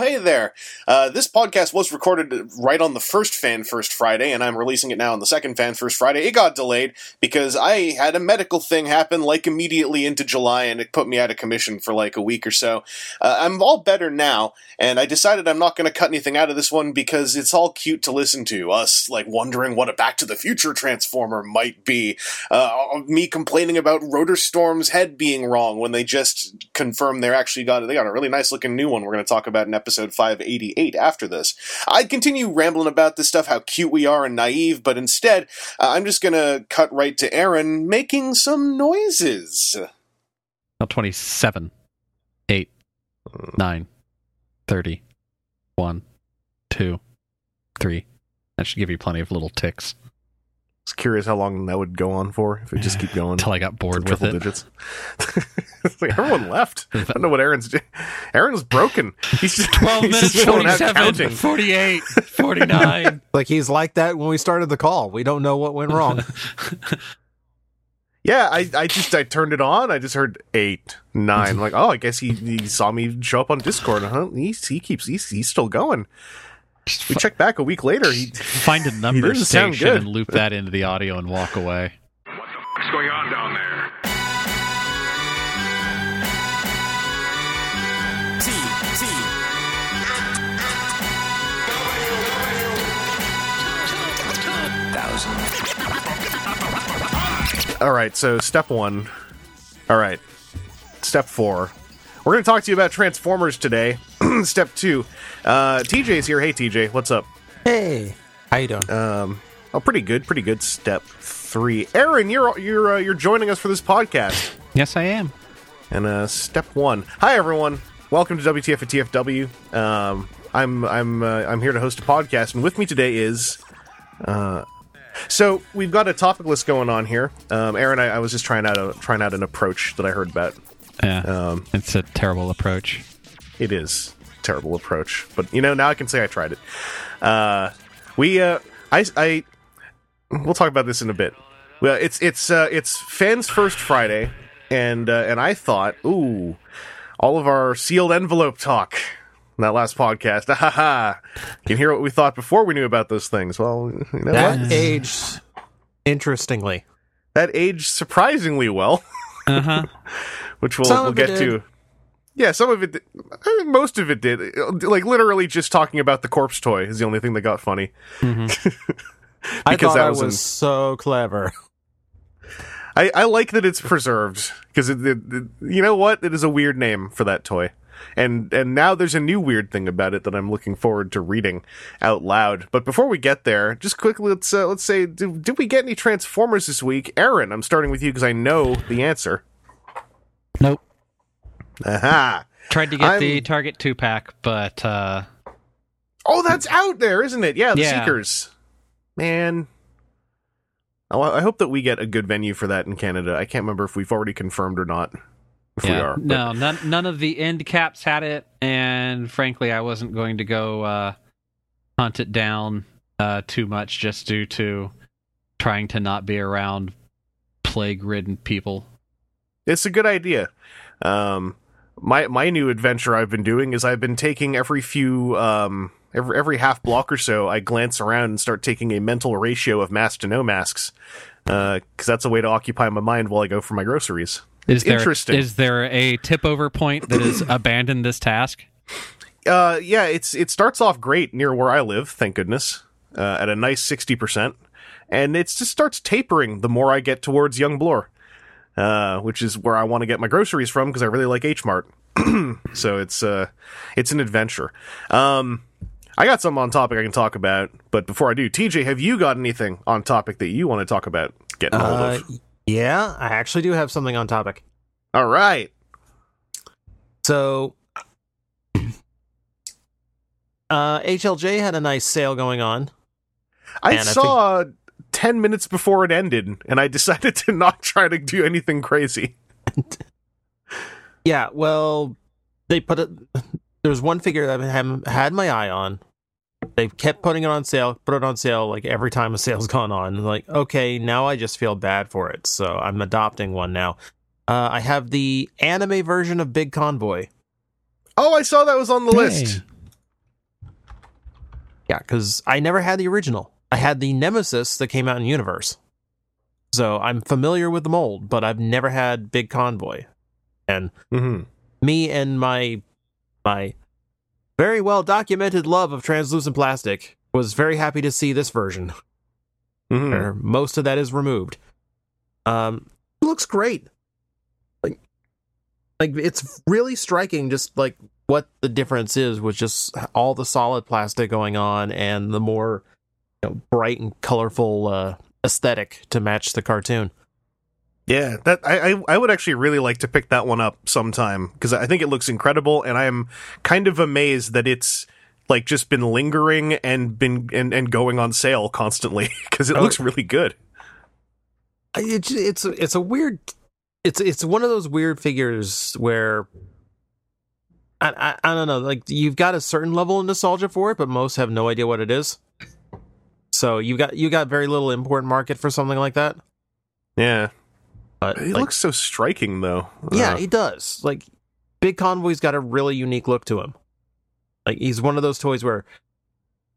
Hey there. Uh, this podcast was recorded right on the first Fan First Friday, and I'm releasing it now on the second Fan First Friday. It got delayed because I had a medical thing happen like immediately into July, and it put me out of commission for like a week or so. Uh, I'm all better now, and I decided I'm not going to cut anything out of this one because it's all cute to listen to. Us, like, wondering what a Back to the Future Transformer might be. Uh, me complaining about Rotorstorm's head being wrong when they just confirmed they're actually got, they got a really nice looking new one we're going to talk about in episode 588 after this. I'd continue rambling about this stuff, how cute we are and naive, but instead, uh, I'm just gonna cut right to Aaron making some noises. Now 27, 8, 9, 30, 1, 2, 3. That should give you plenty of little ticks was curious how long that would go on for if it just keep going until I got bored with triple it. digits. like everyone left. I don't know what Aaron's doing. Aaron's broken. He's just 12 he's minutes, just chilling 47, 48, 49. Like he's like that when we started the call. We don't know what went wrong. Yeah, I, I just I turned it on. I just heard eight, nine. like, oh, I guess he, he saw me show up on Discord. Huh? He, he keeps he's, he's still going. Just We check back a week later. He find a number doesn't sound station and loop that into the audio and walk away. What's going on down there? T T All right, so step one. All right, step four. We're going to talk to you about Transformers today. step two. Uh, TJ's here. Hey, TJ, what's up? hey, how you doing? Um, oh, pretty good, pretty good. Step three. Aaron, you're you're uh, you're joining us for this podcast. Yes, I am. And uh, step one. Hi, everyone. Welcome to WTF at TFW. Um, I'm I'm uh, I'm here to host a podcast, and with me today is. Uh, so we've got a topic list going on here. Um, Aaron, I, I was just trying out a trying out an approach that I heard about. Yeah, Um, it's a terrible approach. It is a terrible approach, but you know now I can say I tried it. Uh, we uh, I I we'll talk about this in a bit. Well, it's it's uh, it's fans first Friday, and uh, and I thought, ooh, all of our sealed envelope talk. in That last podcast, ha ha! You can hear what we thought before we knew about those things. Well, you know that what? aged interestingly. That aged surprisingly well, Uh huh. which we'll, we'll get to. Yeah, some of it, did- I think most of it did. Like literally, just talking about the corpse toy is the only thing that got funny. I Because thought that I was was in- so clever. I, I like that it's preserved because it, it, it- you know what? It is a weird name for that toy, and and now there's a new weird thing about it that I'm looking forward to reading out loud. But before we get there, just quickly let's uh, let's say did, did we get any Transformers this week? Aaron, I'm starting with you because I know the answer. Nope. Aha! Tried to get the I'm- Target two pack, but uh, Oh, that's out there, isn't it? Yeah, the Yeah. Seekers. Man. Oh, I hope that we get a good venue for that in Canada. I can't remember if we've already confirmed or not. If we are. but- no, none none of the end caps had it, and frankly, I wasn't going to go uh, hunt it down uh, too much just due to trying to not be around plague-ridden people. It's a good idea. Um, my my new adventure I've been doing is I've been taking every few um every every half block or so I glance around and start taking a mental ratio of mask to no masks. because that's a way to occupy my mind while I go for my groceries. Is there Interesting. is there a tip over point that is abandon this task? Uh, yeah, it's it starts off great near where I live, thank goodness, uh, at a nice sixty percent, and it just starts tapering the more I get towards Yonge Bloor, uh, which is where I want to get my groceries from because I really like H Mart. so it's uh, it's an adventure. Um, I got something on topic I can talk about, but before I do, TJ, have you got anything on topic that you want to talk about? Getting hold Uh, of. yeah, I actually do have something on topic. All right. So, uh, HLJ had a nice sale going on. I And I saw 10 minutes before it ended, and I decided to not try to do anything crazy. Yeah, well, they put it. There was one figure that I had, had my eye on. They kept putting it on sale, put it on sale like every time a sale's gone on. Like, okay, now I just feel bad for it, so I'm adopting one now. Uh, I have the anime version of Big Convoy. Oh, I saw that was on the list. Yeah, because I never had the original. I had the Nemesis that came out in Universe. So I'm familiar with the mold, but I've never had Big Convoy. And hmm me and my my very well documented love of translucent plastic was very happy to see this version hmm where most of that is removed. Um, looks great. Like, like it's really striking. Just like what the difference is with just all the solid plastic going on and the more know, bright and colorful uh, aesthetic to match the cartoon. Yeah, that I, I I would actually really like to pick that one up sometime because I think it looks incredible, and I am kind of amazed that it's like just been lingering and been and, and going on sale constantly because it Oh. looks really good. It's it's it's a weird. It's it's one of those weird figures where. I, I, I don't know. Like you've got a certain level of nostalgia for it, but most have no idea what it is. So you got you got very little import market for something like that. Yeah, But it like, looks so striking though. yeah, Uh, he does. Like Big Convoy's got a really unique look to him. Like he's one of those toys where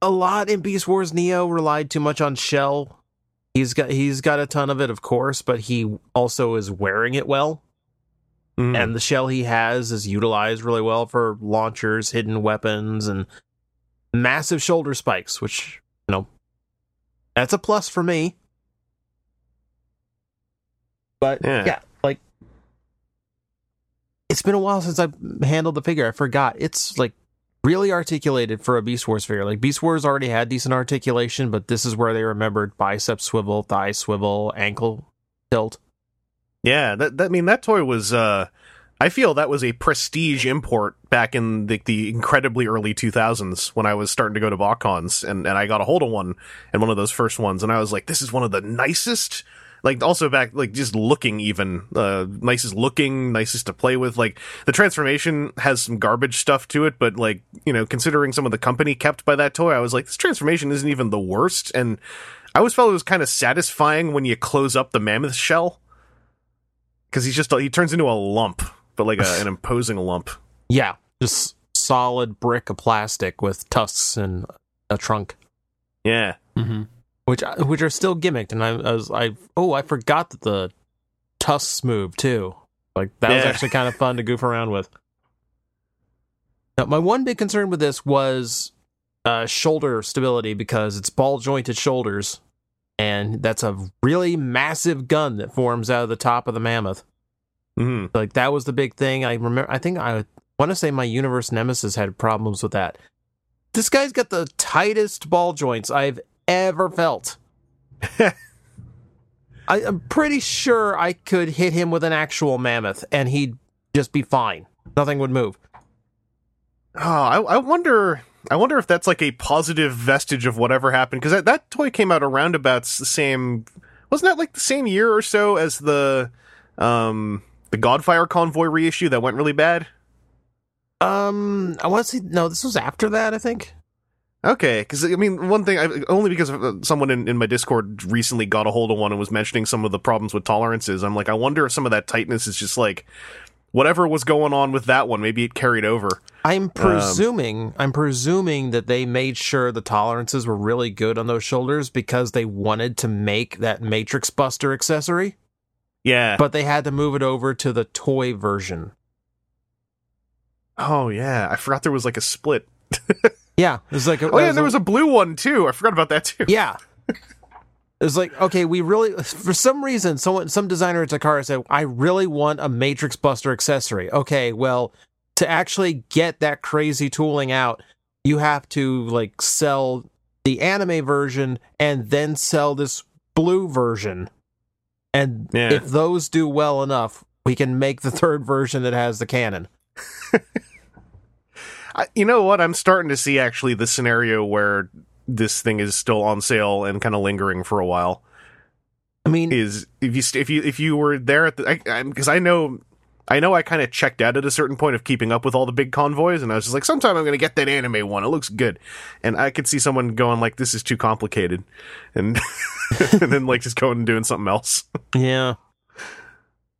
a lot in Beast Wars Neo relied too much on shell. He's got he's got a ton of it, of course, but he also is wearing it well. mhm. and the shell he has is utilized really well for launchers, hidden weapons, and massive shoulder spikes, which you know that's a plus for me. But Yeah. yeah, like it's been a while since I handled the figure. I forgot it's like really articulated for a Beast Wars figure. Like Beast Wars already had decent articulation, but this is where they remembered bicep swivel, thigh swivel, ankle tilt. Yeah, that, that I mean that toy was uh I feel that was a prestige import back in the, the incredibly early 2000s when I was starting to go to BotCons and, and I got a hold of one and one of those first ones and I was like this is one of the nicest like also back like just looking even uh nicest looking nicest to play with like the transformation has some garbage stuff to it but like you know considering some of the company kept by that toy I was like this transformation isn't even the worst and I always felt it was kind of satisfying when you close up the mammoth shell because he's just he turns into a lump, but like a, an imposing lump. Yeah, just solid brick of plastic with tusks and a trunk, Yeah, hmm which which are still gimmicked. And I, I was I oh I forgot that the tusks move too. Like that was actually kind of fun to goof around with. Now, my one big concern with this was uh, shoulder stability because it's ball jointed shoulders, and that's a really massive gun that forms out of the top of the mammoth. Hmm Like that was the big thing. I remember. I think I want to say my Universe Nemesis had problems with that. This guy's got the tightest ball joints I've ever felt. I, I'm pretty sure I could hit him with an actual mammoth and he'd just be fine. Nothing would move. Oh, I, I wonder. I wonder if that's like a positive vestige of whatever happened because that, that toy came out around about the same. Wasn't that like the same year or so as the um the Godfire convoy reissue that went really bad? Um, I want to see. No, this was after that. I think. Okay, because I mean, one thing, I, only because uh, someone in, in my Discord recently got a hold of one and was mentioning some of the problems with tolerances. I'm like, I wonder if some of that tightness is just like whatever was going on with that one. Maybe it carried over. I'm presuming I'm presuming that they made sure the tolerances were really good on those shoulders because they wanted to make that Matrix Buster accessory, Yeah. but they had to move it over to the toy version. oh yeah, I forgot there was like a split. Yeah, it was like a, Oh yeah, it there was a blue one too. I forgot about that too. yeah. It was like okay, we really for some reason someone some designer at Takara said I really want a Matrix Buster accessory. Okay, well to actually get that crazy tooling out, you have to like sell the anime version and then sell this blue version. And Yeah. if those do well enough, we can make the third version that has the cannon. I, you know what? I'm starting to see actually the scenario where this thing is still on sale and kind of lingering for a while. I mean, Is if you st- if you if you were there at the because I, know. I know I kind of checked out at a certain point of keeping up with all the big convoys, and I was just like, sometime I'm going to get that anime one. It looks good, and I could see someone going like, "This is too complicated," and and then like just going and doing something else. Yeah.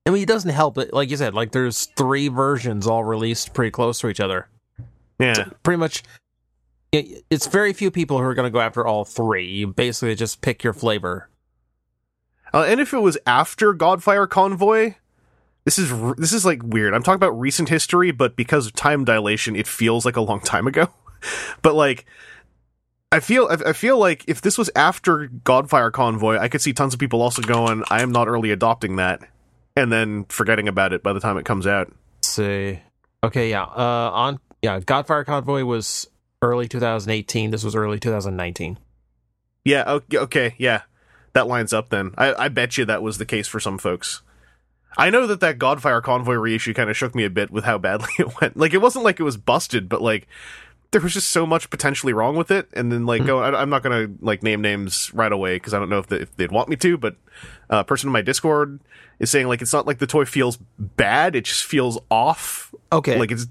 I mean, it doesn't help it. Like you said, like there's three versions all released pretty close to each other. Yeah, Pretty much it's very few people who are going to go after all three. You basically just pick your flavor. Uh, and if it was after Godfire Convoy, this is this is like weird. I'm talking about recent history, but because of time dilation, it feels like a long time ago. but like, I feel I, I feel like if this was after Godfire Convoy, I could see tons of people also going, "I am not early adopting that," and then forgetting about it by the time it comes out. Let's see. Okay, yeah. Uh, on yeah, Godfire Convoy was early 2018. This was early 2019. Yeah. Okay. okay yeah, that lines up. Then I, I bet you that was the case for some folks. I know that that Godfire Convoy reissue kind of shook me a bit with how badly it went. Like it wasn't like it was busted, but like there was just so much potentially wrong with it. And then like, go, I, I'm not gonna like name names right away because I don't know if, they, if they'd want me to. But uh, a person in my Discord is saying like it's not like the toy feels bad; it just feels off. Okay, Like it's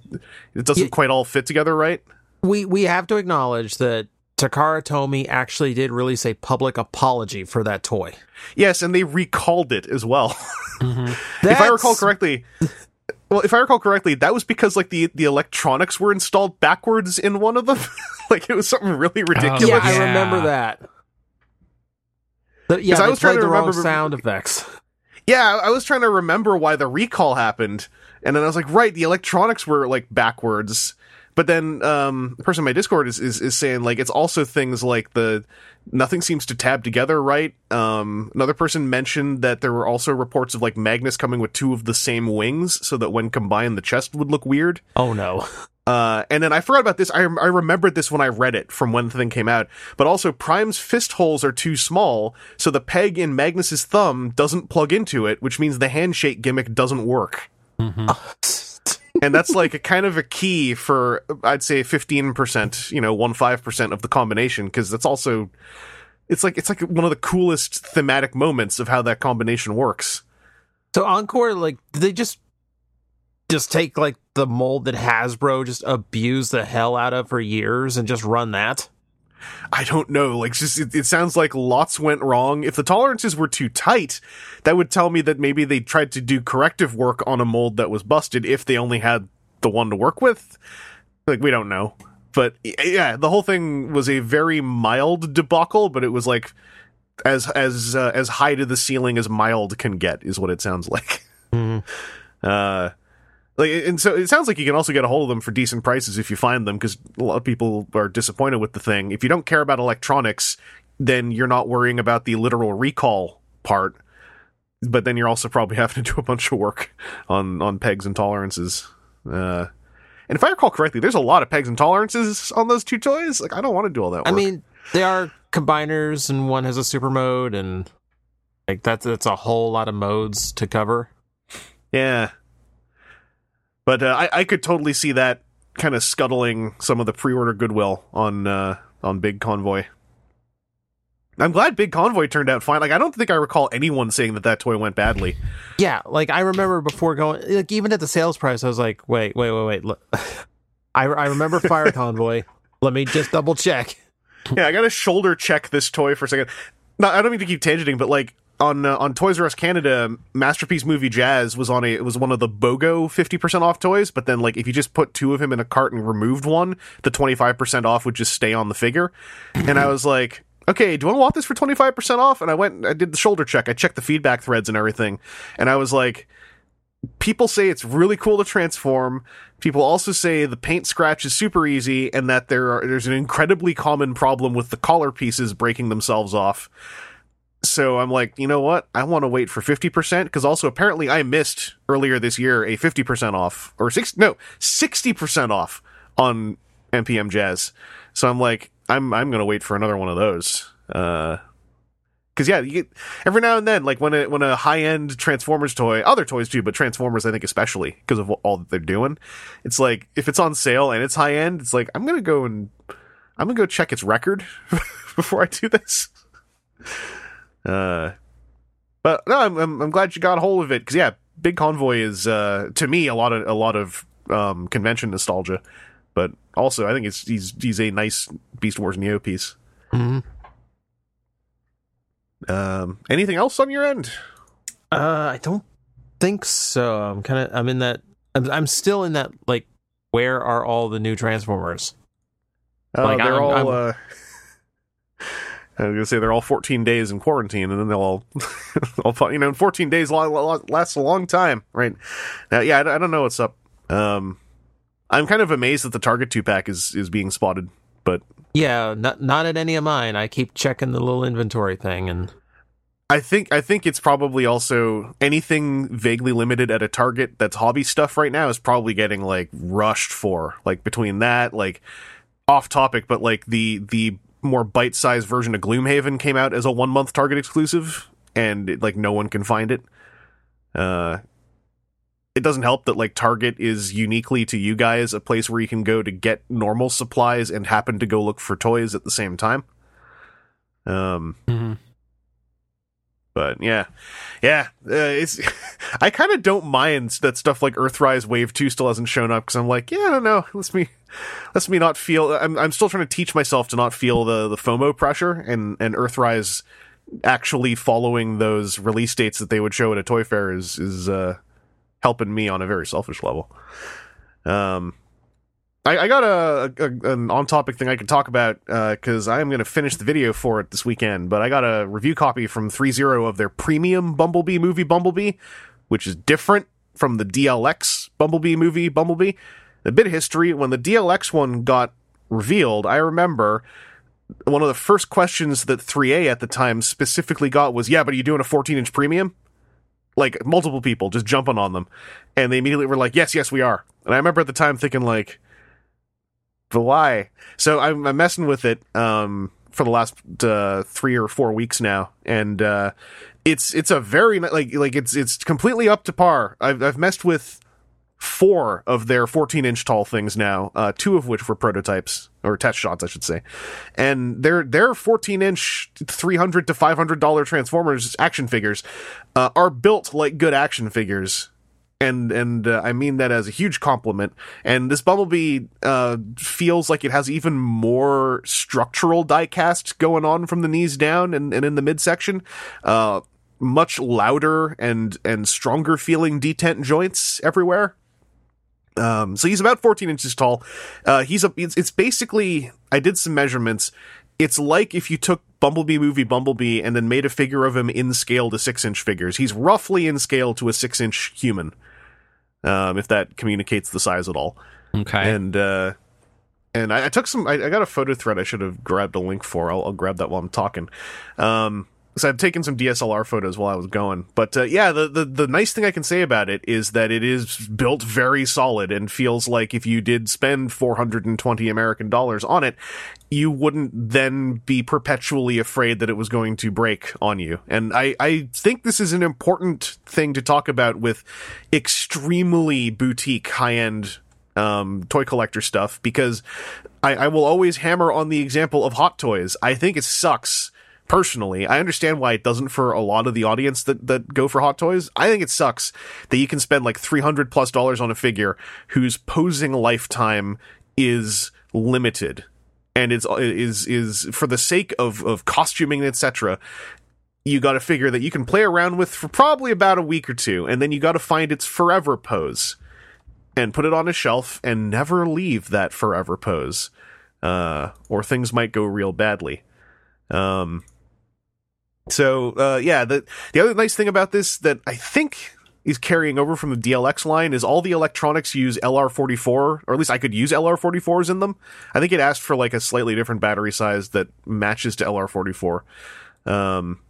it doesn't Yeah. quite all fit together right. we we have to acknowledge that Takara Tomy actually did release a public apology for that toy. Yes, and they recalled it as well. Mhm. if I recall correctly, well, if I recall correctly, that was because like the the electronics were installed backwards in one of them. like it was something really ridiculous. Yeah, I remember that. The- yeah, 'Cause I was trying to remember- sound effects. Yeah, I was trying to remember why the recall happened, and then I was like, right, the electronics were like backwards. But then um, the person in my Discord is, is is saying like it's also things like the nothing seems to tab together right. Um, another person mentioned that there were also reports of like Magnus coming with two of the same wings, so that when combined, the chest would look weird. Oh no. Uh, and then I forgot about this. I, I remembered this when I read it from when the thing came out. But also, Prime's fist holes are too small, so the peg in Magnus's thumb doesn't plug into it, which means the handshake gimmick doesn't work. And that's like a kind of a key for, I'd say, fifteen percent, you know, one five percent of the combination, because that's also, it's like it's like one of the coolest thematic moments of how that combination works. So Encore, like, did they just just take like the mold that Hasbro just abused the hell out of for years and just run that? I don't know. Like, just it, it sounds like lots went wrong. If the tolerances were too tight, that would tell me that maybe they tried to do corrective work on a mold that was busted. If they only had the one to work with, like we don't know. But yeah, the whole thing was a very mild debacle. But it was like as as uh, as high to the ceiling as mild can get, is what it sounds like. Mhm. Uh, like, and so it sounds like you can also get a hold of them for decent prices if you find them, because a lot of people are disappointed with the thing. If you don't care about electronics, then you're not worrying about the literal recall part. But then you're also probably having to do a bunch of work on on pegs and tolerances. Uh, and if I recall correctly, there's a lot of pegs and tolerances on those two toys. Like, I don't want to do all that. Work. I mean, they are combiners, and one has a super mode, and like that's that's a whole lot of modes to cover. Yeah. But uh, I, I could totally see that kind of scuttling some of the pre-order goodwill on uh, on Big Convoy. I'm glad Big Convoy turned out fine. Like I don't think I recall anyone saying that that toy went badly. Yeah, like I remember before going, like even at the sales price, I was like, wait, wait, wait, wait. Look. I I remember Fire Convoy. Let me just double check. Yeah, I got to shoulder check this toy for a second. No, I don't mean to keep tangenting, but like on uh, on Toys R Us Canada, Masterpiece Movie Jazz was on a it was one of the BOGO 50% off toys, but then like if you just put two of him in a cart and removed one, the 25% off would just stay on the figure. and I was like, "Okay, do I want this for 25% off?" And I went I did the shoulder check. I checked the feedback threads and everything. And I was like, people say it's really cool to transform. People also say the paint scratch is super easy and that there are, there's an incredibly common problem with the collar pieces breaking themselves off. So I'm like, you know what? I want to wait for 50% because also apparently I missed earlier this year a 50% off or six, no, 60% off on MPM Jazz. So I'm like, I'm, I'm going to wait for another one of those. Uh, Cause yeah, you every now and then, like when a when a high end Transformers toy, other toys too, but Transformers I think especially because of all that they're doing, it's like if it's on sale and it's high end, it's like I'm gonna go and I'm gonna go check its record before I do this. Uh, but no, I'm I'm, I'm glad you got a hold of it because yeah, Big Convoy is uh to me a lot of a lot of um convention nostalgia, but also I think it's he's he's a nice Beast Wars Neo piece. Mhm. Um, anything else on your end? Uh, I don't think so. I'm kind of I'm in that. I'm, I'm still in that like, where are all the new Transformers? Uh, Like, they're I'm- all. I'm- uh, I was gonna say they're all 14 days in quarantine, and then they'll all, all you know, in 14 days lasts a long time, right? Now, yeah, I, don't- I don't know what's up. Um, I'm kind of amazed that the Target two pack is is being spotted, but Yeah, not not at any of mine. I keep checking the little inventory thing, and I think I think it's probably also anything vaguely limited at a Target that's hobby stuff right now is probably getting like rushed for. Like between that, like off topic, but like the the more bite sized version of Gloomhaven came out as a one month Target exclusive, and it, like no one can find it. Uh, it doesn't help that like Target is uniquely to you guys a place where you can go to get normal supplies and happen to go look for toys at the same time. Um, Mhm. But yeah, yeah, uh, it's. I kind of don't mind that stuff like Earthrise Wave Two still hasn't shown up because I'm like, yeah, I don't know. Let's me, let's me not feel. I'm I'm still trying to teach myself to not feel the the FOMO pressure and and Earthrise actually following those release dates that they would show at a toy fair is is uh, helping me on a very selfish level. Um, I, I got a, a an on topic thing I could talk about uh, because I am going to finish the video for it this weekend. But I got a review copy from Three Zero of their premium Bumblebee movie Bumblebee, which is different from the DLX Bumblebee movie Bumblebee. A bit of history when the DLX one got revealed, I remember one of the first questions that 3A at the time specifically got was, "Yeah, but are you doing a 14 inch premium?" Like multiple people just jumping on them, and they immediately were like, "Yes, yes, we are." And I remember at the time thinking like but why? So I'm, I'm messing with it um, for the last uh, three or four weeks now, and uh, it's it's a very like like it's it's completely up to par. I've I've messed with four of their 14 inch tall things now, uh, two of which were prototypes or test shots, I should say, and their their 14 inch 300 to 500 dollar Transformers action figures uh, are built like good action figures and and uh, I mean that as a huge compliment. And this Bumblebee uh, feels like it has even more structural diecast going on from the knees down and, and in the midsection. Uh, much louder and and stronger feeling detent joints everywhere. Um, so he's about 14 inches tall. Uh, he's a. It's, it's basically. I did some measurements. It's like if you took Bumblebee movie Bumblebee and then made a figure of him in scale to six inch figures. He's roughly in scale to a six inch human um, if that communicates the size at all. Okay. And uh, and I, I took some. I, I got a photo thread. I should have grabbed a link for. I'll, I'll grab that while I'm talking. Um, so I've taken some DSLR photos while I was going. But uh, yeah, the, the the nice thing I can say about it is that it is built very solid and feels like if you did spend 420 American dollars on it, you wouldn't then be perpetually afraid that it was going to break on you. And I, I think this is an important thing to talk about with extremely boutique high end um, toy collector stuff because I, I will always hammer on the example of Hot Toys. I think it sucks personally. I understand why it doesn't for a lot of the audience that, that go for Hot Toys. I think it sucks that you can spend like 300 plus dollars on a figure whose posing lifetime is limited and it's is is for the sake of of costuming etc you got to figure that you can play around with for probably about a week or two and then you got to find its forever pose and put it on a shelf and never leave that forever pose uh or things might go real badly um so uh yeah the the other nice thing about this that i think is carrying over from the DLX line is all the electronics use LR44, or at least I could use LR44s in them. I think it asked for like a slightly different battery size that matches to LR44. Um,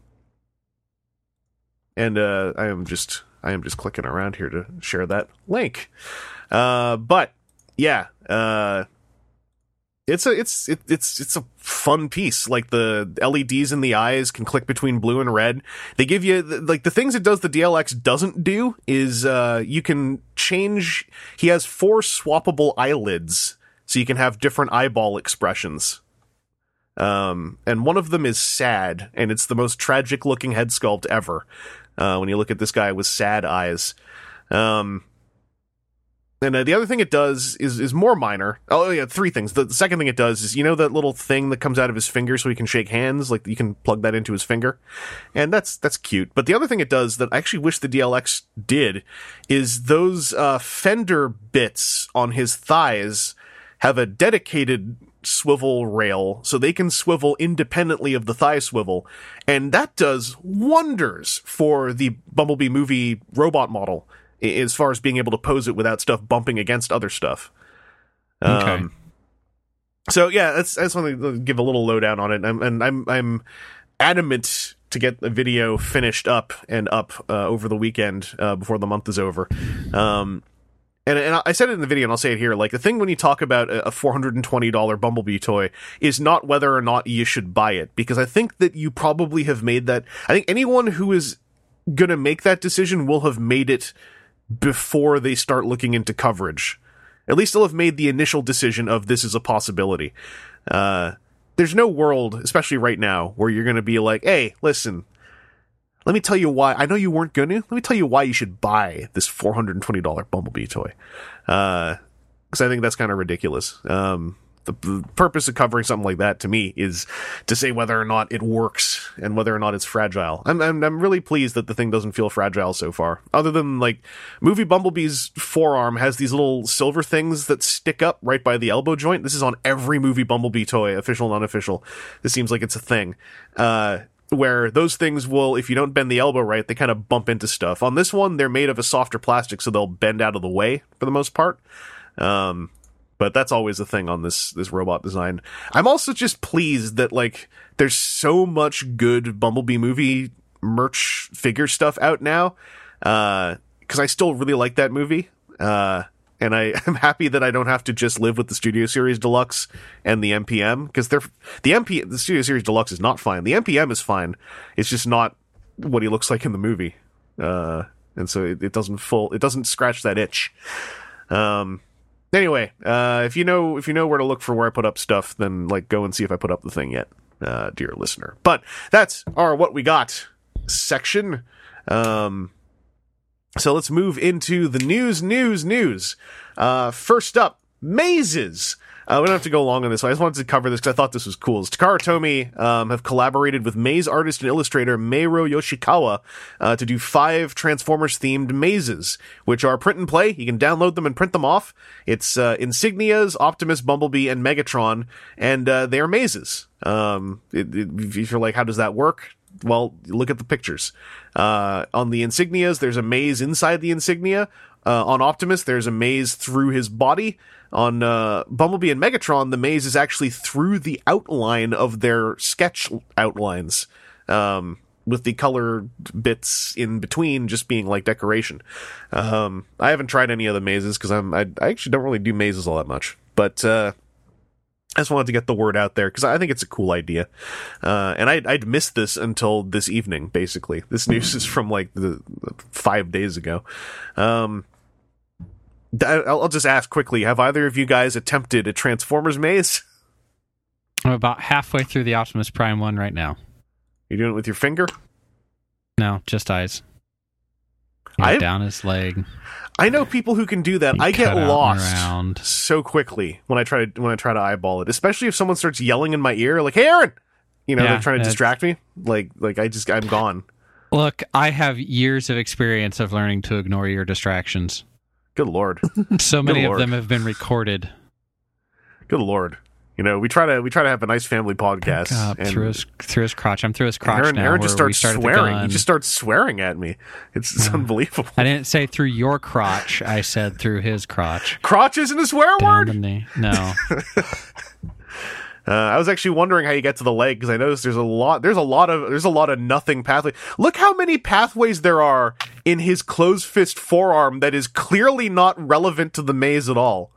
and uh, I am just I am just clicking around here to share that link. Uh, but yeah, uh, it's a it's it, it's it's a fun piece. Like the LEDs in the eyes can click between blue and red. They give you like the things it does the DLX doesn't do is uh you can change he has four swappable eyelids so you can have different eyeball expressions. Um and one of them is sad and it's the most tragic looking head sculpt ever. Uh when you look at this guy with sad eyes. Um and uh, the other thing it does is is more minor. Oh yeah, three things. The, the second thing it does is you know that little thing that comes out of his finger so he can shake hands, like you can plug that into his finger, and that's that's cute. But the other thing it does that I actually wish the DLX did is those uh, fender bits on his thighs have a dedicated swivel rail so they can swivel independently of the thigh swivel. And that does wonders for the Bumblebee movie robot model as far as being able to pose it without stuff bumping against other stuff. Okay. Um, so yeah, that's, I just want to give a little lowdown on it. I'm, and I'm, I'm adamant to get the video finished up and up uh, over the weekend uh, before the month is over. Um, and, and I said it in the video, and I'll say it here. Like the thing when you talk about a four hundred and twenty dollar Bumblebee toy is not whether or not you should buy it, because I think that you probably have made that. I think anyone who is gonna make that decision will have made it before they start looking into coverage. At least they'll have made the initial decision of this is a possibility. Uh, there's no world, especially right now, where you're gonna be like, "Hey, listen, let me tell you why. I know you weren't going to. Let me tell you why you should buy this four hundred and twenty dollar Bumblebee toy, because I think that's kind of ridiculous. Um, the, the purpose of covering something like that to me is to say whether or not it works and whether or not it's fragile. I'm, I'm I'm really pleased that the thing doesn't feel fragile so far. Other than like movie Bumblebee's forearm has these little silver things that stick up right by the elbow joint. This is on every movie Bumblebee toy, official and unofficial. This seems like it's a thing. Uh, where those things will, if you don't bend the elbow right, they kind of bump into stuff. On this one, they're made of a softer plastic, so they'll bend out of the way for the most part. Um, but that's always a thing on this this robot design. I'm also just pleased that like there's so much good Bumblebee movie merch figure stuff out now. Uh, because I still really like that movie. Uh, and I am happy that I don't have to just live with the Studio Series Deluxe and the MPM because they're the MP the Studio Series Deluxe is not fine. The MPM is fine. It's just not what he looks like in the movie. Uh, and so it, it doesn't full it doesn't scratch that itch. Um, anyway, uh, if you know if you know where to look for where I put up stuff, then like go and see if I put up the thing yet, uh, dear listener. But that's our what we got section. Um, so let's move into the news, news, news. Uh, first up, mazes. Uh, we don't have to go long on this. I just wanted to cover this because I thought this was cool. Takara Tomy um, have collaborated with maze artist and illustrator Meiro Yoshikawa uh, to do five Transformers themed mazes, which are print and play. You can download them and print them off. It's uh, Insignias, Optimus, Bumblebee, and Megatron, and uh, they are mazes. Um, it, it, if you're like, how does that work? Well, look at the pictures. Uh, on the insignias, there's a maze inside the insignia. Uh, on Optimus, there's a maze through his body. On uh, Bumblebee and Megatron, the maze is actually through the outline of their sketch outlines, um, with the color bits in between just being like decoration. Um, I haven't tried any of the mazes because I'm I, I actually don't really do mazes all that much, but uh, I just wanted to get the word out there because I think it's a cool idea. Uh, and I'd, I'd missed this until this evening, basically. This news is from like the five days ago. Um, I'll just ask quickly Have either of you guys attempted a Transformers maze? I'm about halfway through the Optimus Prime one right now. You're doing it with your finger? No, just eyes. I- down his leg. I know people who can do that. You I get cut out and lost so quickly when I try to when I try to eyeball it, especially if someone starts yelling in my ear, like "Hey, Aaron!" You know, Yeah, they're trying to distract me. Like, like I just I'm gone. Look, I have years of experience of learning to ignore your distractions. Good lord. So many of them have been recorded. Good lord. You know, we try to we try to have a nice family podcast. Up and through his through his crotch. I'm through his crotch Aaron, now. Aaron just starts swearing. He just starts swearing at me. It's, it's unbelievable. I didn't say through your crotch. I said through his crotch. Crotch isn't a swear Down word. the. No. Uh, I was actually wondering how you get to the leg because I noticed there's a lot. There's a lot of there's a lot of nothing pathway. Look how many pathways there are in his closed fist forearm that is clearly not relevant to the maze at all.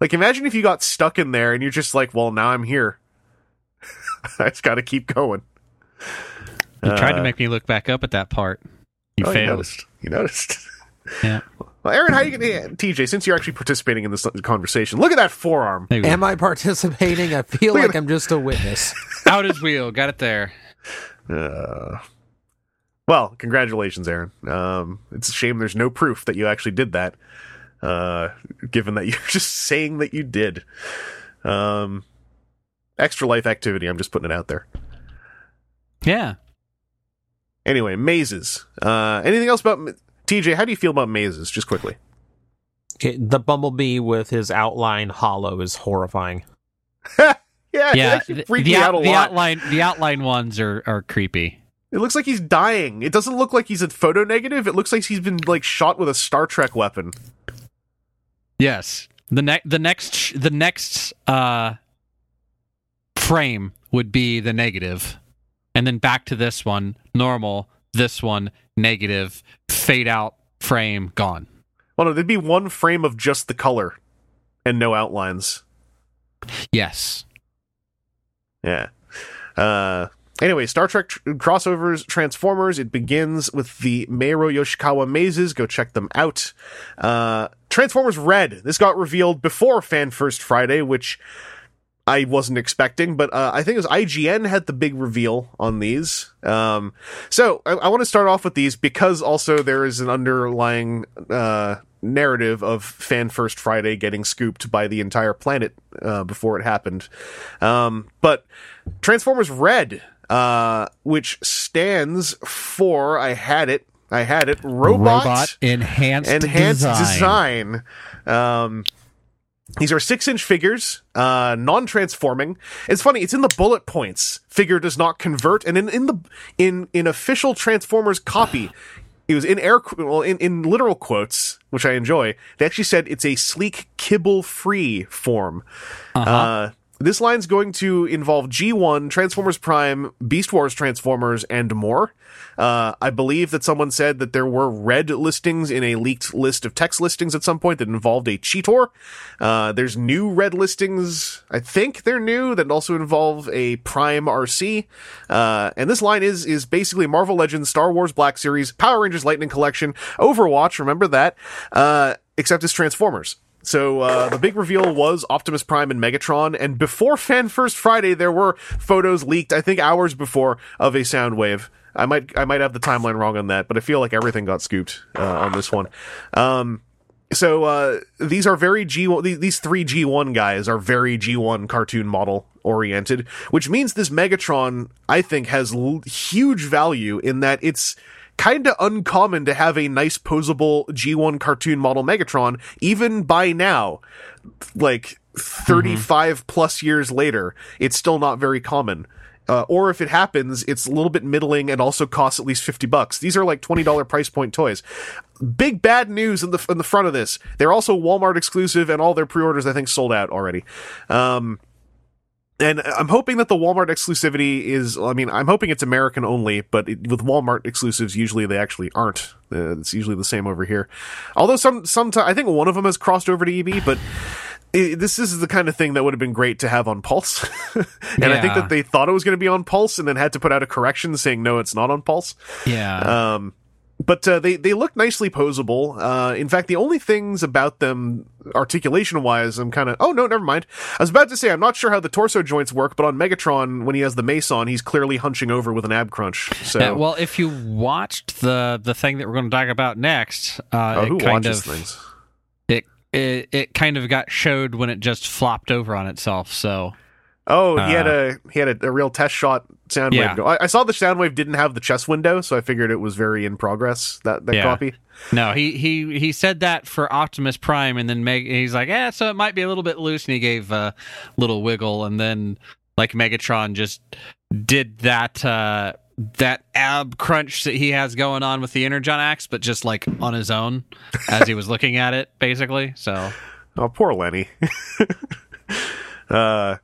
Like, imagine if you got stuck in there and you're just like, "Well, now I'm here. I just got to keep going." You tried to Uh, make me look back up at that part. You oh, You failed. noticed. You noticed. Yeah. Well, Aaron, how are you gonna, yeah, TJ? Since you're actually participating in this conversation, look at that forearm. There you go. Am I participating? I feel like I'm just a witness. Out his wheel. Got it there. Uh, well, congratulations, Aaron. Um, it's a shame there's no proof that you actually did that. Uh, given that you're just saying that you did. Um, extra life activity. I'm just putting it out there. Yeah. Anyway, mazes. Uh, anything else about ma- TJ? How do you feel about mazes? Just quickly. Okay, the bumblebee with his outline hollow is horrifying. yeah, Yeah, the, the out- out the outline the outline ones are are creepy. It looks like he's dying. It doesn't look like he's a photo negative. It looks like he's been like shot with a Star Trek weapon. Yes. The next the next the next uh frame would be the negative. And then back to this one, normal, this one negative, fade out frame gone. Well, no, there'd be one frame of just the color and no outlines. Yes. Yeah. Uh, anyway, Star Trek tr- crossovers, Transformers. It begins with the Meiro Yoshikawa mazes. Go check them out. Uh, Transformers Red. This got revealed before Fan First Friday, which I wasn't expecting, but uh, I think it was IGN had the big reveal on these. Um, so I, I want to start off with these because also there is an underlying uh, narrative of Fan First Friday getting scooped by the entire planet uh, before it happened. Um, but Transformers Red, uh, which stands for I had it, I had it, robot, enhanced, enhanced design. Um, these are six inch figures, uh, non transforming. It's funny, it's in the bullet points. Figure does not convert, and in, in the in in official Transformers copy, it was in air well in, in literal quotes, which I enjoy. They actually said it's a sleek kibble free form. uh this line's going to involve G1, Transformers Prime, Beast Wars Transformers, and more. Uh, I believe that someone said that there were red listings in a leaked list of text listings at some point that involved a Cheetor. Uh, there's new red listings. I think they're new that also involve a Prime Arcee. Uh, and this line is is basically Marvel Legends, Star Wars Black Series, Power Rangers Lightning Collection, Overwatch. Remember that? Uh, except it's Transformers. So uh, the big reveal was Optimus Prime and Megatron, and before Fan First Friday, there were photos leaked. I think hours before of a Soundwave. I might I might have the timeline wrong on that, but I feel like everything got scooped uh, on this one. Um, so uh, these are very G these, these three G one guys are very G one cartoon model oriented, which means this Megatron I think has l- huge value in that it's kind of uncommon to have a nice posable G1 cartoon model Megatron even by now. Like 35 plus years later it's still not very common. Uh, or if it happens it's a little bit middling and also costs at least 50 bucks. These are like $20 price point toys. Big bad news in the in the front of this. They're also Walmart exclusive and all their pre-orders I think sold out already. Um and I'm hoping that the Walmart exclusivity is, I mean, I'm hoping it's American only, but it, with Walmart exclusives, usually they actually aren't. Uh, it's usually the same over here. Although some, sometimes, I think one of them has crossed over to EB, but i this is the kind of thing that would have been great to have on Pulse. and I think that they thought it was going to be on Pulse and then had to put out a correction saying, no, it's not on Pulse. Yeah. Um, but uh, they they look nicely posable. Uh, in fact, the only things about them articulation wise, I'm kind of oh no, never mind. I was about to say I'm not sure how the torso joints work, but on Megatron when he has the mace on, he's clearly hunching over with an ab crunch. So Yeah, well, if you watched the the thing that we're going to talk about next, uh, oh, it who kind watches of things? it, it it kind of got showed when it just flopped over on itself. So Oh, he had uh, a he had a, a real test shot Soundwave. Yeah. I, I saw the Soundwave didn't have the chest window, so I figured it was very in progress. That that Yeah. copy. no, he he he said that for Optimus Prime, and then Meg, he's like, yeah, so it might be a little bit loose, and he gave a little wiggle, and then like Megatron just did that. uh that ab crunch that he has going on with the Energon axe, but just like on his own as he was looking at it, basically. So Oh, poor Lenny. uh,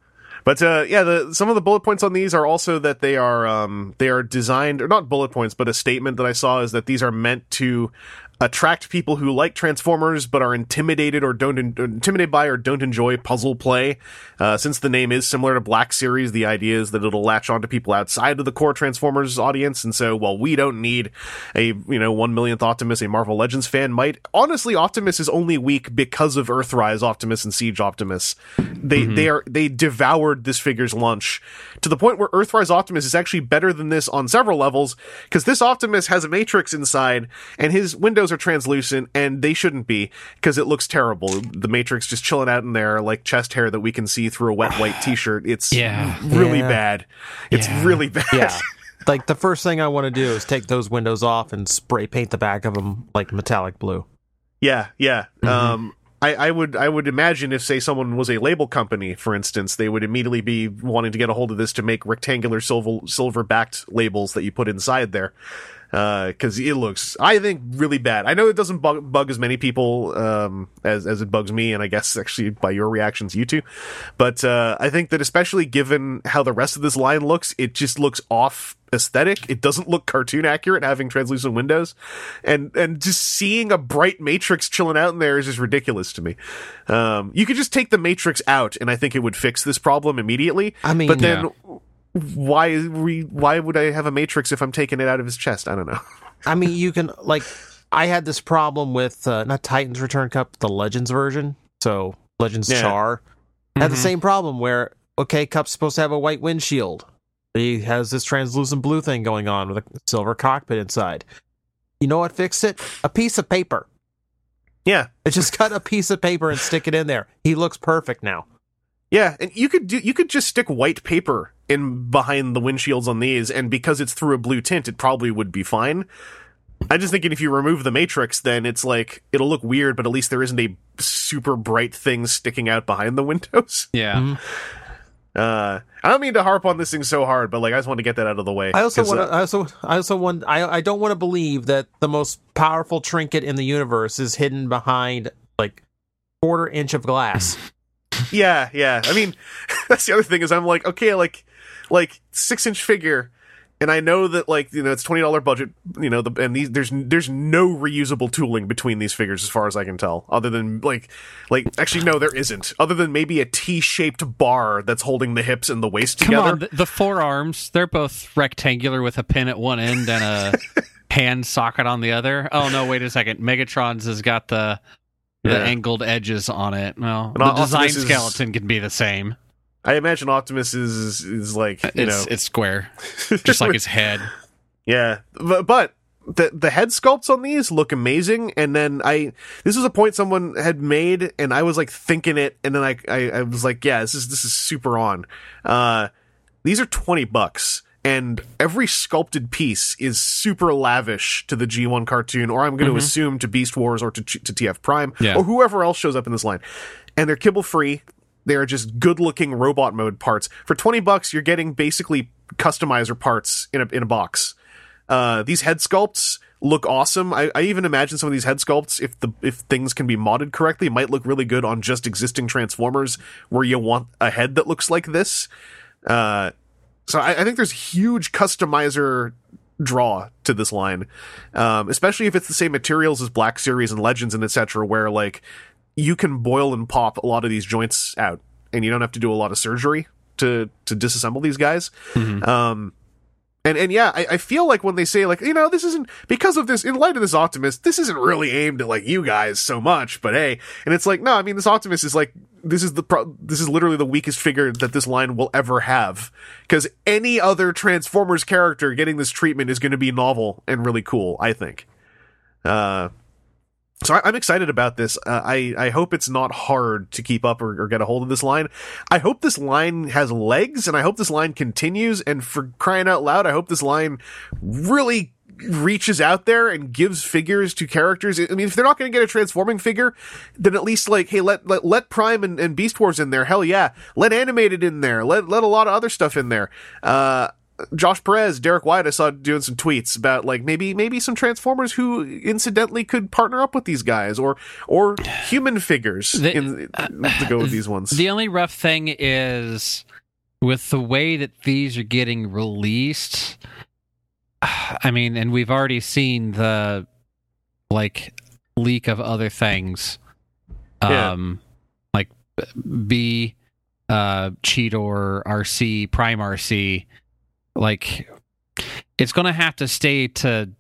but uh, yeah, the some of the bullet points on these are also that they are um, they are designed, or not bullet points, but a statement that I saw is that these are meant to attract people who like Transformers but are intimidated or don't en- intimidated by or don't enjoy puzzle play. Uh, since the name is similar to Black Series, the idea is that it'll latch on to people outside of the core Transformers audience. And so, while we don't need a you know one millionth Optimus, a Marvel Legends fan might. Honestly, Optimus is only weak because of Earthrise Optimus and Siege Optimus. They they are they devoured this figure's lunch to the point where Earthrise Optimus is actually better than this on several levels because this Optimus has a matrix inside and his windows are translucent and they shouldn't be because it looks terrible. The matrix just chilling out in there like chest hair that we can see through a wet white t-shirt. It's Yeah. really Yeah. bad. It's Yeah. really bad. Yeah. like the first thing I want to do is take those windows off and spray paint the back of them like metallic blue. Yeah, yeah. Mm-hmm. Um, I, I would I would imagine if say someone was a label company, for instance, they would immediately be wanting to get a hold of this to make rectangular silver silver backed labels that you put inside there. Because it looks, I think, really bad. I know it doesn't bug, bug as many people um, as as it bugs me, and I guess actually by your reactions, you two. But uh, I think that especially given how the rest of this line looks, it just looks off aesthetic. It doesn't look cartoon accurate having translucent windows, and and just seeing a bright Matrix chilling out in there is just ridiculous to me. Um, you could just take the Matrix out, and I think it would fix this problem immediately. I mean, but then why re, why would I have a Matrix if I'm taking it out of his chest? I don't know. I mean, you can like. I had this problem with uh, not Titans Return Cup, the Legends version. So Legends Yeah. Char had the Mhm. same problem where okay, Cup's supposed to have a white windshield. He has this translucent blue thing going on with a silver cockpit inside. You know what fixed it? A piece of paper. Yeah, It just cut a piece of paper and stick it in there. He looks perfect now. Yeah, and you could do you could just stick white paper in behind the windshields on these, and because it's through a blue tint, it probably would be fine. I'm just thinking if you remove the matrix, then it's like it'll look weird, but at least there isn't a super bright thing sticking out behind the windows. Yeah. Mhm. Uh, I don't mean to harp on this thing so hard, but like I just want to get that out of the way. I also 'cause, want uh. I also. I also want. I. I don't want to believe that the most powerful trinket in the universe is hidden behind like quarter inch of glass. Yeah, yeah. I mean, that's the other thing is I'm like, okay, like, like six inch figure, and I know that like you know it's twenty dollar budget, you know, the, and these there's there's no reusable tooling between these figures as far as I can tell, other than like like actually no, there isn't, other than maybe a T shaped bar that's holding the hips and the waist Come together. on, the, the forearms, they're both rectangular with a pin at one end and a hand socket on the other. Oh no, wait a second. Megatron's has got the the Yeah. angled edges on it. Well, And the design is- skeleton can be the same. I imagine Optimus is is like you It's know it's square, just like his head. Yeah, but, but the the head sculpts on these look amazing. And then I this was a point someone had made, and I was like thinking it, and then I I, I was like, yeah, this is this is super on. Uh, these are twenty bucks. And every sculpted piece is super lavish to the G1 cartoon, or I'm going to assume to Beast Wars or to, to TF Prime, Yeah. or whoever else shows up in this line. And they're kibble free. They are just good looking robot mode parts. For 20 bucks, you're getting basically customizer parts in a, in a box. Uh, these head sculpts look awesome. I, I even imagine some of these head sculpts, if the if things can be modded correctly, might look really good on just existing Transformers where you want a head that looks like this. Uh, so I, I think there's huge customizer draw to this line, um, especially if it's the same materials as Black Series and Legends and etc., where like you can boil and pop a lot of these joints out, and you don't have to do a lot of surgery to to disassemble these guys. Um, and and yeah, I, I feel like when they say like you know this isn't because of this in light of this Optimus, this isn't really aimed at like you guys so much, but hey, and it's like no, I mean this Optimus is like this is the pro- this is literally the weakest figure that this line will ever have because any other Transformers character getting this treatment is going to be novel and really cool. I think. Uh, so I, I'm excited about this. Uh, I I hope it's not hard to keep up or, or get a hold of this line. I hope this line has legs, and I hope this line continues. And for crying out loud, I hope this line really reaches out there and gives figures to characters. I mean, if they're not going to get a transforming figure, then at least like, hey, let let, let Prime and, and Beast Wars in there. Hell yeah, let animated in there. Let let a lot of other stuff in there. Uh, Josh Perez, Derek White, I saw doing some tweets about like maybe maybe some Transformers who incidentally could partner up with these guys or or human figures The- in, to go with these ones. The only rough thing is with the way that these are getting released. I mean, and we've already seen the like leak of other things. Yeah. Um like B uh Cheetor Arcee Prime Arcee like it's going to have to stay to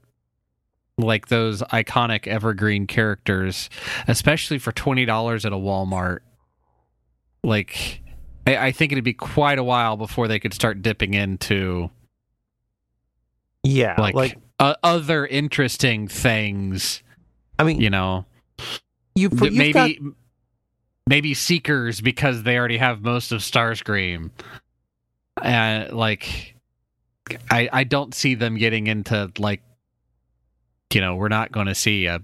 like those iconic evergreen characters especially for $20 at a Walmart. Like I, I think it'd be quite a while before they could start dipping into Yeah, like, like, uh, other interesting things I mean, you know? you maybe got, maybe seekers because they already have most of starscream. And like i i don't see them getting into like you know we're not going to see a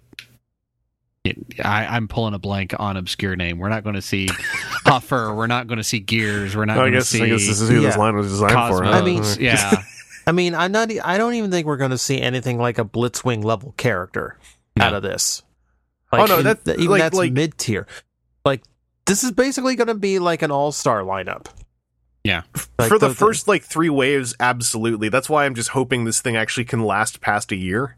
I, I'm pulling a blank on obscure name. We're not going to see Huffer. We're not going to see Gears. We're not I going to guess, see I guess this is who this line was designed Cosmos. for. huh? I mean- yeah, I mean, I'm not. I don't even think we're going to see anything like a Blitzwing level character No. out of this. Oh, no, in- that- even like- that's like- mid tier. Like this is basically going to be like an all star lineup. Yeah. Like, for the, first like three waves, absolutely. That's why I'm just hoping this thing actually can last past a year.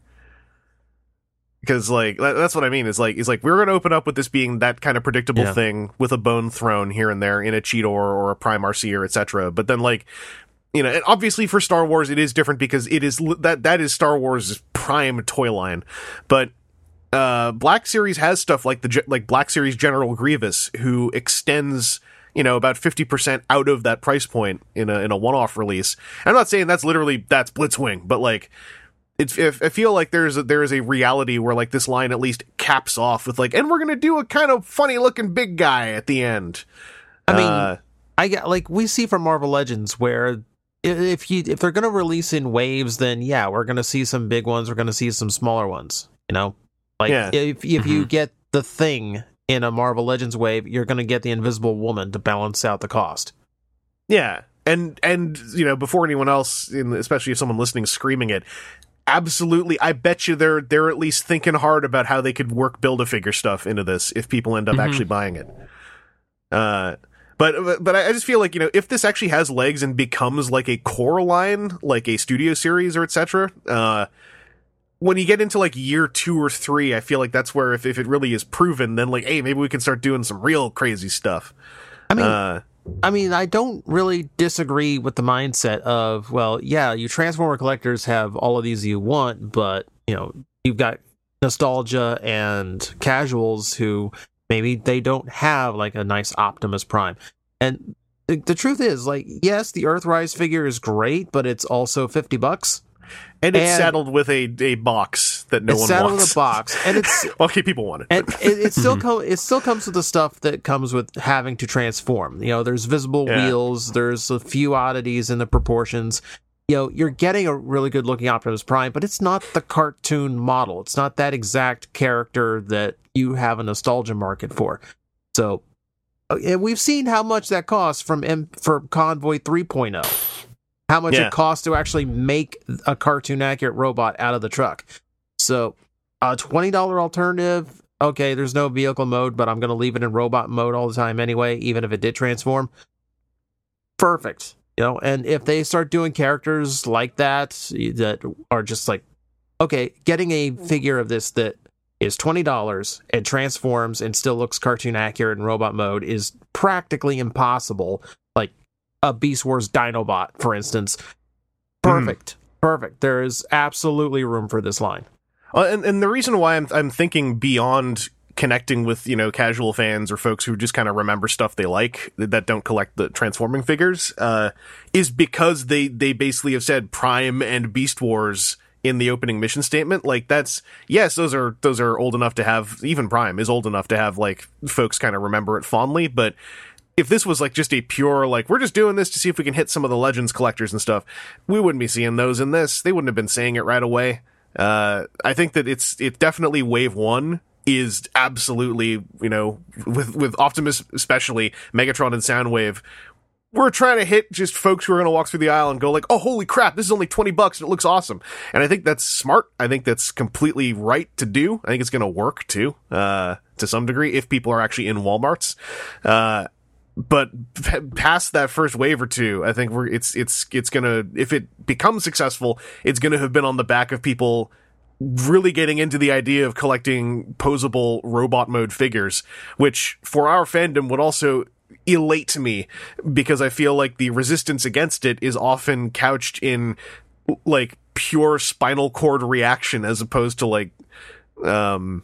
Because like that- that's what I mean. Is like is like we're going to open up with this being that kind of predictable Yeah. thing with a bone thrown here and there in a Cheetor or a Prime Arcee, etc. But then like you know, and obviously for Star Wars it is different because it is that that is Star Wars' prime toy line. But uh, Black Series has stuff like the like Black Series General Grievous, who extends you know about fifty percent out of that price point in a in a one off release. I'm not saying that's literally that's Blitzwing, but like it's if I feel like there's a, there is a reality where like this line at least caps off with like, and we're gonna do a kind of funny looking big guy at the end. I mean, Uh, I get like we see from Marvel Legends where if you if they're going to release in waves, then yeah, we're going to see some big ones. We're going to see some smaller ones. You know, like Yeah. if if you get the thing in a Marvel Legends wave, you're going to get the Invisible Woman to balance out the cost. Yeah, and and you know before anyone else, in, especially if someone listening screaming it, absolutely, I bet you they're they're at least thinking hard about how they could work build a figure stuff into this if people end up Mhm. actually buying it. Uh, but but I just feel like you know if this actually has legs and becomes like a core line, like a studio series or etc. Uh, when you get into like year two or three, I feel like that's where if, if it really is proven, then like, hey, maybe we can start doing some real crazy stuff. I mean, Uh, I mean, I don't really disagree with the mindset of, well, yeah, you Transformer collectors have all of these you want, but you know, you've got nostalgia and casuals who maybe they don't have like a nice Optimus Prime. And the, the truth is, like, yes, the Earthrise figure is great, but it's also fifty bucks. And it's And- saddled with a, a box that no it's one saddled wants. with a box, and it's okay, people want it. and it, it still it still comes with the stuff that comes with having to transform. You know, there's visible Yeah. wheels, there's a few oddities in the proportions. You know, you're getting a really good looking Optimus Prime, but it's not the cartoon model. It's not that exact character that you have a nostalgia market for. So, uh, and we've seen how much that costs from M- for Convoy 3.0. How much Yeah. it costs to actually make a cartoon accurate robot out of the truck. So, a twenty dollar alternative. Okay, there's no vehicle mode, but I'm going to leave it in robot mode all the time anyway, even if it did transform. Perfect, you know. And if they start doing characters like that that are just like, okay, getting a hmm. figure of this that is twenty dollars and transforms and still looks cartoon accurate in robot mode is practically impossible. Like a Beast Wars Dinobot, for instance. Perfect, perfect. There is absolutely room for this line. Uh, and, and the reason why I'm I'm thinking beyond connecting with you know casual fans or folks who just kind of remember stuff they like that that don't collect the transforming figures uh, is because they they basically have said Prime and Beast Wars in the opening mission statement. Like that's yes, those are those are old enough to have even Prime is old enough to have like folks kind of remember it fondly, but if this was like just a pure like we're just doing this to see if we can hit some of the legends collectors and stuff we wouldn't be seeing those in this. They wouldn't have been saying it right away. Uh i think that it's it definitely wave one is absolutely you know with with optimus especially megatron and soundwave we're trying to hit just folks who are going to walk through the aisle and go like oh holy crap this is only 20 bucks and it looks awesome. And i think that's smart. I think that's completely right to do. I think it's going to work too uh to some degree if people are actually in walmarts. Uh but past that first wave or two, I think we're it's it's it's gonna if it becomes successful, it's gonna have been on the back of people really getting into the idea of collecting posable robot mode figures, which for our fandom would also elate me because I feel like the resistance against it is often couched in like pure spinal cord reaction as opposed to like um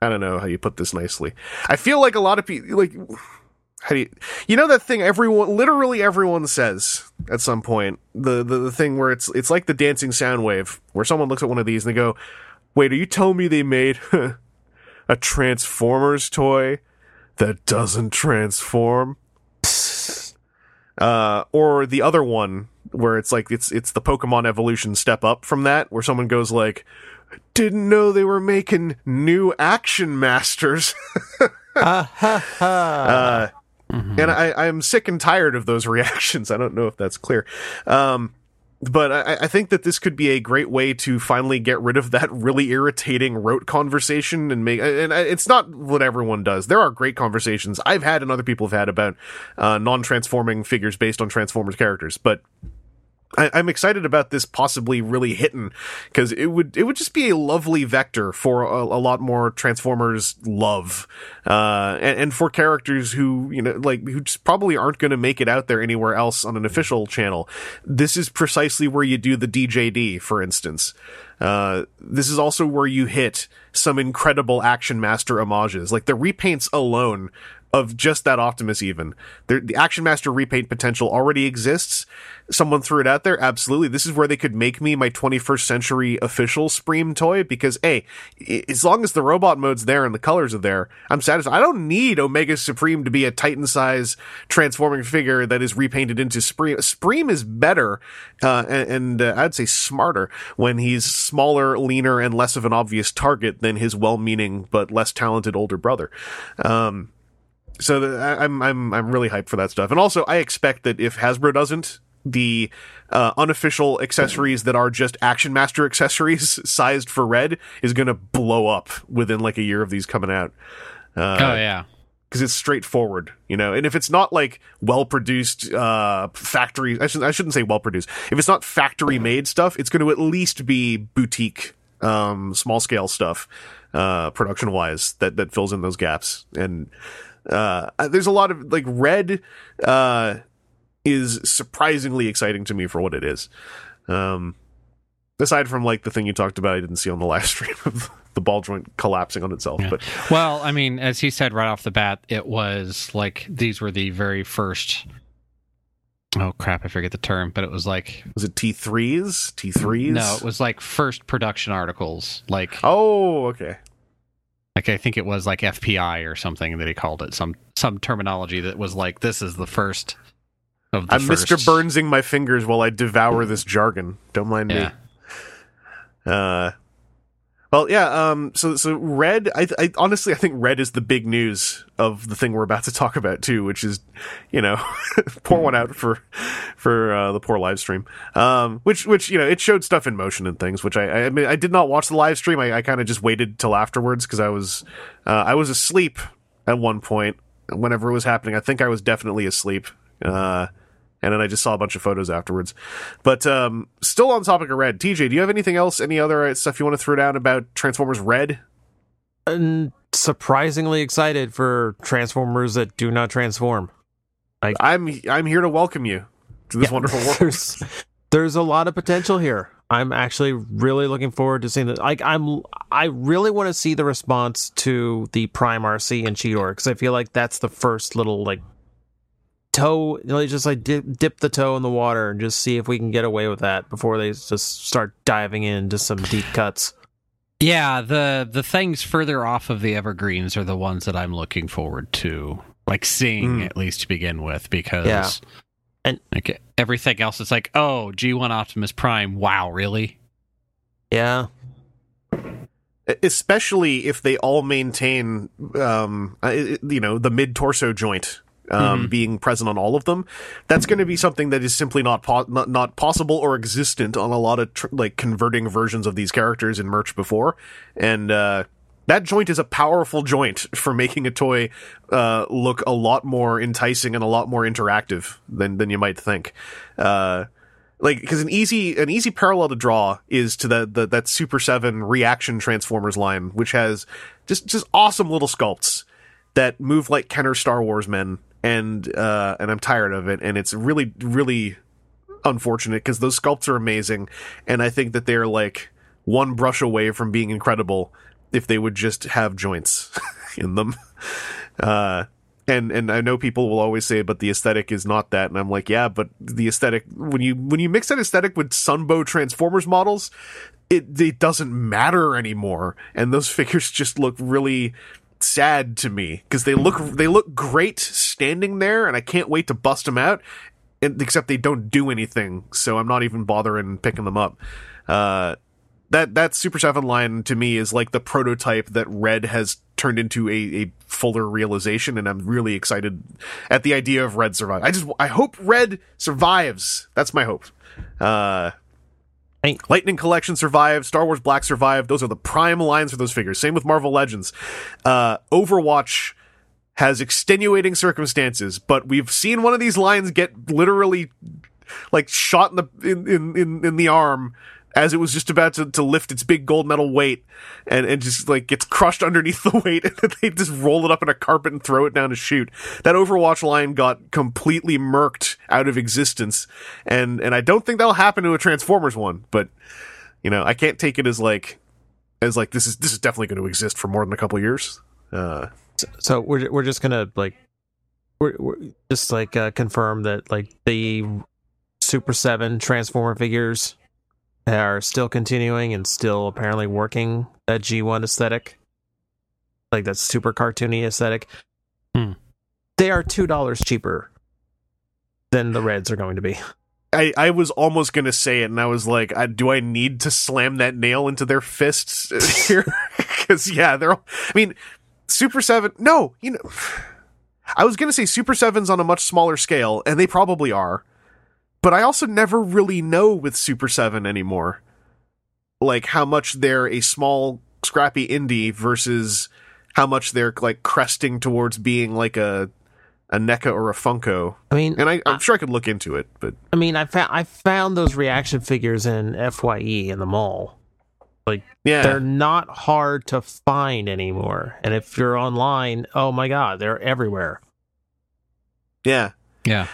I don't know how you put this nicely. I feel like a lot of people like how do you you know that thing everyone literally everyone says at some point the, the the thing where it's it's like the dancing sound wave where someone looks at one of these and they go wait are you telling me they made a transformers toy that doesn't transform uh or the other one where it's like it's it's the pokemon evolution step up from that where someone goes like Didn't know they were making new Action Masters. Ah. Uh, Mhm. and I, I'm sick and tired of those reactions. I don't know if that's clear. Um, but I, I think that this could be a great way to finally get rid of that really irritating rote conversation and make. And it's not what everyone does. There are great conversations I've had and other people have had about uh, non-transforming figures based on Transformers characters, but. I, I'm excited about this possibly really hitting because it would it would just be a lovely vector for a, a lot more Transformers love, uh, and, and for characters who you know like who just probably aren't going to make it out there anywhere else on an official channel. This is precisely where you do the DJD, for instance. Uh, this is also where you hit some incredible Action Master homages, like the repaints alone of just that Optimus even. The, the Action Master repaint potential already exists. Someone threw it out there. Absolutely. This is where they could make me my 21st century official Supreme toy because, hey, as long as the robot mode's there and the colors are there, I'm satisfied. I don't need Omega Supreme to be a Titan size transforming figure that is repainted into Supreme. Supreme is better, uh, and, and uh, I'd say smarter when he's smaller, leaner, and less of an obvious target than his well meaning but less talented older brother. Um, so the, I- I'm I'm I'm really hyped for that stuff, and also I expect that if Hasbro doesn't, the uh, unofficial accessories that are just Action Master accessories sized for red is going to blow up within like a year of these coming out. Uh, oh yeah. because it's straightforward, you know. And if it's not like well produced uh factory, I shouldn't I shouldn't say well produced. If it's not factory made stuff, it's going to at least be boutique, um, small scale stuff, uh, production wise that that fills in those gaps. And uh, there's a lot of like red, uh, is surprisingly exciting to me for what it is. Um, aside from like the thing you talked about, I didn't see on the live stream of the ball joint collapsing on itself, Yeah. but Well, I mean, as he said right off the bat, it was like these were the very first. Oh crap! I forget the term, but it was like was it T threes, T threes? no, it was like first production articles. Like, Oh, okay. Like I think it was like FPI or something that he called it. Some some terminology that was like this is the first of the I'm first. Mr. Burnsing my fingers while I devour this jargon. Don't mind Yeah. me. Uh, well, yeah. Um, so so red. I, I honestly I think red is the big news of the thing we're about to talk about too, which is, you know, pour one out for for uh, the poor live stream. Um, which which you know it showed stuff in motion and things, which I I mean I did not watch the live stream. I, I kind of just waited till afterwards because I was uh, I was asleep at one point whenever it was happening. I think I was definitely asleep. Uh, and then I just saw a bunch of photos afterwards. But um, still on topic of Red, TJ, do you have anything else? Any other stuff you want to throw down about Transformers Red? and surprisingly excited for Transformers that do not transform. I'm I'm here to welcome you to this Yeah, wonderful world. There's, there's a lot of potential here. I'm actually really looking forward to seeing it. Like I'm, I really want to see the response to the Prime Arcee and Cheetor because I feel like that's the first little like toe, you know, just like dip, dip the toe in the water and just see if we can get away with that before they just start diving into some deep cuts. Yeah, the the things further off of the evergreens are the ones that I'm looking forward to, like seeing Mm. at least to begin with, because Yeah. And- like everything else is like, oh, G1 Optimus Prime, wow, really? Yeah, especially if they all maintain um uh, you know the mid torso joint um, Mhm. being present on all of them that's going to be something that is simply not, po- not not possible or existent on a lot of tr- like converting versions of these characters in merch before and uh that joint is a powerful joint for making a toy uh, look a lot more enticing and a lot more interactive than than you might think. Uh, like because an easy an easy parallel to draw is to the, the that Super Seven Reaction Transformers line, which has just just awesome little sculpts that move like Kenner Star Wars men, and uh, and I'm tired of it, and it's really really unfortunate because those sculpts are amazing, and I think that they're like one brush away from being incredible if they would just have joints in them. Uh, and and I know people will always say, but the aesthetic is not that, and I'm like, yeah, but the aesthetic when you when you mix that aesthetic with Sunbow Transformers models, it it doesn't matter anymore, and those figures just look really sad to me because they look they look great standing there, and I can't wait to bust them out. Except they don't do anything, so I'm not even bothering picking them up. Uh, that that Super Seven line to me is like the prototype that Red has turned into a, a fuller realization, and I'm really excited at the idea of Red surviving. I just I hope Red survives. That's my hope. Uh, Lightning Collection survived. Star Wars Black survived. Those are the prime lines for those figures. Same with Marvel Legends. Uh, Overwatch has extenuating circumstances, but we've seen one of these lines get literally like shot in the in in in, in the arm as it was just about to, to lift its big gold medal weight and, and just like gets crushed underneath the weight and they just roll it up in a carpet and throw it down to shoot. That Overwatch line got completely murked out of existence. And and I don't think that'll happen to a Transformers one, but you know, I can't take it as like as like this is this is definitely going to exist for more than a couple years. Uh So we're we're just gonna like we're, we're just like uh, confirm that like the Super Seven Transformer figures are still continuing and still apparently working that G one aesthetic, like that super cartoony aesthetic. Hmm. They are two dollars cheaper than the Reds are going to be. I, I was almost gonna say it, and I was like, I, "Do I need to slam that nail into their fists here?" Because yeah, they're. all- I mean, Super Seven. No, you know, I was gonna say Super Sevens on a much smaller scale, and they probably are. But I also never really know with Super Seven anymore, like how much they're a small, scrappy indie versus how much they're like cresting towards being like a a NECA or a Funko. I mean, And I, I'm sure I could look into it, but I mean, I found I found those reaction figures in Fye in the mall. Like, yeah, They're not hard to find anymore, and if you're online, oh my god, they're everywhere. yeah. Yeah.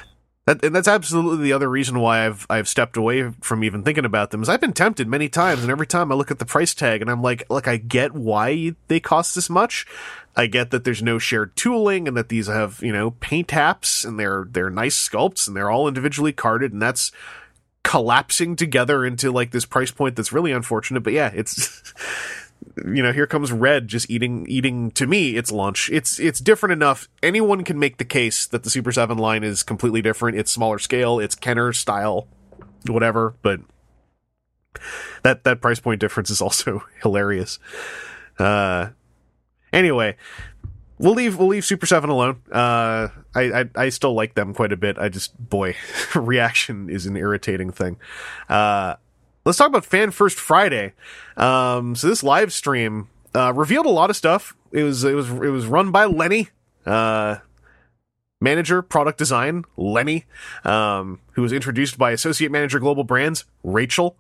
That, and that's absolutely the other reason why I've I've stepped away from even thinking about them. Is I've been tempted many times, and every time I look at the price tag, and I'm like, like I get why they cost this much. I get that there's no shared tooling, and that these have you know paint apps, and they're they're nice sculpts, and they're all individually carded, and that's collapsing together into like this price point that's really unfortunate. But yeah, it's you know here comes red just eating eating to me it's lunch. It's it's different enough. Anyone can make the case that the super 7 line is completely different. It's smaller scale. It's kenner style. Whatever. But that that price point difference is also hilarious. Uh anyway we'll leave we'll leave super 7 alone. Uh I, I i still like them quite a bit. I just boy reaction is an irritating thing. Uh let's talk about fan first friday. Um so this live stream uh revealed a lot of stuff. It was it was it was run by lenny uh manager product design lenny um who was introduced by associate manager global brands rachel.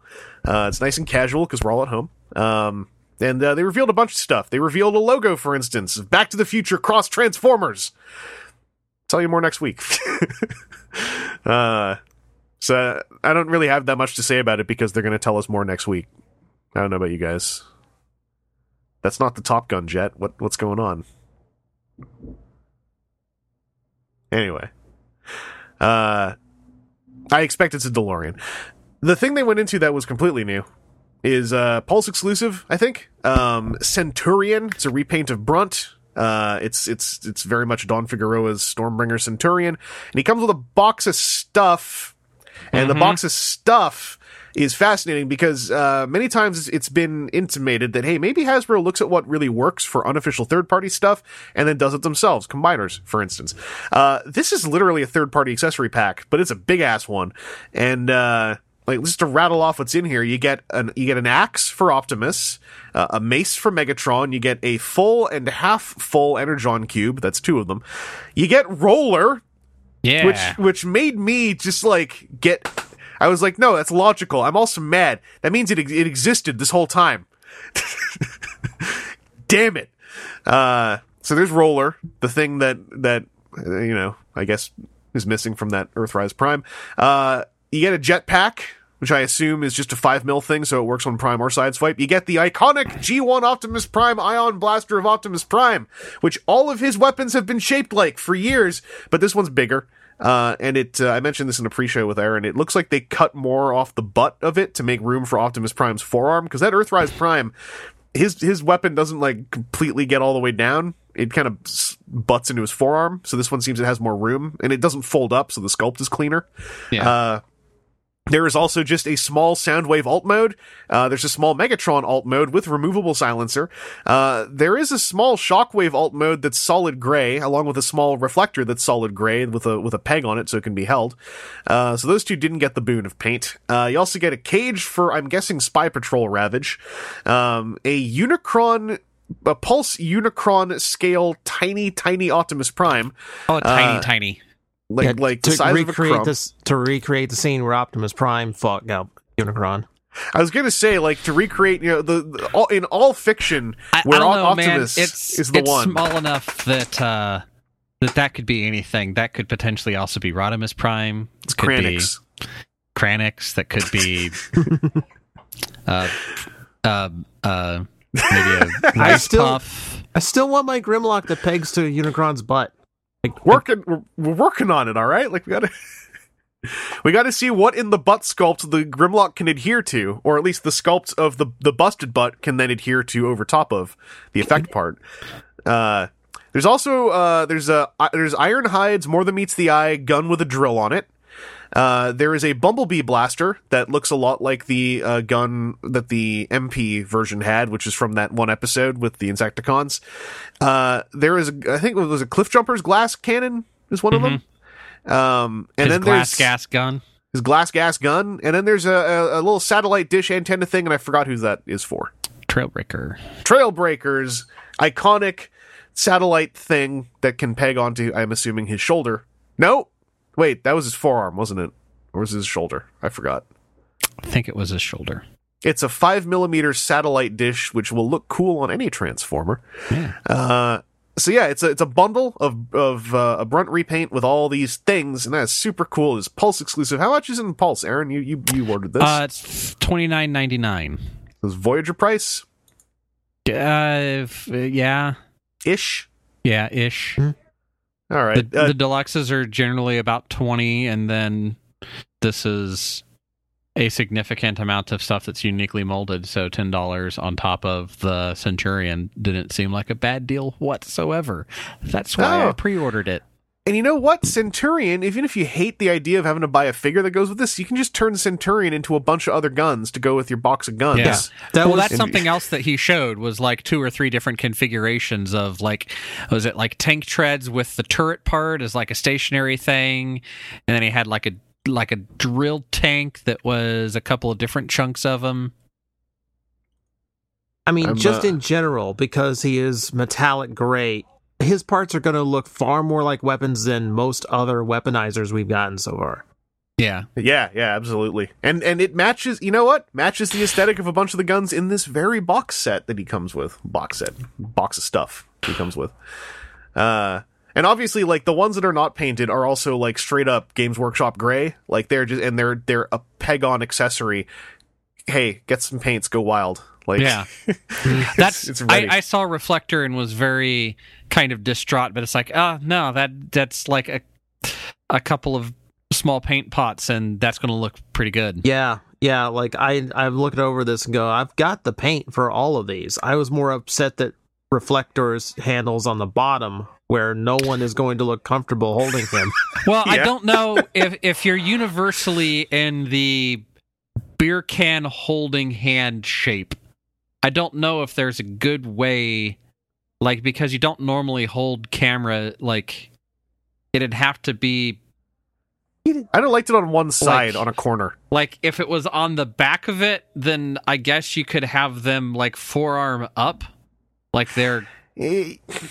Uh it's nice and casual because we're all at home. Um and uh, they revealed a bunch of stuff. They revealed a logo for instance back to the future cross transformers. Tell you more next week. Uh so I don't really have that much to say about it because they're going to tell us more next week. I don't know about you guys. That's not the Top Gun jet. What what's going on? Anyway, uh, I expect it's a DeLorean. The thing they went into that was completely new is uh, Pulse exclusive. I think um, Centurion. It's a repaint of Brunt. Uh, it's it's it's very much Don Figueroa's Stormbringer Centurion, and he comes with a box of stuff and the box of stuff is fascinating because uh, many times it's been intimated that hey maybe hasbro looks at what really works for unofficial third party stuff and then does it themselves combiners for instance. Uh, this is literally a third party accessory pack but it's a big ass one. And uh, like just to rattle off what's in here you get an you get an axe for optimus uh, a mace for megatron you get a full and half full energon cube that's two of them. You get roller Yeah. which which made me just like get I was like, no, that's logical. I'm also mad. That means it it existed this whole time. Damn it. Uh so there's Roller, the thing that that you know, I guess is missing from that Earthrise Prime. Uh you get a jetpack, which I assume is just a 5 mil thing, so it works on Prime or Sideswipe. You get the iconic G1 Optimus Prime Ion Blaster of Optimus Prime, which all of his weapons have been shaped like for years, but this one's bigger. Uh, and it, uh, I mentioned this in a pre-show with Aaron. It looks like they cut more off the butt of it to make room for Optimus Prime's forearm, because that Earthrise Prime, his his weapon doesn't like completely get all the way down. It kind of butts into his forearm. So this one seems it has more room, and it doesn't fold up, so the sculpt is cleaner. Yeah. Uh, There is also just a small Soundwave alt mode. Uh, there's a small Megatron alt mode with removable silencer. Uh, there is a small Shockwave alt mode that's solid gray, along with a small reflector that's solid gray with a with a peg on it so it can be held. Uh, so those two didn't get the boon of paint. Uh, you also get a cage for, I'm guessing, Spy Patrol Ravage, um, a Unicron. A Pulse Unicron scale tiny, tiny Optimus Prime, Oh, tiny, Uh, tiny. Like Yeah, like to the size of a recreate crumb. this to recreate the scene where Optimus Prime fought Gal- Unicron. I was gonna say, like, to recreate, you know, the, the all, in all fiction, I, I where don't Op- know, man. Optimus It's is the it's one. small enough that uh, that that could be anything. That could potentially also be Rodimus Prime. It's could Kranix. be Kranix. That could be uh, uh, uh, maybe a I Rice still- Puff. I still want my Grimlock that pegs to Unicron's butt. Like, Working, we're, we're working on it. All right, like we gotta, we gotta see what in the butt sculpt the Grimlock can adhere to, or at least the sculpt of the the busted butt can then adhere to over top of the effect part. Uh, there's also uh, there's a there's Ironhide's more than meets the eye gun with a drill on it. Uh, there is a Bumblebee blaster that looks a lot like the uh, gun that the MP version had, which is from that one episode with the Insecticons. Uh, there is, a, I think it was a Cliffjumper's glass cannon is one of them. Um, and then His then glass there's gas gun. his glass gas gun, and then there's a, a, a little satellite dish antenna thing, and I forgot who that is for. Trailbreaker. Trailbreakers, iconic satellite thing that can peg onto, I'm assuming, his shoulder. No, wait, that was his forearm, wasn't it? Or was it his shoulder? I forgot. I think it was his shoulder. It's a five millimeter satellite dish, which will look cool on any transformer. Yeah. Uh, so yeah, it's a it's a bundle of of uh, a brunt repaint with all these things, and that's super cool. It's Pulse exclusive. How much is it in Pulse, Aaron? You you you ordered this. Uh, it's twenty nine ninety nine. It was Voyager price Uh, if- yeah, ish. yeah, ish. All right. The, Uh, the deluxes are generally about 20 and then this is a significant amount of stuff that's uniquely molded so $10 on top of the centurion didn't seem like a bad deal whatsoever that's why Oh. i pre-ordered it and you know what, Centurion. Even if you hate the idea of having to buy a figure that goes with this, you can just turn Centurion into a bunch of other guns to go with your box of guns. Yeah. That well was that's something else that he showed was like two or three different configurations of like was it like tank treads with the turret part as like a stationary thing and then he had like a like a drill tank that was a couple of different chunks of them I mean, I'm, just uh, in general, because he is metallic gray, his parts are going to look far more like weapons than most other weaponizers we've gotten so far. yeah Yeah, yeah, absolutely. And and it matches, you know what? Matches the aesthetic of a bunch of the guns in this very box set that he comes with. Box set. Box of stuff he comes with. Uh and obviously like the ones that are not painted are also like straight up Games Workshop gray. Like they're just and they're they're a peg on accessory. Hey, get some paints, go wild. Like Yeah. Mm. it's- That's it's I. I saw Reflector and was very kind of distraught, but it's like, oh no, that that's like a a couple of small paint pots and that's gonna look pretty good. Yeah, yeah. Like I, I'm looking over this and go, I've got the paint for all of these. I was more upset that reflectors handles on the bottom where no one is going to look comfortable holding him. Well, I don't know if if you're universally in the beer can holding hand shape. I don't know if there's a good way like because you don't normally hold camera like it'd have to be I don't liked it on one side Like- on a corner. like if it was on the back of it then I guess you could have them like forearm up like they're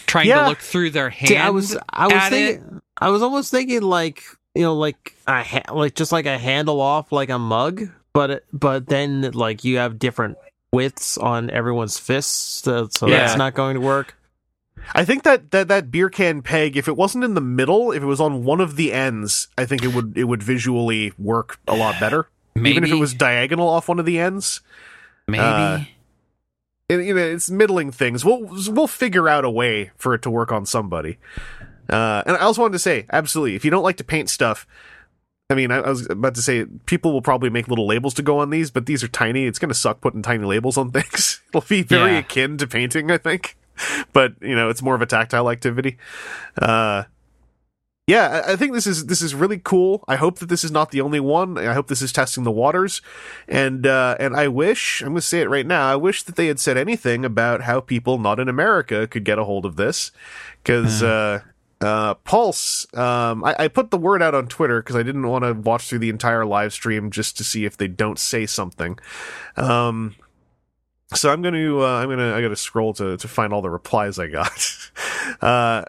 trying Yeah. to look through their hand. See, I was, I was at thinking, I was almost thinking like, you know, like a ha- like just like a handle off like a mug, but it, but then like you have different widths on everyone's fists, so, so Yeah. that's not going to work. I think that, that that beer can peg, if it wasn't in the middle, if it was on one of the ends, I think it would it would visually work a lot better. maybe Even if it was diagonal off one of the ends. maybe uh, And, you know, it's middling things. We'll we'll figure out a way for it to work on somebody. Uh, and I also wanted to say, absolutely, if you don't like to paint stuff, I mean, I, I was about to say people will probably make little labels to go on these, but these are tiny. It's going to suck putting tiny labels on things. It'll be very Yeah. akin to painting, I think. But you know, it's more of a tactile activity. Uh, yeah, I I think this is this is really cool. I hope that this is not the only one. I hope this is testing the waters, and uh, and I wish I'm going to say it right now. I wish that they had said anything about how people not in America could get a hold of this, because uh, uh, Pulse. Um, I, I put the word out on Twitter because I didn't want to watch through the entire live stream just to see if they don't say something. Um, so I'm gonna uh, I'm gonna I gotta scroll to to find all the replies I got. uh,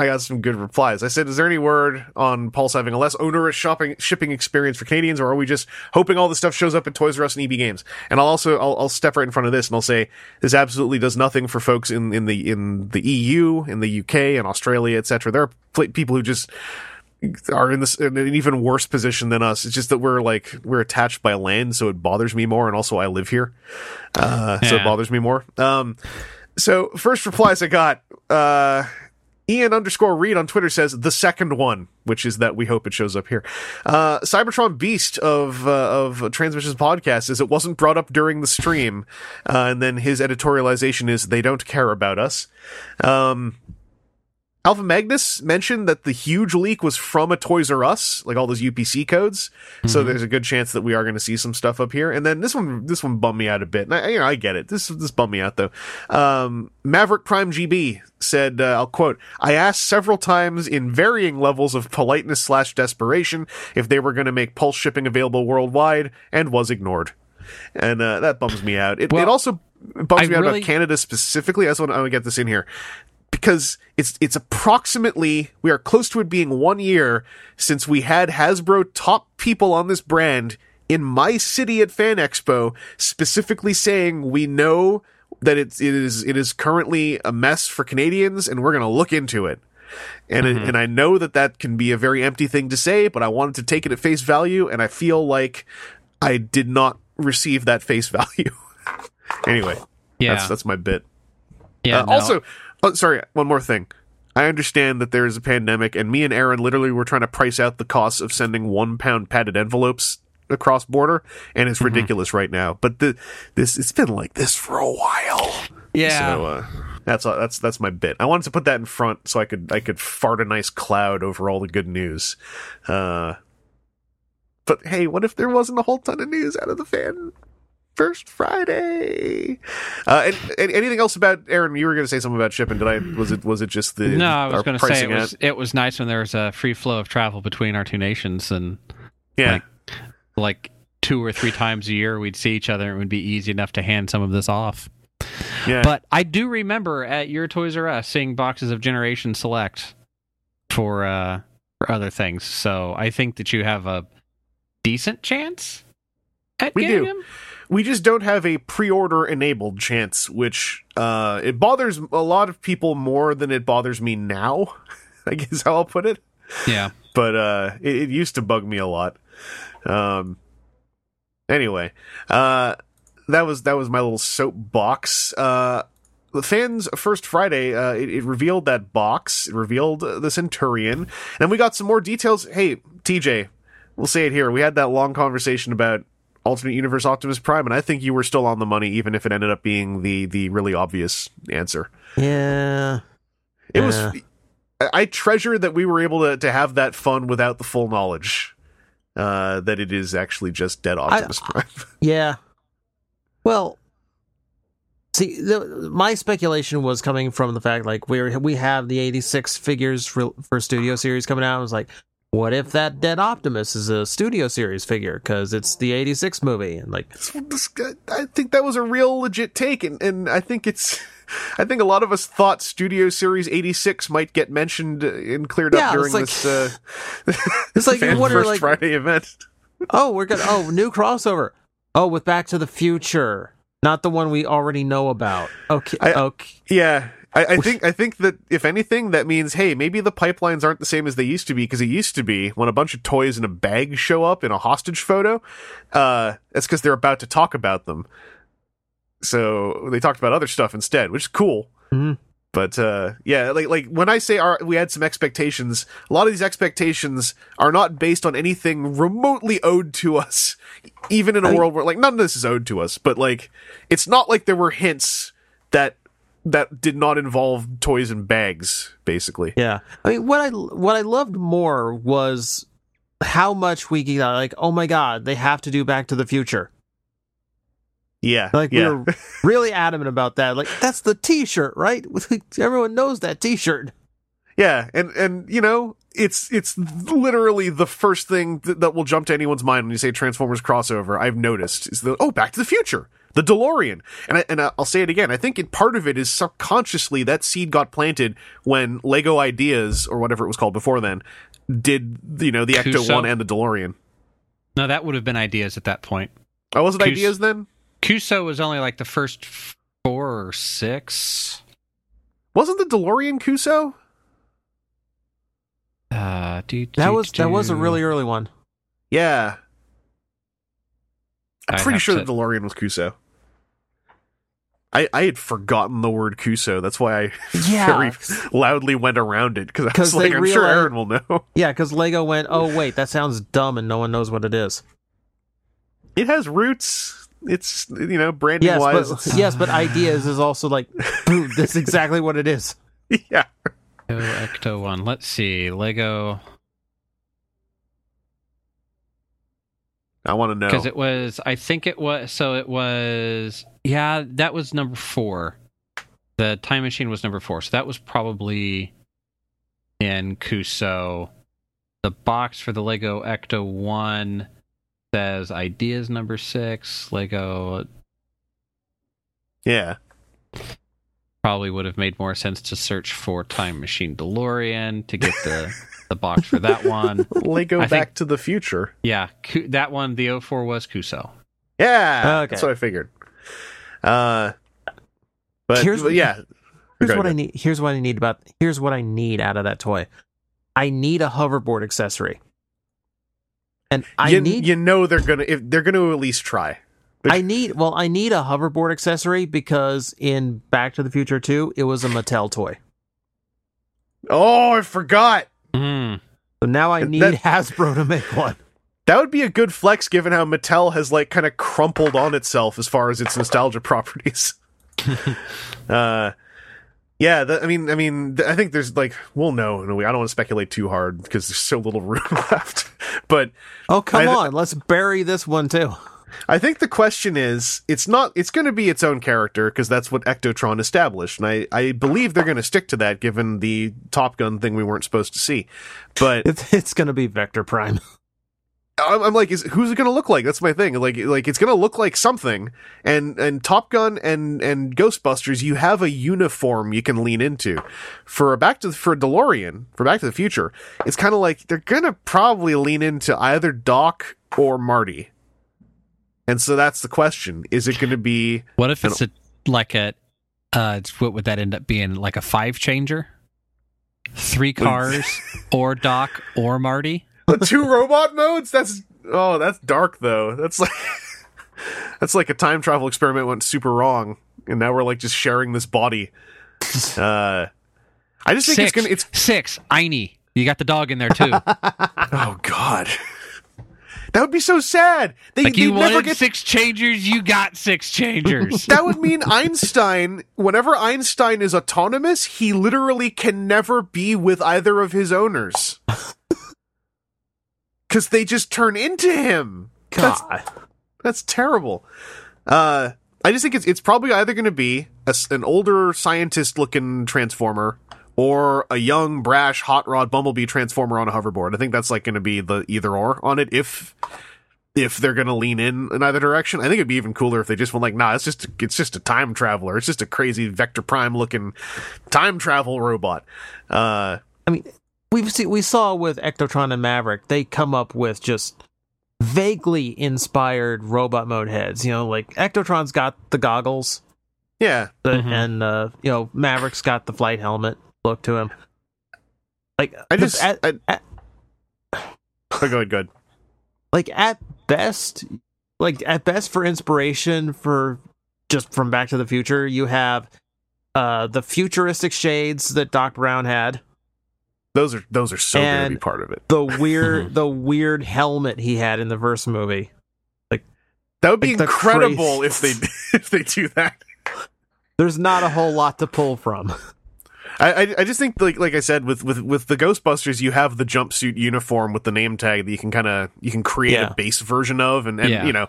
I got some good replies. I said, "Is there any word on Pulse having a less onerous shopping shipping experience for Canadians, or are we just hoping all the stuff shows up at Toys R Us and EB Games?" And I'll also I'll, I'll step right in front of this and I'll say this absolutely does nothing for folks in in the in the EU, in the UK, and Australia, etc. There are pl- people who just are in this in an even worse position than us. It's just that we're like we're attached by land, so it bothers me more, and also I live here, uh, so it bothers me more. Um, so first replies I got. Uh, Ian underscore Reed on Twitter says the second one, which is that we hope it shows up here. Uh, Cybertron Beast of uh, of Transmissions Podcast is it wasn't brought up during the stream, uh, and then his editorialization is they don't care about us. Um, Alpha Magnus mentioned that the huge leak was from a Toys R Us, like all those UPC codes. So there's a good chance that we are going to see some stuff up here. And then this one, this one bummed me out a bit. And I, you know, I get it. This this bummed me out though. Um, Maverick Prime GB said, uh, "I'll quote: I asked several times in varying levels of politeness slash desperation if they were going to make Pulse shipping available worldwide, and was ignored." And uh, that bums me out. It, it Well, also bums I me out really- about Canada specifically. I just want to get this in here because it's it's approximately we are close to it being one year since we had Hasbro top people on this brand in my city at Fan Expo specifically saying we know that it's it is it is currently a mess for Canadians and we're going to look into it. And it, and I know that that can be a very empty thing to say, but I wanted to take it at face value and I feel like I did not receive that face value. anyway, Yeah. that's that's my bit. yeah. Uh, no. Also, oh, sorry, one more thing. I understand that there is a pandemic, and me and Aaron literally were trying to price out the costs of sending one pound padded envelopes across border, and it's ridiculous right now. But the this it's been like this for a while. yeah. So uh, that's that's that's my bit. I wanted to put that in front so I could I could fart a nice cloud over all the good news. Uh, but hey, what if there wasn't a whole ton of news out of the fan first Friday? Uh, and, and anything else about Aaron? You were going to say something about shipping. Did I? Was it was it just the no, I was going to say it was, it was nice when there was a free flow of travel between our two nations, and Yeah, like- like two or three times a year we'd see each other, and it would be easy enough to hand some of this off. yeah. But I do remember at your Toys R Us seeing boxes of Generation Select for uh for other things. So I think that you have a decent chance at We getting do. them. We just don't have a pre-order enabled chance, which uh, it bothers a lot of people more than it bothers me now. I guess how I'll put it. Yeah. but uh it, it used to bug me a lot um anyway uh that was that was my little soapbox uh the fans first friday uh it, it revealed that box it revealed uh, the centurion and we got some more details hey tj we'll say it here we had that long conversation about alternate universe optimus prime and i think you were still on the money even if it ended up being the the really obvious answer Yeah. it was Yeah. I- I treasure that we were able to, to have that fun without the full knowledge uh, that it is actually just dead Optimus Prime. Yeah. Well, see, the, my speculation was coming from the fact like we we have the 86 figures for, for Studio Series coming out. I was like, what if that Dead Optimus is a Studio Series figure because it's the 86 movie? And like, I think that was a real legit take, and, and I think it's. I think a lot of us thought Studio Series 86 might get mentioned and cleared Yeah, up during it's this uh, It's like you wonder, First like- Friday event. oh, we're gonna oh new crossover. Oh, with Back to the Future, not the one we already know about. Okay, I- okay. Yeah, I, I think I think that if anything, that means hey, maybe the pipelines aren't the same as they used to be because it used to be when a bunch of toys in a bag show up in a hostage photo, uh, that's because they're about to talk about them. So they talked about other stuff instead, which is cool. Mhm. But uh, yeah, like like when I say our, we had some expectations, a lot of these expectations are not based on anything remotely owed to us, even in a I- world where like none of this is owed to us. But like, it's not like there were hints that that did not involve toys and bags, basically. Yeah, I mean, what I what I loved more was how much we got. Like, oh my god, they have to do Back to the Future. Yeah, Like yeah. we were really adamant about that. Like that's the T-shirt, right? Everyone knows that T-shirt. Yeah, and and you know, it's it's literally the first thing th- that will jump to anyone's mind when you say Transformers crossover. I've noticed is the oh, Back to the Future, the DeLorean, and I, and I'll say it again. I think it, part of it is subconsciously that seed got planted when Lego Ideas or whatever it was called before then did you know the Ecto One and the DeLorean. No, that would have been ideas at that point. Oh, was it Kus- Ideas then? Cuusoo was only like the first four or six. Wasn't the DeLorean Cuusoo? Uh, do, That do, was that was a really early one. Yeah, I'm I'd pretty sure to- the DeLorean was Cuusoo. I, I had forgotten the word Cuusoo. That's why I Yeah. very loudly went around it because I 'Cause was like, they I'm sure Aaron will know. Yeah, because Lego went, oh wait, that sounds dumb, and no one knows what it is. It has roots. It's you know branding Yes, wise. but yes, but ideas is also like, boom, that's exactly what it is. yeah, Oh, Ecto One. Let's see. Lego I want to know. because it was. I think it was. So it was. Yeah, that was number four. The time machine was number four. So that was probably in Cuusoo. The box for the Lego Ecto One says ideas number six. Lego yeah, probably would have made more sense to search for Time Machine DeLorean to get the the box for that one. Lego I Back think- to the Future. Yeah, that one, the 04 was Cuusoo. Yeah, Okay. that's what I figured. Uh, but, Here's- but yeah, Here's Okay, what I need. Here's what I need about. Here's what I need out of that toy. I need a hoverboard accessory, and I you, need. you know they're gonna if they're gonna at least try. I need. Well, I need a hoverboard accessory because in Back to the Future 2, it was a Mattel toy. Oh, I forgot. So now I That- need Hasbro to make one. That would be a good flex given how Mattel has like kind of crumpled on itself as far as its nostalgia properties. uh yeah, that, I mean, I mean, I think there's like, we'll know. in a way. I don't want to speculate too hard because there's so little room left. But Oh come I- on, let's bury this one too. I think the question is, it's not, it's going to be its own character because that's what Ectotron established, and I, I believe they're going to stick to that given the Top Gun thing we weren't supposed to see. But It's, it's going to be Vector Prime. I'm, I'm like, is who's it going to look like? That's my thing. Like, like it's going to look like something. And and Top Gun and and Ghostbusters, you have a uniform you can lean into. For a Back to the, for DeLorean, for Back to the Future, it's kind of like they're going to probably lean into either Doc or Marty. And so that's the question: Is it going to be? What if it's a, like a, uh, what would that end up being? Like a five changer? Three cars, or Doc, or Marty? the two robot modes that's oh that's dark though that's like that's like a time travel experiment went super wrong and now we're like just sharing this body uh i just think Six. it's gonna it's Six. Einie. You got the dog in there too. oh god that would be so sad they, like you they'd never wanted get six changers, you got six changers. that would mean Einstein, whenever Einstein is autonomous, he literally can never be with either of his owners. Cause they just turn into him. That's- God. That's terrible. Uh, I just think it's it's probably either going to be a s an older scientist looking transformer or a young brash hot rod bumblebee transformer on a hoverboard. I think that's like going to be the either or on it if if they're going to lean in in either direction. I think it'd be even cooler if they just went like, nah, it's just it's just a time traveler. It's just a crazy Vector Prime looking time travel robot. Uh, I mean, we've seen, we saw with Ectotron and Maverick, they come up with just vaguely inspired robot mode heads. You know, like Ectotron's got the goggles, yeah, the, Mhm. and uh, you know Maverick's got the flight helmet look to him. Like I just at, I, at- oh, go ahead, good. like at best, like at best for inspiration for just from Back to the Future, you have uh the futuristic shades that Doc Brown had. Those are those are so going to be part of it. the weird the weird helmet he had in the first movie. Like that would be Like incredible if they if they do that. there's not a whole lot to pull from. I, I just think like like I said with with with the Ghostbusters, you have the jumpsuit uniform with the name tag that you can kind of you can create Yeah. a base version of, and and Yeah. you know,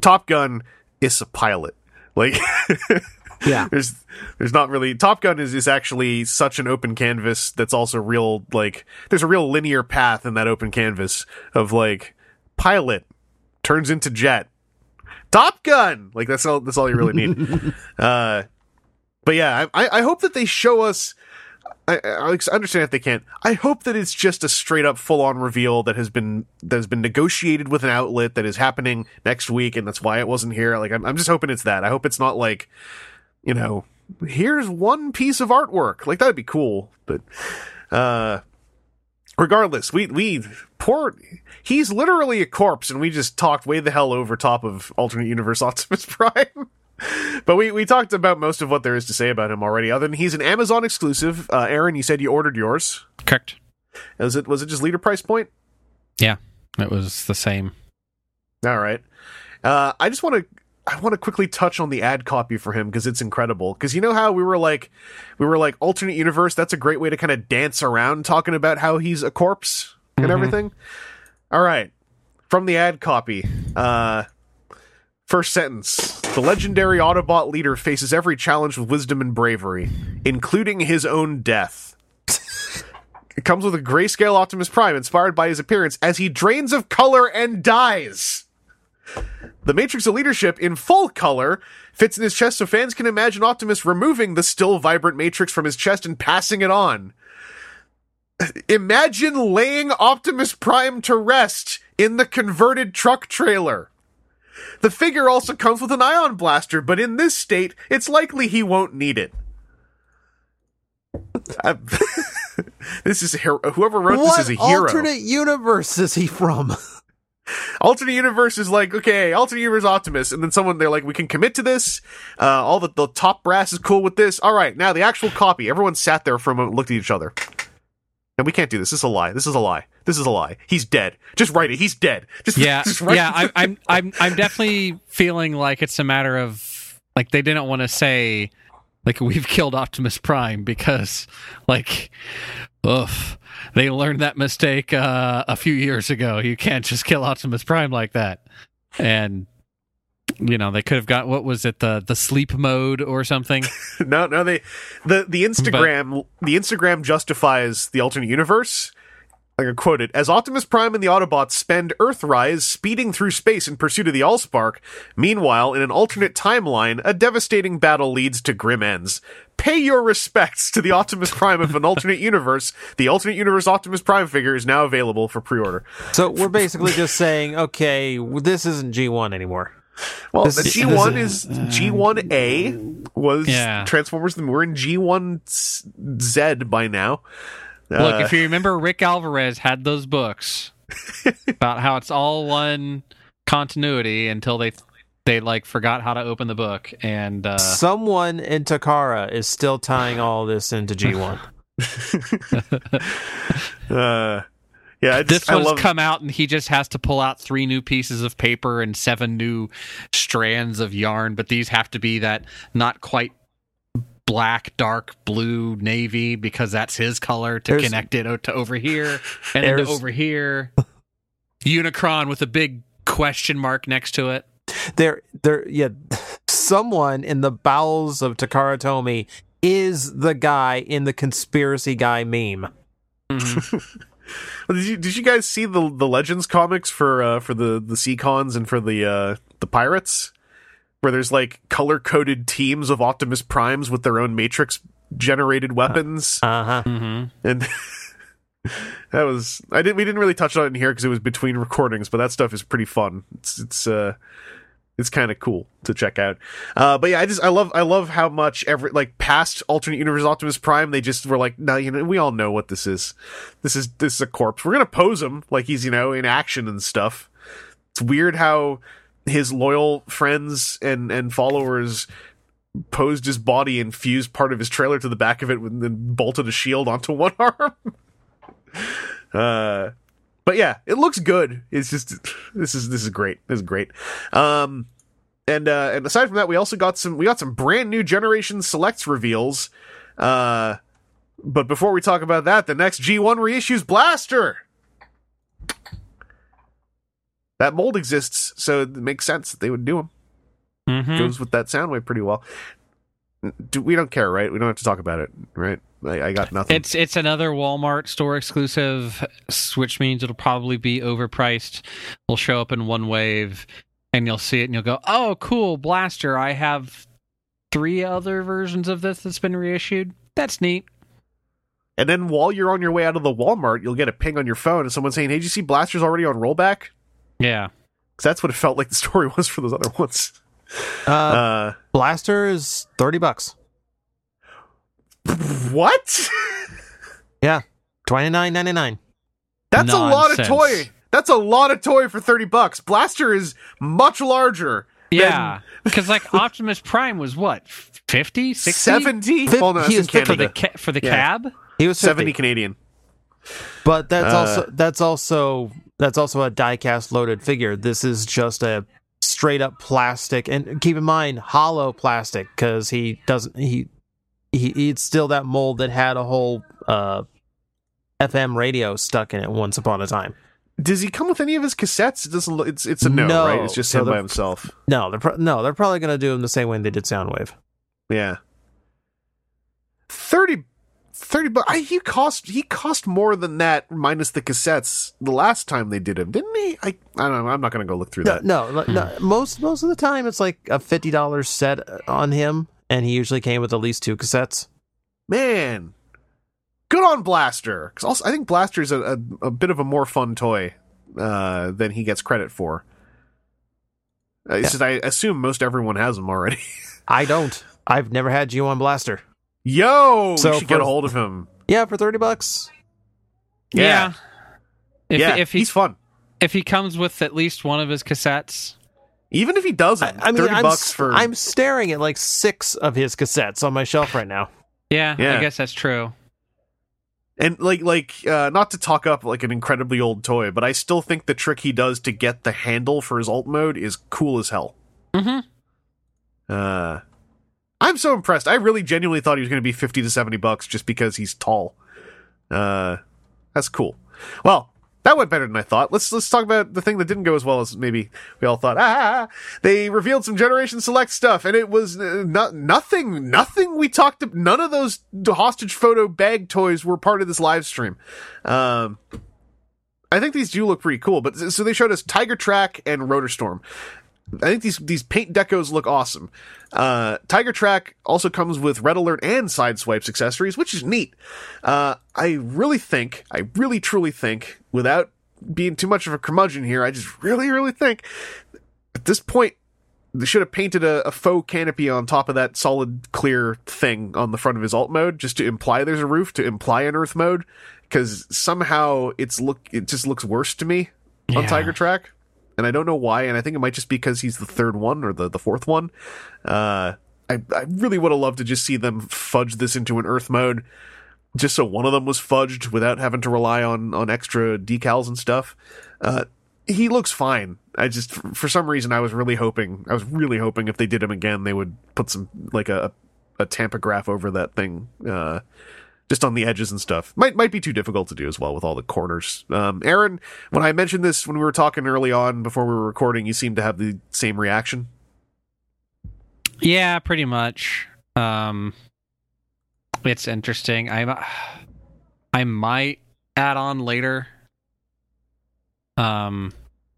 Top Gun is a pilot. Like Yeah. there's there's not really Top Gun is is actually such an open canvas that's also real like there's a real linear path in that open canvas of like pilot turns into jet. Top Gun, like that's all. That's all you really need. uh, but yeah, I I hope that they show us. I, I understand if they can't. I hope that it's just a straight up full on reveal that has been that has been negotiated with an outlet that is happening next week, and that's why it wasn't here. Like I'm, I'm just hoping it's that. I hope it's not like, you know, here's one piece of artwork. Like that'd be cool. But uh, regardless, we we poor. He's literally a corpse, and we just talked way the hell over top of alternate universe Optimus Prime. But we, we talked about most of what there is to say about him already. Other than he's an Amazon exclusive. Uh, Aaron, you said you ordered yours. Correct. Was it was it just leader price point? Yeah, it was the same. All right. Uh, I just want to I want to quickly touch on the ad copy for him because it's incredible. Because you know how we were like we were like alternate universe. That's a great way to kind of dance around talking about how he's a corpse and Mhm. everything. All right. From the ad copy. Uh, First sentence. The legendary Autobot leader faces every challenge with wisdom and bravery, including his own death. it comes with a grayscale Optimus Prime inspired by his appearance as he drains of color and dies. The Matrix of Leadership in full color fits in his chest so fans can imagine Optimus removing the still vibrant Matrix from his chest and passing it on. Imagine laying Optimus Prime to rest in the converted truck trailer. The figure also comes with an ion blaster, but in this state, it's likely he won't need it. This is a hero. Whoever wrote what this is a hero. alternate universe is he from? alternate universe is like okay alternate universe optimus and then someone they're like we can commit to this uh all the, the top brass is cool with this all right now the actual copy everyone sat there for a moment looked at each other and we can't do this this is a lie this is a lie this is a lie. He's dead. Just write it. He's dead. Just Yeah, just yeah. I'm, I'm, I'm, I'm definitely feeling like it's a matter of like they didn't want to say like we've killed Optimus Prime because like, ugh, they learned that mistake uh, a few years ago. You can't just kill Optimus Prime like that, and you know they could have got what was it the the sleep mode or something. no no they the the instagram the instagram justifies the alternate universe I can quote it as Optimus Prime and the Autobots spend Earthrise speeding through space in pursuit of the Allspark. Meanwhile, in an alternate timeline, a devastating battle leads to grim ends. Pay your respects to the Optimus Prime of an alternate universe. The alternate universe Optimus Prime figure is now available for pre-order. So we're basically just saying, okay, this isn't G1 anymore. Well, This- the G1 is- is G1A was Yeah. Transformers. We're in G1Z by now. Look, Uh, if you remember, Rick Alvarez had those books about how it's all one continuity until they they like forgot how to open the book and uh Someone in Takara is still tying all this into G1. uh, yeah, I this one's love, come out and he just has to pull out three new pieces of paper and seven new strands of yarn but these have to be that not quite black dark blue navy because that's his color to There's- connect it to over here and then to over here unicron with a big question mark next to it there, there, yeah. Someone in the bowels of Takara Tomy is the guy in the conspiracy guy meme. Well, did you did you guys see the the Legends comics for uh, for the the Seacons and for the uh, the pirates, where there's like color coded teams of Optimus Primes with their own Matrix generated weapons, Uh huh. mm-hmm. and that was I didn't we didn't really touch on it in here because it was between recordings, but that stuff is pretty fun. It's it's uh it's kind of cool to check out. Uh, but yeah, I just I love I love how much every like past alternate universe Optimus Prime they just were like, no, you know, we all know what this is. This is this is a corpse. We're gonna pose him like he's you know in action and stuff. It's weird how his loyal friends and and followers posed his body and fused part of his trailer to the back of it and then bolted a shield onto one arm. uh but yeah, it looks good. It's just this is this is great. This is great. Um and uh, and aside from that, we also got some we got some brand new Generation Selects reveals. Uh, but before we talk about that, the next G1 reissues Blaster. That mold exists, so it makes sense that they would do them. Mhm. Goes with that Soundwave pretty well. Do, we don't care, right? We don't have to talk about it, right? I, I got nothing. It's it's another Walmart store exclusive, which means it'll probably be overpriced. Will show up in one wave, and you'll see it, and you'll go, "Oh, cool, Blaster! I have three other versions of this that's been reissued. That's neat." And then while you're on your way out of the Walmart, you'll get a ping on your phone and someone saying, "Hey, did you see Blaster's already on rollback?" Yeah, Because that's what it felt like the story was for those other ones. Uh, Uh, Blaster is thirty bucks. what? Yeah, twenty nine ninety nine. That's a lot of toy. That's a lot of toy for thirty bucks. Blaster is much larger. yeah, because like Optimus Prime was what 50, 60? Seventy. Fif- Well, no, he in is for the ca- for the Yeah. cab. He was 50. Seventy Canadian. But that's Uh, also that's also that's also a diecast loaded figure. This is just a straight up plastic, and keep in mind hollow plastic because he doesn't he he it's still that mold that had a whole uh, FM radio stuck in it once upon a time. Does he come with any of his cassettes? It doesn't. Look, it's it's a no, No. right? It's just So him by himself. No, they're pro- no they're probably gonna do him the same way they did Soundwave. Yeah. 30 30 bucks. He cost he cost more than that minus the cassettes the last time they did him, didn't he? I I don't know. I'm not going to go look through No, that. no, no, no, most most of the time it's like a fifty dollars set on him, and he usually came with at least two cassettes. Man. Good on Blaster. Cuz also I think Blaster's a, a a bit of a more fun toy uh than he gets credit for. Uh, It's just I assume most everyone has them already. I don't. I've never had G1 Blaster. Yo, So we should get a hold of him. Yeah, for thirty bucks. Yeah. If yeah, if he he's fun. if he comes with at least one of his cassettes, Even if he doesn't, I, I mean, 30 I'm, bucks for I'm staring at like six of his cassettes on my shelf right now. yeah, Yeah. I guess that's true. And like like uh, not to talk up like an incredibly old toy, but I still think the trick he does to get the handle for his alt mode is cool as hell. hmm Uh, I'm so impressed. I really genuinely thought he was going to be fifty to seventy bucks just because he's tall. Uh, that's cool. Well, that went better than I thought. Let's let's talk about the thing that didn't go as well as maybe we all thought. Ah, they revealed some Generation Select stuff, and it was uh, not nothing. Nothing we talked. None of those hostage photo bag toys were part of this live stream. Um, I think these do look pretty cool. But so they showed us Tiger Track and Rotorstorm. I think these these paint decos look awesome. Uh, Tiger Track also comes with Red Alert and Sideswipe's accessories, which is neat. Uh, I really think, I really truly think, without being too much of a curmudgeon here, I just really, really think at this point they should have painted a, a faux canopy on top of that solid clear thing on the front of his alt mode, just to imply there's a roof, to imply an Earth mode, because somehow it's look it just looks worse to me on Yeah. Tiger Track and I don't know why. And I think it might just be because he's the third one or the, the fourth one. Uh, I I really would have loved to just see them fudge this into an Earth mode, just so one of them was fudged without having to rely on on extra decals and stuff. Uh, he looks fine. I just for, some reason I was really hoping I was really hoping if they did him again they would put some like a a tampograph over that thing. Uh, just on the edges and stuff. Might might be too difficult to do as well with all the corners. Um, Aaron, when I mentioned this when we were talking early on before we were recording, you seemed to have the same reaction. Yeah, pretty much. Um, it's interesting. I I might add on later. Um,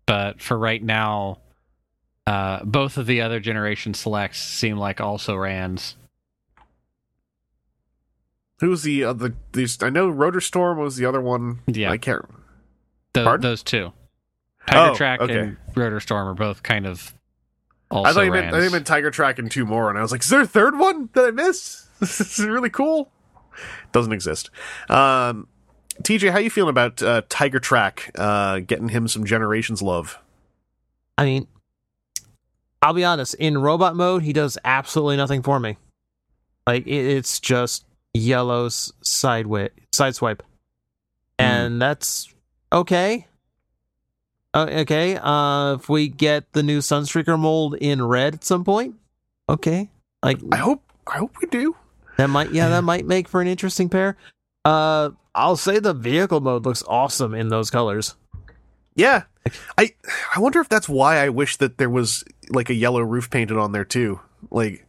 but for right now, uh, both of the other generation selects seem like also Rands. Who was the other? These I know Rotorstorm was the other one. Yeah. I can't. Tho- Pardon? those two, Tiger Oh, Track okay. and Rotorstorm, are both kind of. Also I thought you meant I Rands. thought you meant Tiger Track and two more, and I was like, is there a third one that I missed? This is really cool. Doesn't exist. Um, TJ, how you feeling about uh, Tiger Track? Uh, getting him some Generations love. I mean, I'll be honest. In robot mode, he does absolutely nothing for me. Like it, it's just yellow's sideway side swipe, and that's okay. Uh, okay. Uh, if we get the new Sunstreaker mold in red at some point, okay. Like I hope I hope we do. that might, yeah, that might make for an interesting pair. Uh, I'll say the vehicle mode looks awesome in those colors. Yeah. I I wonder if that's why I wish that there was like a yellow roof painted on there too. Like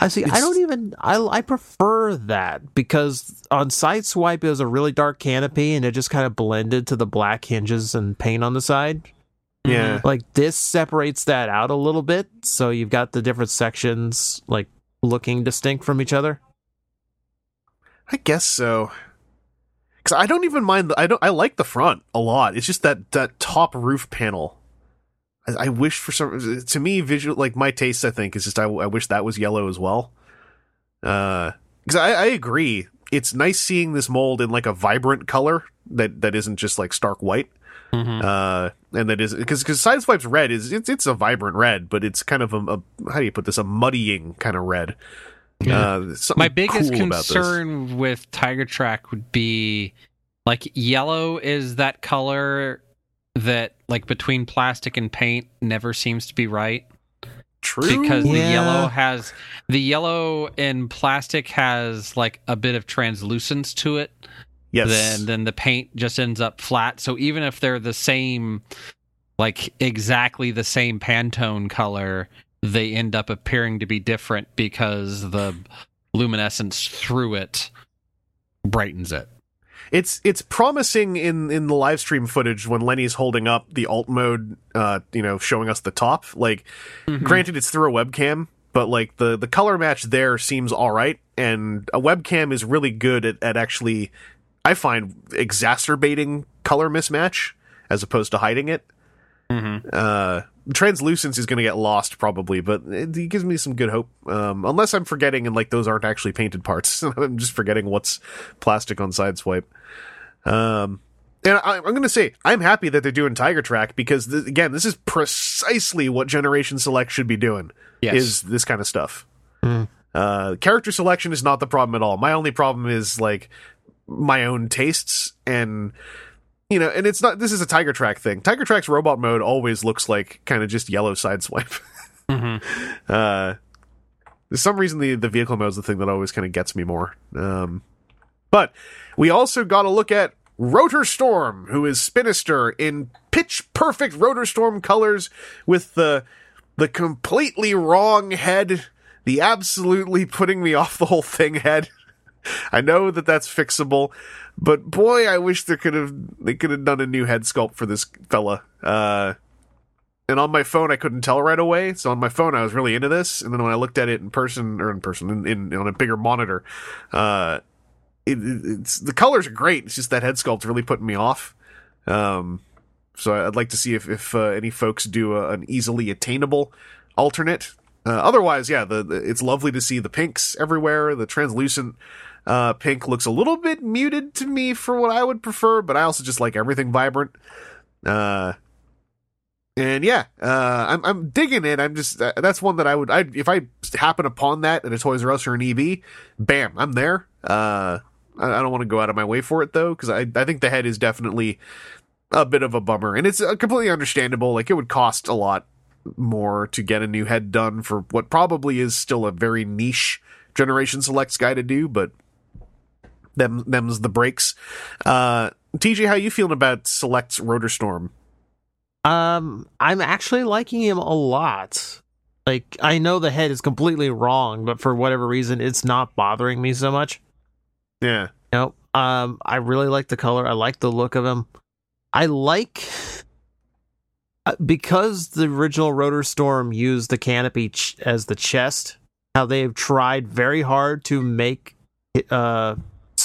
I see. I don't even. I I prefer that because on Sideswipe it was a really dark canopy and it just kind of blended to the black hinges and paint on the side. yeah. Mm-hmm. Like this separates that out a little bit, so you've got the different sections like looking distinct from each other. I guess so. Cuz I don't even mind the, I don't I like the front a lot. It's just that that top roof panel. I, wish for some to me visual like my taste I think is just I, I wish that was yellow as well. Uh cuz I I agree. It's nice seeing this mold in like a vibrant color that that isn't just like stark white. Mhm. uh and that is because because sideswipe's red is it's it's a vibrant red but it's kind of a, a how do you put this a muddying kind of red Yeah. uh My biggest cool concern with Tiger Track would be like yellow is that color that like between plastic and paint never seems to be right? True. Because the yellow has the yellow in plastic has like a bit of translucence to it yes. then then the paint just ends up flat. So even if they're the same like exactly the same pantone color they end up appearing to be different because the luminescence through it brightens it it's it's promising in in the live stream footage when lenny's holding up the alt mode uh you know showing us the top. Like granted it's through a webcam but like the the color match there seems all right and a webcam is really good at, at actually i find exacerbating color mismatch as opposed to hiding it. Mhm. uh translucence is going to get lost probably but it, it gives me some good hope um unless i'm forgetting and like those aren't actually painted parts. I'm just forgetting what's plastic on sideswipe. Um and I, i'm going to say i'm happy that they're doing tiger track because th- again this is precisely what generation select should be doing yes. is this kind of stuff. Hmm. uh character selection is not the problem at all. My only problem is like my own tastes and you know, and it's not. This is a Tiger Track thing. Tiger Track's robot mode always looks like kind of just yellow sideswipe. Mhm. uh, there's some reason the the vehicle mode is the thing that always kind of gets me more. Um, but we also got to look at Rotorstorm, who is Spinister in pitch perfect Rotorstorm colors with the the completely wrong head, the absolutely putting me off the whole thing head. I know that that's fixable, but boy, I wish they could have they could have done a new head sculpt for this fella. Uh, and on my phone, I couldn't tell right away. So on my phone, I was really into this, and then when I looked at it in person or in person in, in on a bigger monitor, uh, it, it- it's the colors are great. It's just that head sculpt's really putting me off. Um, so I'd like to see if if uh, any folks do a, an easily attainable alternate. Uh, otherwise, yeah, the, the it's lovely to see the pinks everywhere. The translucent uh, pink looks a little bit muted to me for what I would prefer, but I also just like everything vibrant. Uh, and yeah, uh, I'm I'm digging it. I'm just uh, that's one that I would I if I happen upon that at a Toys R Us or an EB, bam, I'm there. Uh, I, I don't want to go out of my way for it though, because I I think the head is definitely a bit of a bummer, and it's uh, completely understandable. Like it would cost a lot more to get a new head done for what probably is still a very niche Generation Selects guy to do, but them them's the breaks. Uh, TJ, how you feeling about Select's Rotorstorm? Um, I'm actually liking him a lot. Like, I know the head is completely wrong, but for whatever reason, it's not bothering me so much. Yeah, You know, um, I really like the color. I like the look of him. I like uh, because the original Rotorstorm used the canopy ch- as the chest. How they have tried very hard to make uh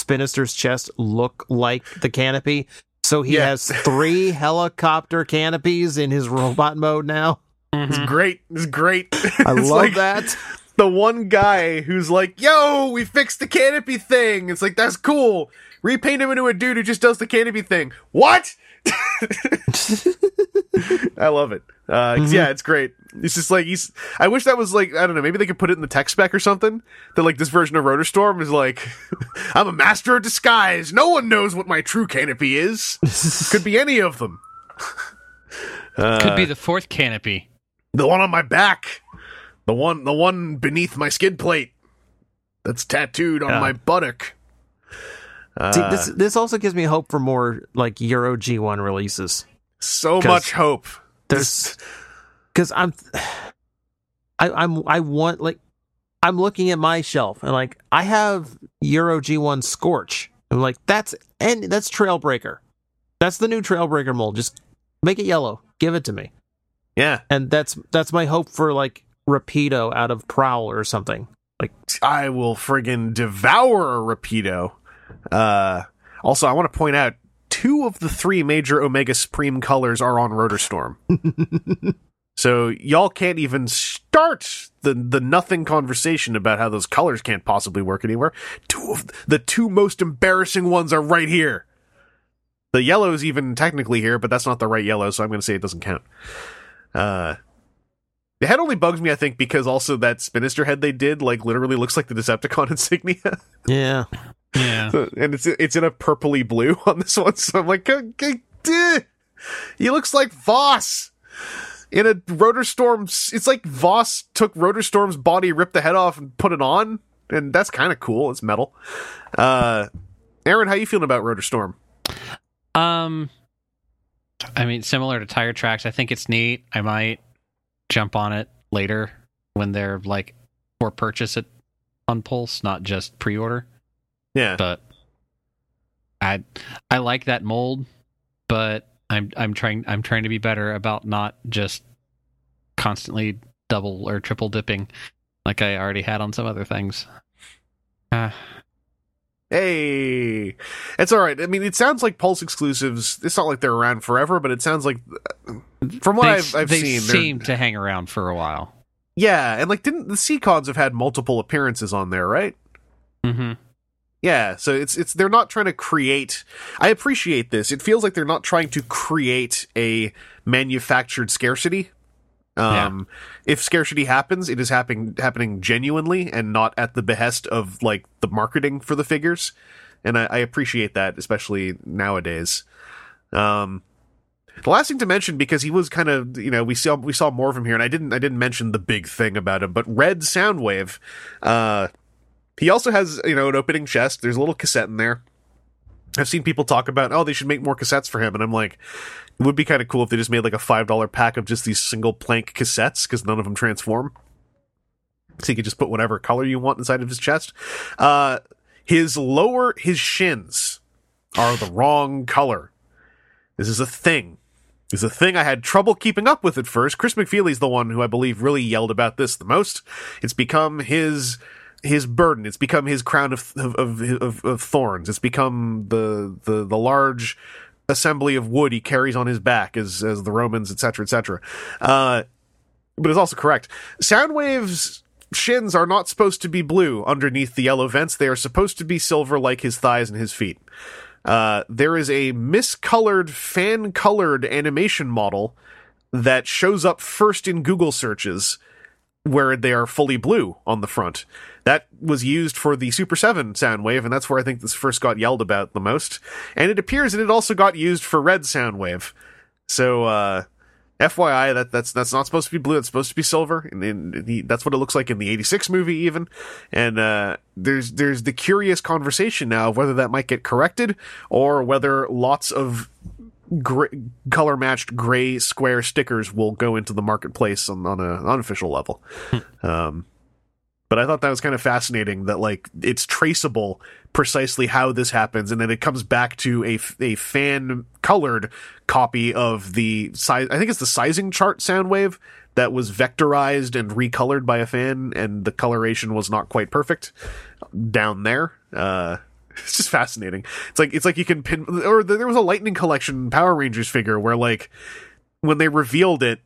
Spinister's chest look like the canopy. So he Yeah. has three helicopter canopies in his robot mode now. it's mm-hmm. great. It's great. I It's love like that. The one guy who's like, "Yo, we fixed the canopy thing." It's like that's cool. Repaint him into a dude who just does the canopy thing. What? I love it. Uh, 'cause, Yeah, it's great. It's just like he's. I wish that was like I don't know. Maybe they could put it in the tech spec or something. That like this version of Rotorstorm is like, I'm a master of disguise. No one knows what my true canopy is. Could be any of them. Uh, Could be the fourth canopy. the one on my back, the one, the one beneath my skid plate, that's tattooed on Yeah. my buttock. Uh, See, this this also gives me hope for more like Euro G1 releases. So much hope. There's because I'm I, I'm I want like I'm looking at my shelf and like I have Euro G1 Scorch. I'm like that's and that's Trailbreaker. That's the new Trailbreaker mold. Just make it yellow. Give it to me. Yeah, And that's that's my hope for like Rapido out of Prowl or something. Like I will friggin' devour a Rapido. Uh, also, I want to point out two of the three major Omega Supreme colors are on Rotorstorm. so y'all can't even start the the nothing conversation about how those colors can't possibly work anywhere. Two of the two most embarrassing ones are right here. The yellow's even technically here, but that's not the right yellow, so I'm going to say it doesn't count. Uh, the head only bugs me, I think, because also that Spinister head they did, like, literally looks like the Decepticon insignia, Yeah. Yeah. and it's it's in a purpley blue on this one. So I'm like, he looks like Vos in a Rotorstorm. It's like Vos took Rotorstorm's body, ripped the head off, and put it on, and that's kind of cool. It's metal. Uh, Aaron, how you feeling about Rotorstorm? Um, I mean, similar to tire tracks, I think it's neat. I might jump on it later when they're like for purchase it on Pulse, not just pre-order. Yeah, But I I like that mold, but I'm I'm trying I'm trying to be better about not just constantly double or triple dipping like I already had on some other things. Uh, Hey, it's all right. I mean, it sounds like Pulse exclusives. It's not like they're around forever, but it sounds like, from what they I've, I've they seen, they're- seem to hang around for a while. yeah, and like, didn't the Seacons have had multiple appearances on there, right? hmm Yeah, so it's it's they're not trying to create. I appreciate this. It feels like they're not trying to create a manufactured scarcity. Um, if scarcity happens, it is happening happening genuinely and not at the behest of like the marketing for the figures, and I, I appreciate that, especially nowadays. Um, the last thing to mention because he was kind of you know we saw we saw more of him here, and I didn't I didn't mention the big thing about him, but Red Soundwave, uh, he also has you know an opening chest. There's a little cassette in there. I've seen people talk about oh they should make more cassettes for him, and I'm like, it would be kind of cool if they just made like a five dollar pack of just these single plank cassettes because none of them transform. So you could just put whatever color you want inside of his chest. Uh, his lower his shins are the wrong color. This is a thing. This is a thing I had trouble keeping up with at first. Chris McFeely's the one who I believe really yelled about this the most. It's become his his burden. It's become his crown of of, of, of, thorns. It's become the, the the large assembly of wood he carries on his back as as the Romans, etc., etc. Uh, but it's also correct. Soundwave's shins are not supposed to be blue underneath the yellow vents. They are supposed to be silver, like his thighs and his feet. Uh, there is a miscolored, fan colored animation model that shows up first in Google searches where they are fully blue on the front. That was used for the Super 7 Soundwave, and that's where I think this first got yelled about the most. And it appears that it also got used for Red Soundwave. So, uh, FYI, that that's that's not supposed to be blue. It's supposed to be silver, and, and he, that's what it looks like in the '86 movie, even. And uh, there's there's the curious conversation now of whether that might get corrected or whether lots of gr- color matched gray square stickers will go into the marketplace on, on an unofficial level. um, but I thought that was kind of fascinating that like it's traceable precisely how this happens, and then it comes back to a a fan colored copy of the size. I think it's the sizing chart Soundwave that was vectorized and recolored by a fan, and the coloration was not quite perfect down there. Uh, it's just fascinating. It's like it's like you can pin. Or there was a Lightning Collection Power Rangers figure where like when they revealed it,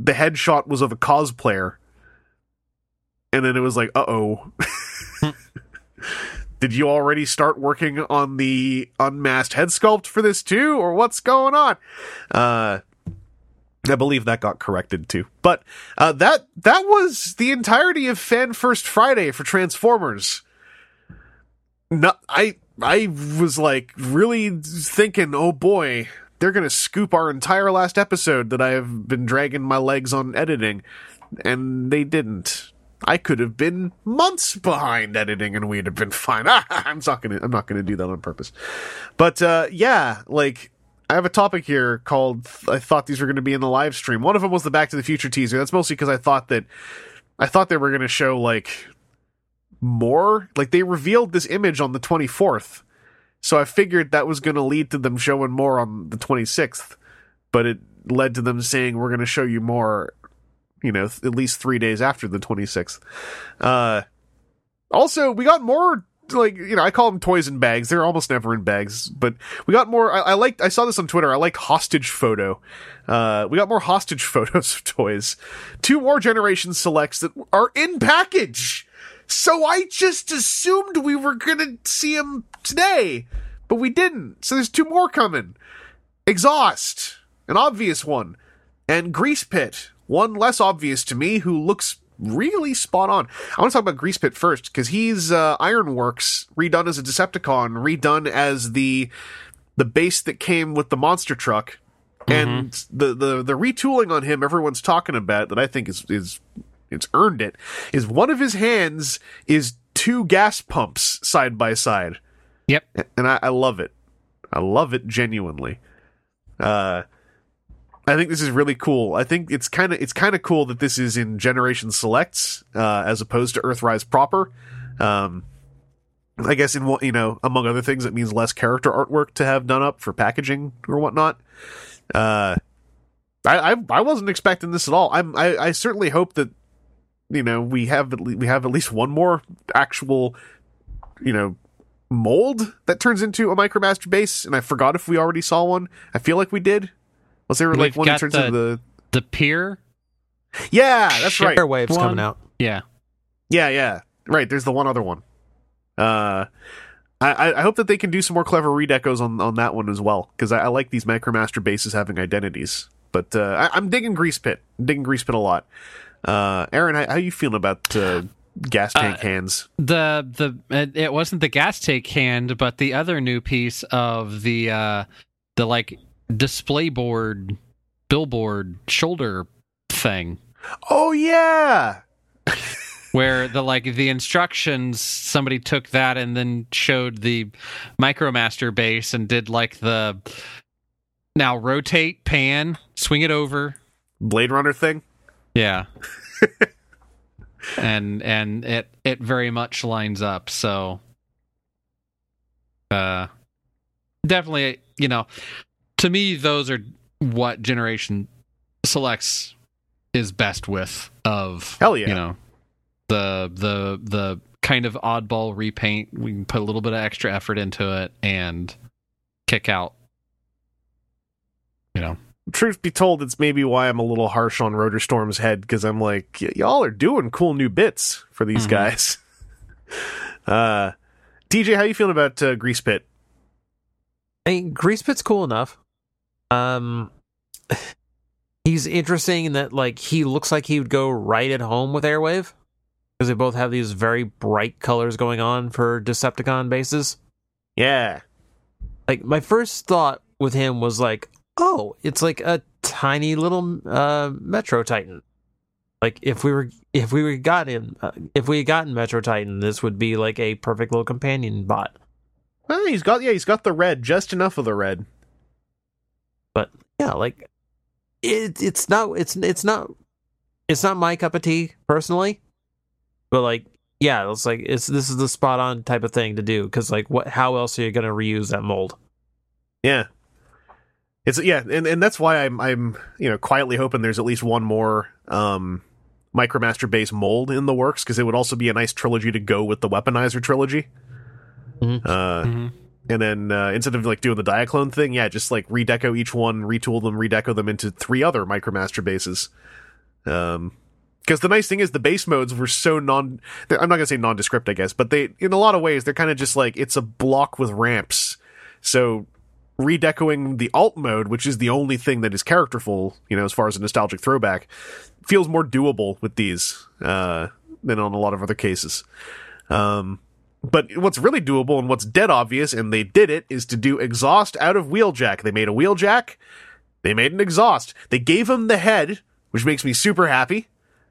the headshot was of a cosplayer, and then it was like, uh oh. Did you already start working on the unmasked head sculpt for this too, or what's going on? Uh, I believe that got corrected too. But uh, that that was the entirety of Fan First Friday for Transformers. No, I I was like really thinking, oh boy, they're gonna scoop our entire last episode that I have been dragging my legs on editing, and they didn't. I could have been months behind editing, and we'd have been fine. I'm not gonna. I'm not gonna do that on purpose. But uh, yeah, like I have a topic here called. I thought these were going to be in the live stream. One of them was the Back to the Future teaser. That's mostly because I thought that I thought they were going to show like more. Like they revealed this image on the 24th, so I figured that was going to lead to them showing more on the 26th. But it led to them saying we're going to show you more. You know, th- at least three days after the 26th. Uh, also, we got more like you know, I call them toys in bags. They're almost never in bags, but we got more. I, I liked. I saw this on Twitter. I liked hostage photo. Uh, we got more hostage photos of toys. Two more generation selects that are in package. So I just assumed we were gonna see him today, but we didn't. So there's two more coming. Exhaust, an obvious one, and Grease Pit, one less obvious to me, who looks really spot on. I want to talk about Grease Pit first because he's uh, Ironworks redone as a Decepticon, redone as the the base that came with the monster truck, and the the the retooling on him everyone's talking about that I think is is it's earned it is one of his hands is two gas pumps side by side, Yep. and I, I love it. I love it genuinely. Uh, I think this is really cool. I think it's kind of it's kind of cool that this is in Generation Selects uh, as opposed to Earthrise proper. Um, I guess in one- you know among other things, it means less character artwork to have done up for packaging or whatnot. Uh, I, I I wasn't expecting this at all. I'm I, I certainly hope that you know we have at le- we have at least one more actual you know mold that turns into a micromaster base and i forgot if we already saw one i feel like we did was there like We've one that got turns the- into the The pier. yeah that's right Airwaves One. coming out. Yeah. yeah yeah right there's the one other one uh I, I- I hope that they can do some more clever redecos on, on that one as well because I, I like these Micromaster bases having identities. But uh, I, I'm digging Grease Pit. I'm digging Grease Pit a lot. Uh, Aaron, how, how you feeling about uh, gas tank hands? The the it, it wasn't the gas tank hand, but the other new piece of the uh the like display board billboard shoulder thing Oh yeah, where the like the instructions somebody took that and then showed the micromaster base and did like the now rotate pan swing it over Blade Runner thing. Yeah and and it it very much lines up so uh definitely you know to me those are what generation selects is best with of Hell yeah. you know the the the kind of oddball repaint we can put a little bit of extra effort into it and kick out you know Truth be told, it's maybe why I'm a little harsh on Rotorstorm's head because I'm like, y'all are doing cool new bits for these Mhm. guys. uh, TJ, how you feeling about uh, Grease Pit? I mean, Grease Pit's cool enough. Um, he's interesting in that like he looks like he would go right at home with Airwave because they both have these very bright colors going on for Decepticon bases. Yeah, Like my first thought with him was like, oh, it's like a tiny little uh, Metrotitan. Like if we were if we were gotten uh, if we had gotten Metrotitan, this would be like a perfect little companion bot. well, he's got yeah, he's got the red, just enough of the red. but yeah like it, it's not it's it's not it's not my cup of tea personally but like yeah it's like it's this is the spot on type of thing to do because like what how else are you going to reuse that mold Yeah. It's yeah, and, and that's why I'm I'm you know quietly hoping there's at least one more um Micromaster base mold in the works because it would also be a nice trilogy to go with the Weaponizer trilogy. Mhm. Uh, Mhm. and then uh, instead of like doing the Diaclone thing, yeah, just like redeco each one, retool them, redeco them into three other Micromaster bases. Um, because the nice thing is the base modes were so non. I'm not gonna say nondescript, I guess, but they in a lot of ways they're kind of just like it's a block with ramps. So redecoing the alt mode, which is the only thing that is characterful, you know, as far as a nostalgic throwback, feels more doable with these uh, than on a lot of other cases. Um, but what's really doable and what's dead obvious, and they did it, is to do exhaust out of wheeljack. They made a wheeljack, they made an exhaust. They gave him the head, which makes me super happy.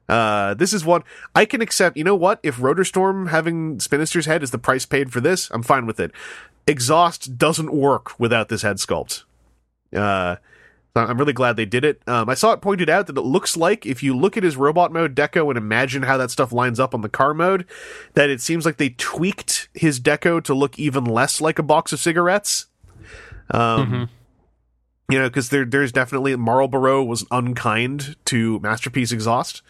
Uh, this is what I can accept. You know what? If Rotorstorm having Spinister's head is the price paid for this, I'm fine with it. Exhaust doesn't work without this head sculpt. Uh, I'm really glad they did it. Um, I saw it pointed out that it looks like if you look at his robot mode deco and imagine how that stuff lines up on the car mode, that it seems like they tweaked his deco to look even less like a box of cigarettes. Um, you know, because there, there's definitely Marlboro was unkind to Masterpiece Exhaust,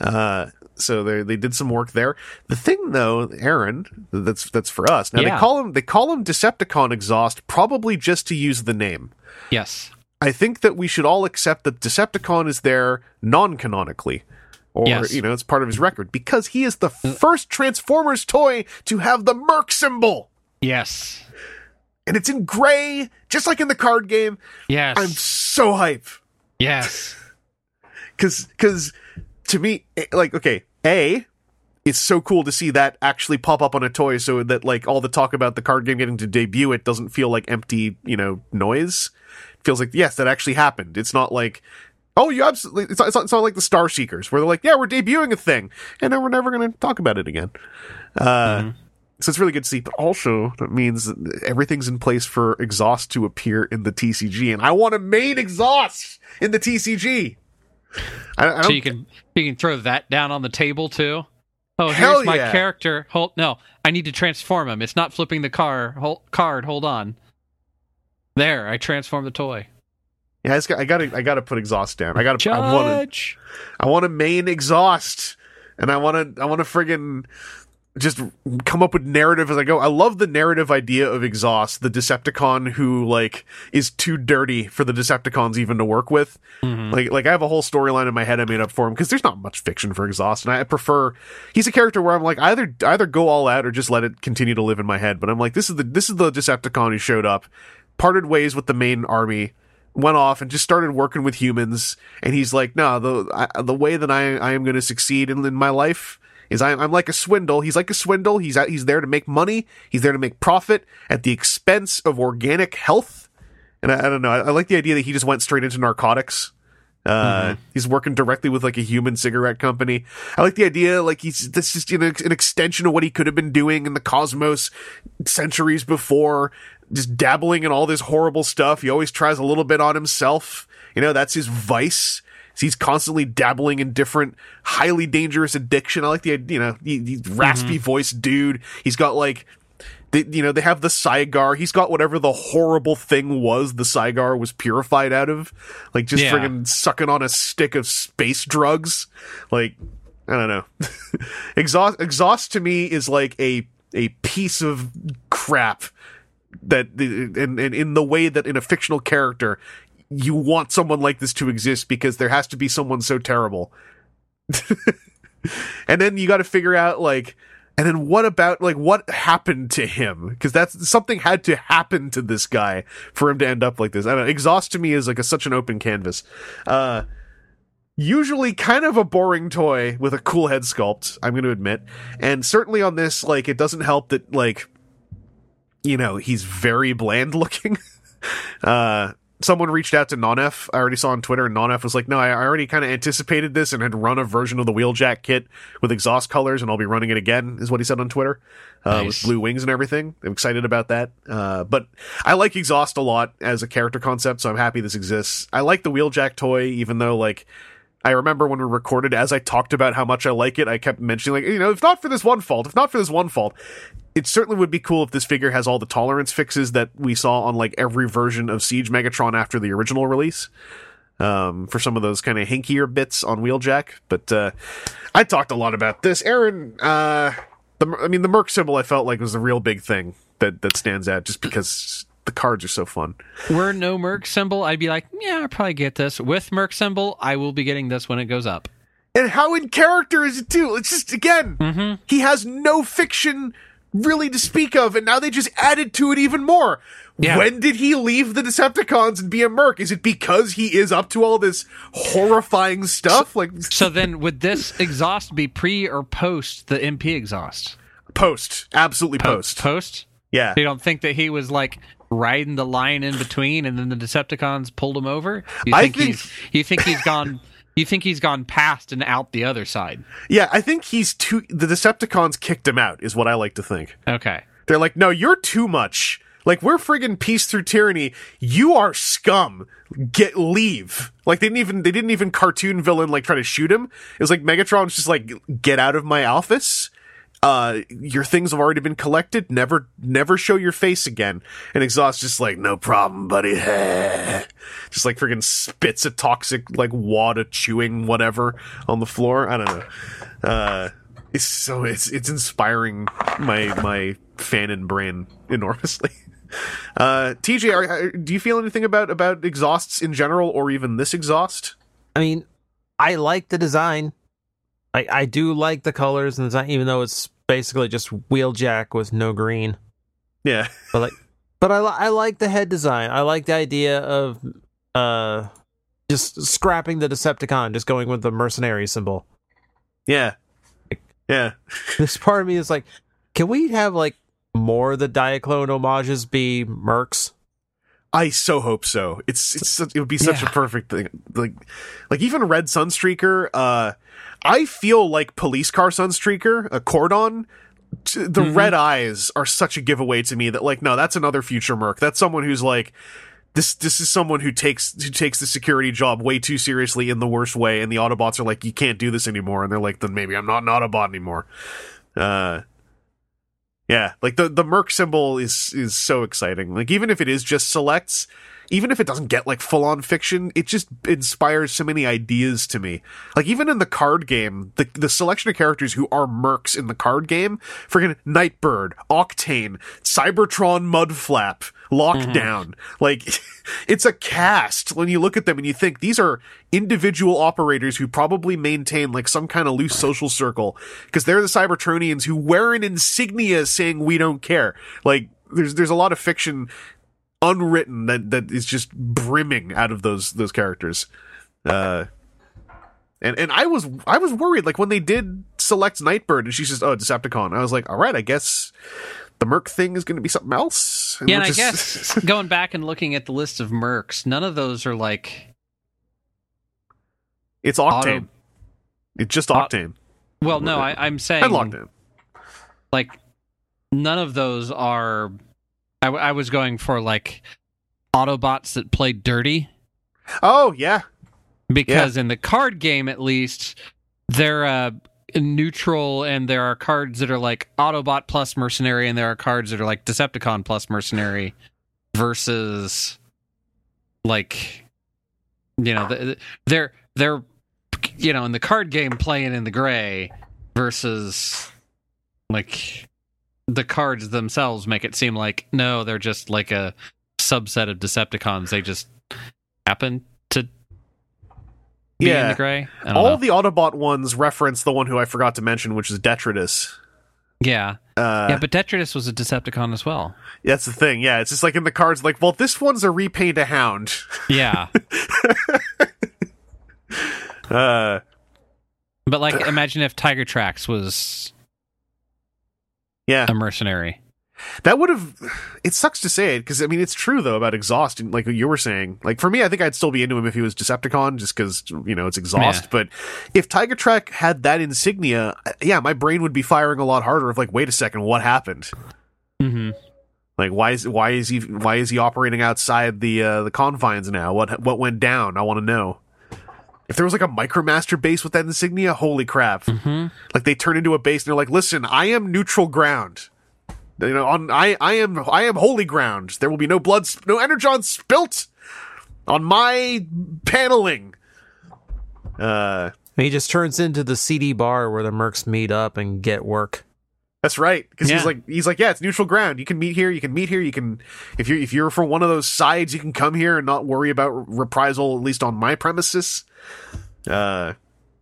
uh, so they they did some work there. The thing, though, Aaron, that's that's for us now. Yeah. They call him they call him Decepticon Exhaust, probably just to use the name. Yes. I think that we should all accept that Decepticon is there non-canonically. Or, Yes. you know, it's part of his record because he is the first Transformers toy to have the Merc symbol. Yes. And it's in gray, just like in the card game. Yes. I'm so hype. yes. Cause, cause to me, eh, like, okay, A, it's so cool to see that actually pop up on a toy so that, like, all the talk about the card game getting to debut, it doesn't feel like empty, you know, noise. It feels like, yes, that actually happened. It's not like, oh, you absolutely, it's not, it's not, it's not like the Star Seekers where they're like, yeah, we're debuting a thing and then we're never going to talk about it again. Uh, So it's really good to see, but also that means everything's in place for exhaust to appear in the TCG, and I want a main exhaust in the TCG. I, I So you can you can throw that down on the table too. Oh, Hell here's my yeah. character. Hold no, I need to transform him. It's not flipping the car hold, card. Hold on. There, I transform the toy. Yeah, I, got, I gotta, I gotta put exhaust down. I gotta, I want Judge. I want a main exhaust, and I want to, I want to friggin' just come up with narrative as I go. I love the narrative idea of exhaust, the Decepticon who like is too dirty for the Decepticons even to work with. Mhm. Like, like I have a whole storyline in my head I made up for him because there's not much fiction for exhaust, and I prefer. He's a character where I'm like either either go all out or just let it continue to live in my head. But I'm like, this is the this is the Decepticon who showed up, parted ways with the main army went off and just started working with humans and he's like no the I, the way that I, I am going to succeed in, in my life is I, I'm like a swindle he's like a swindle he's out, he's there to make money he's there to make profit at the expense of organic health and I, I don't know I, I like the idea that he just went straight into narcotics uh, he's working directly with like a human cigarette company. I like the idea, like he's this is you know, an extension of what he could have been doing in the cosmos centuries before, just dabbling in all this horrible stuff. He always tries a little bit on himself. You know, that's his vice. He's constantly dabbling in different highly dangerous addiction. I like the you know he, he's raspy mm-hmm. voiced dude. He's got like they, you know, they have the Cygar. He's got whatever the horrible thing was the Cygar was purified out of. Like just Yeah. friggin' sucking on a stick of space drugs. Like, I don't know. exhaust, exhaust to me is like a, a piece of crap that, and, and in the way that in a fictional character, you want someone like this to exist because there has to be someone so terrible. and then you got to figure out like and then what about like what happened to him? Because that's something had to happen to this guy for him to end up like this. I don't know exhaust to me is like a, such an open canvas. Uh usually kind of a boring toy with a cool head sculpt i'm going to admit. And certainly on this like it doesn't help that like you know he's very bland looking. Uh someone reached out to Nonf. I already saw on Twitter, and Nonf was like, "No, I already kind of anticipated this and had run a version of the Wheeljack kit with exhaust colors, and I'll be running it again." Is what he said on Twitter, uh, with blue wings and everything. I'm excited about that. Uh, but I like exhaust a lot as a character concept, so I'm happy this exists. I like the Wheeljack toy, even though like. I remember when we recorded, as I talked about how much I like it, I kept mentioning, like, you know, if not for this one fault, if not for this one fault, it certainly would be cool if this figure has all the tolerance fixes that we saw on like every version of Siege Megatron after the original release. Um, for some of those kind of hinkier bits on Wheeljack, but uh, I talked a lot about this. Aaron, uh, the I mean, the Merc symbol I felt like was the real big thing that that stands out, just because the cards are so fun. Were no Merc symbol, I'd be like, yeah, I'll probably get this. With Merc symbol, I will be getting this when it goes up. and how in character is it too? It's just again, Mm-hmm. he has no fiction really to speak of, and now they just added to it even more. Yeah. When did he leave the Decepticons and be a merc? Is it because he is up to all this horrifying stuff? like So then, would this exhaust be pre or post the MP exhaust? post, absolutely Po- post. Post. yeah, You don't think that he was like riding the line in between, and then the Decepticons pulled him over? You I think, think- he's you think he's gone you think he's gone past and out the other side? yeah. I think he's too. The Decepticons kicked him out, is what I like to think. Okay. They're like, no, you're too much. Like we're friggin' peace through tyranny. You are scum. Get leave. Like they didn't even they didn't even cartoon villain like try to shoot him. It was like Megatron's just like get out of my office. Uh, your things have already been collected. Never never show your face again. And Exhaust just like no problem, buddy. just like friggin' spits a toxic like wad of chewing whatever on the floor. I don't know. Uh, it's so it's it's inspiring my my fan and brain enormously. Uh, TJ, are, are- do you feel anything about about exhausts in general, or even this exhaust? I mean, I like the design. I I do like the colors and design, even though it's basically just wheeljack with no green. Yeah, But like, but I I like the head design. I like the idea of uh just scrapping the Decepticon, just going with the mercenary symbol. yeah, yeah. This part of me is like, can we have like more of the Diaclone homages be mercs? I so hope so. It's it's it would be such a perfect thing. Like like even Red Sunstreaker. Uh, I feel like Police Car Sunstreaker, a Cordon. t- The red eyes are such a giveaway to me that like no, that's another future Merc. That's someone who's like this. This is someone who takes who takes the security job way too seriously in the worst way, and the Autobots are like, you can't do this anymore, and they're like, then maybe I'm not an Autobot anymore. Uh, yeah, like the the Merc symbol is is so exciting. Like even if it is just selects, even if it doesn't get like full on fiction, it just inspires so many ideas to me. Like even in the card game, the the selection of characters who are mercs in the card game, freaking Nightbird, Octane, Cybertron Mudflap, Lockdown. Mm-hmm. Like it's a cast when you look at them and you think these are individual operators who probably maintain like some kind of loose social circle because they're the Cybertronians who wear an insignia saying we don't care. Like there's there's a lot of fiction unwritten that that is just brimming out of those those characters. Uh and and I was I was worried like when they did select Nightbird and she's just oh Decepticon. I was like, all right, I guess the Merc thing is going to be something else. Yeah, and we're I guess going back and looking at the list of mercs, none of those are like it's Octane. Auto- it's just Octane well, no, I, I'm saying and like none of those are. I, I was going for like Autobots that play dirty. Oh yeah, because in the card game, at least, they're uh, neutral, and there are cards that are like Autobot plus Mercenary, and there are cards that are like Decepticon plus Mercenary, versus like you know the- the- they're they're you know in the card game playing in the gray versus like the cards themselves make it seem like no they're just like a subset of Decepticons they just happen to be in Yeah. the gray all know. the Autobot ones reference the one who I forgot to mention, which is Detritus. yeah Uh, yeah but Detritus was a Decepticon as well that's the thing. Yeah, it's just like in the cards, like, well, this one's a repaint a hound. yeah Uh, but like imagine if Tiger Tracks was yeah, a mercenary that would have. It sucks to say it because I mean it's true though about exhaust. and Like you were saying, like for me, I think I'd still be into him if he was Decepticon, just because you know it's exhaust. Yeah. But if Tiger Track had that insignia, yeah, my brain would be firing a lot harder. Of like, wait a second, what happened? mm-hmm. Like why is why is he why is he operating outside the uh, the confines now? What what went down? I want to know. If there was like a MicroMaster base with that insignia, holy crap! Mm-hmm. Like they turn into a base and they're like, "Listen, I am neutral ground. You know, on I I am I am holy ground. There will be no blood, sp- no energon spilt on my paneling." Uh, He just turns into the CD bar where the mercs meet up and get work. That's right, because he's like he's like, yeah, it's neutral ground. You can meet here. You can meet here. You can if you're if you're from one of those sides, you can come here and not worry about reprisal. At least on my premises. Uh,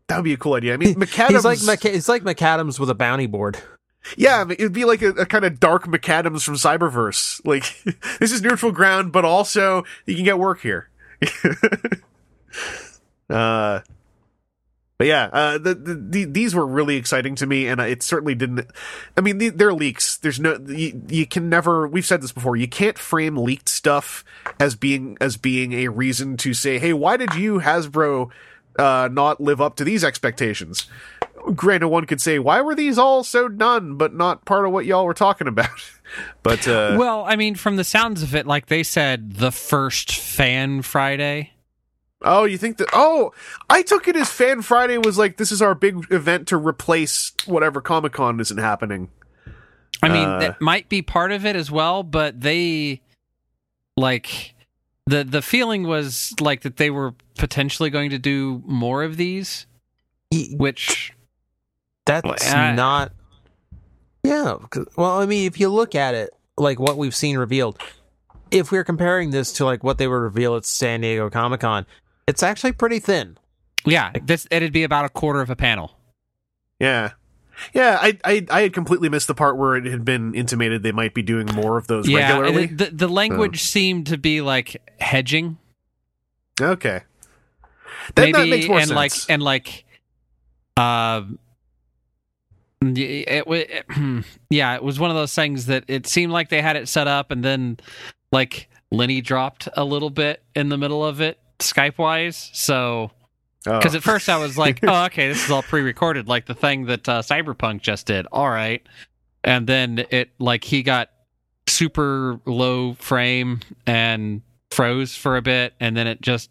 that would be a cool idea. I mean, Maccadam's. He's like Mc- it's like Maccadam's with a bounty board. yeah, it'd be like a, a kind of dark Maccadam's from Cyberverse. Like this is neutral ground, but also you can get work here. uh, But yeah, uh, the, the, the these were really exciting to me, and it certainly didn't. I mean, the, they're leaks. There's no you, you can never. We've said this before. You can't frame leaked stuff as being as being a reason to say, "Hey, why did you Hasbro uh, not live up to these expectations?" Granted, one could say, "Why were these all so done, but not part of what y'all were talking about?" but uh, Well, I mean, from the sounds of it, like they said, the first Fan Friday. Oh, you think that? Oh, I took it as Fan Friday was like this is our big event to replace whatever Comic Con isn't happening. I mean, Uh, that might be part of it as well, but they like the the feeling was like that they were potentially going to do more of these, which That's I- not. yeah Well, I mean, if you look at it, like what we've seen revealed, if we're comparing this to like what they would reveal at San Diego Comic Con, it's actually pretty thin. yeah, this it'd be about a quarter of a panel. Yeah. Yeah, I, I I had completely missed the part where it had been intimated they might be doing more of those Yeah, regularly. the the language seemed to be like hedging, okay, then maybe, that makes more and sense. like and like, uh, it, it, yeah, it was one of those things that it seemed like they had it set up, and then like Lenny dropped a little bit in the middle of it, Skype wise, so. Oh. Because at first I was like, "Oh, okay, this is all pre-recorded, like the thing that uh, Cyberpunk just did." All right, and then it like he got super low frame and froze for a bit, and then it just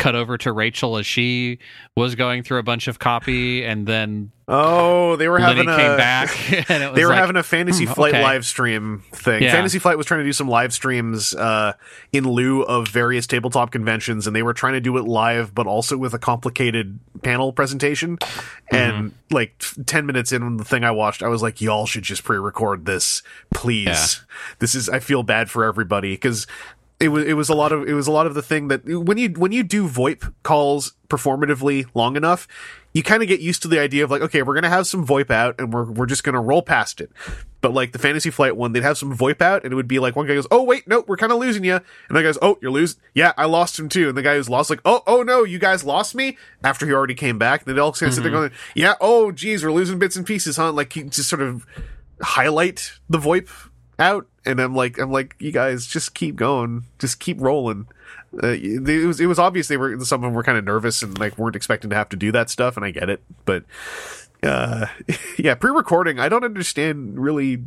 cut over to Rachel as she was going through a bunch of copy, and then oh, they were Lenny having a came back, and it was they were like, having a Fantasy hmm, Flight okay. live stream thing. Yeah. Fantasy Flight was trying to do some live streams uh, in lieu of various tabletop conventions, and they were trying to do it live, but also with a complicated panel presentation. Mm-hmm. And like ten minutes in, the thing I watched, I was like, "Y'all should just pre-record this, please." Yeah. This is. I feel bad for everybody because it was it was a lot of it was a lot of the thing that when you when you do VoIP calls performatively long enough, you kind of get used to the idea of like, okay, we're gonna have some VoIP out and we're we're just gonna roll past it. But like the Fantasy Flight one, they'd have some VoIP out and it would be like one guy goes, oh wait, no, we're kind of losing you, and the guy goes, oh, you're losing, yeah, I lost him too, and the guy who's lost like, oh oh no, you guys lost me after he already came back, and they all kind of sit there mm-hmm. going, yeah, oh geez, we're losing bits and pieces, huh? Like just sort of highlight the VoIP out, and I'm like, I'm like, you guys just keep going, just keep rolling. Uh, it was it was obvious they were some of them were kind of nervous and like weren't expecting to have to do that stuff, and I get it, but uh, yeah, pre-recording, I don't understand really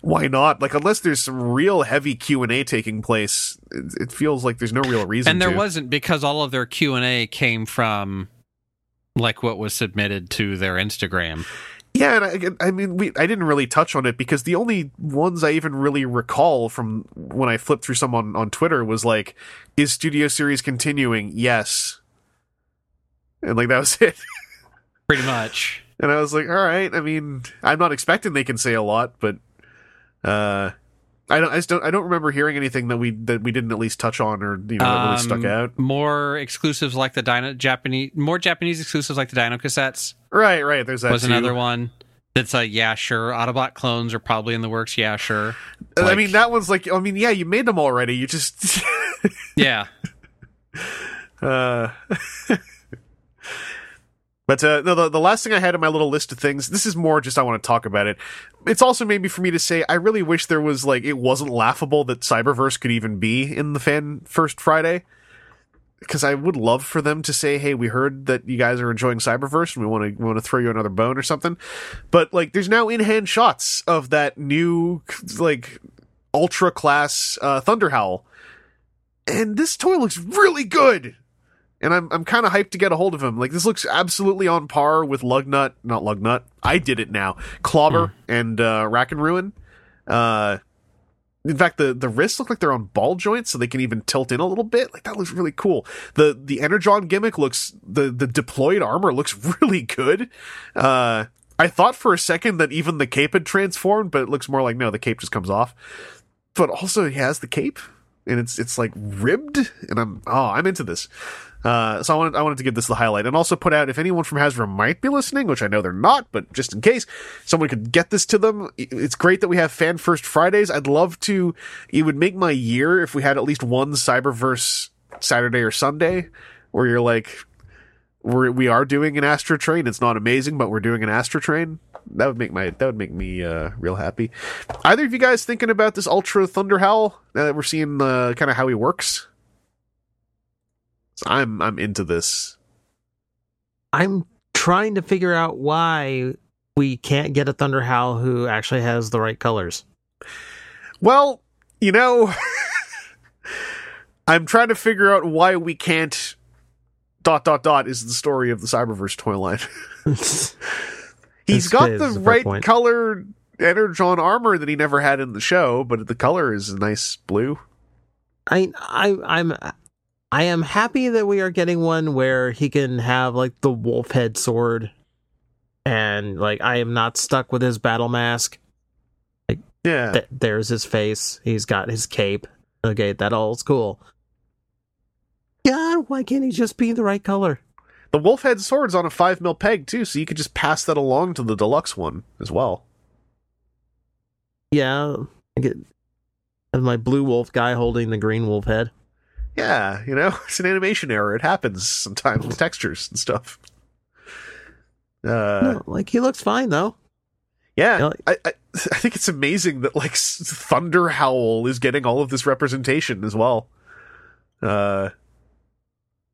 why not. Like unless there's some real heavy Q and A taking place, it, it feels like there's no real reason. and there to. wasn't because all of their Q and A came from like what was submitted to their Instagram. Yeah, and I, I mean, we I didn't really touch on it because the only ones I even really recall from when I flipped through some on, on Twitter was like, "Is Studio Series continuing?" Yes, and like that was it. Pretty much. And I was like, "All right." I mean, I'm not expecting they can say a lot, but uh, I don't. I just don't. I don't remember hearing anything that we that we didn't at least touch on or you know that really stuck Um, out. More exclusives like the Dino Japanese, more Japanese exclusives like the Dino cassettes Right, right. There's that. was too. another one. That's a yeah, sure. Autobot clones are probably in the works. Yeah, sure. I mean, that one's like. I mean, yeah, you made them already. You just. Yeah, Uh, but uh, no, the, the last thing I had in my little list of things, this is more just I want to talk about it. It's also maybe for me to say I really wish there was like it wasn't laughable that Cyberverse could even be in the fan first Friday. Because I would love for them to say, "Hey, we heard that you guys are enjoying Cyberverse, and we want to want to throw you another bone or something." But like, there's now in hand shots of that new like ultra class uh, Thunder Howl, and this toy looks really good and I'm I'm kind of hyped to get a hold of him. Like this looks absolutely on par with Lugnut, not Lugnut. I did it now. Clobber and uh, Rack and Ruin. Uh, in fact, the the wrists look like they're on ball joints, so they can even tilt in a little bit. Like that looks really cool. The the Energon gimmick looks the the deployed armor looks really good. Uh, I thought for a second that even the cape had transformed, but it looks more like no, the cape just comes off. But also, he has the cape, and it's it's like ribbed, and I'm oh, I'm into this. Uh, so I wanted I wanted to give this the highlight, and also put out if anyone from Hasbro might be listening, which I know they're not, but just in case someone could get this to them, it's great that we have Fan First Fridays. I'd love to. It would make my year if we had at least one Cyberverse Saturday or Sunday, where you're like, we're we are doing an Astro Train. It's not amazing, but we're doing an Astro Train. That would make my that would make me uh, real happy. Either of you guys thinking about this Ultra Thunder Howl now that we're seeing uh, kind of how he works? So I'm I'm into this. I'm trying to figure out why we can't get a Thunder Howl who actually has the right colors. Well, you know, I'm trying to figure out why we can't. Dot dot dot is the story of the Cyberverse toy line. He's got the that's a fair right point. color Energon armor that he never had in the show, but the color is a nice blue. I I I'm I am happy that we are getting one where he can have like the wolf head sword and like I am not stuck with his battle mask. Yeah, Th- there's his face. He's got his cape. Okay, that all's cool. God, why can't he just be the right color? the wolf head sword's on a five mil peg too, so you could just pass that along to the deluxe one as well. Yeah, I get my blue wolf guy holding the green wolf head. Yeah, you know, it's an animation error. It happens sometimes with textures and stuff. Uh, No, like he looks fine though. Yeah, Yeah, I, I I think it's amazing that like Thunder Howl is getting all of this representation as well. Uh,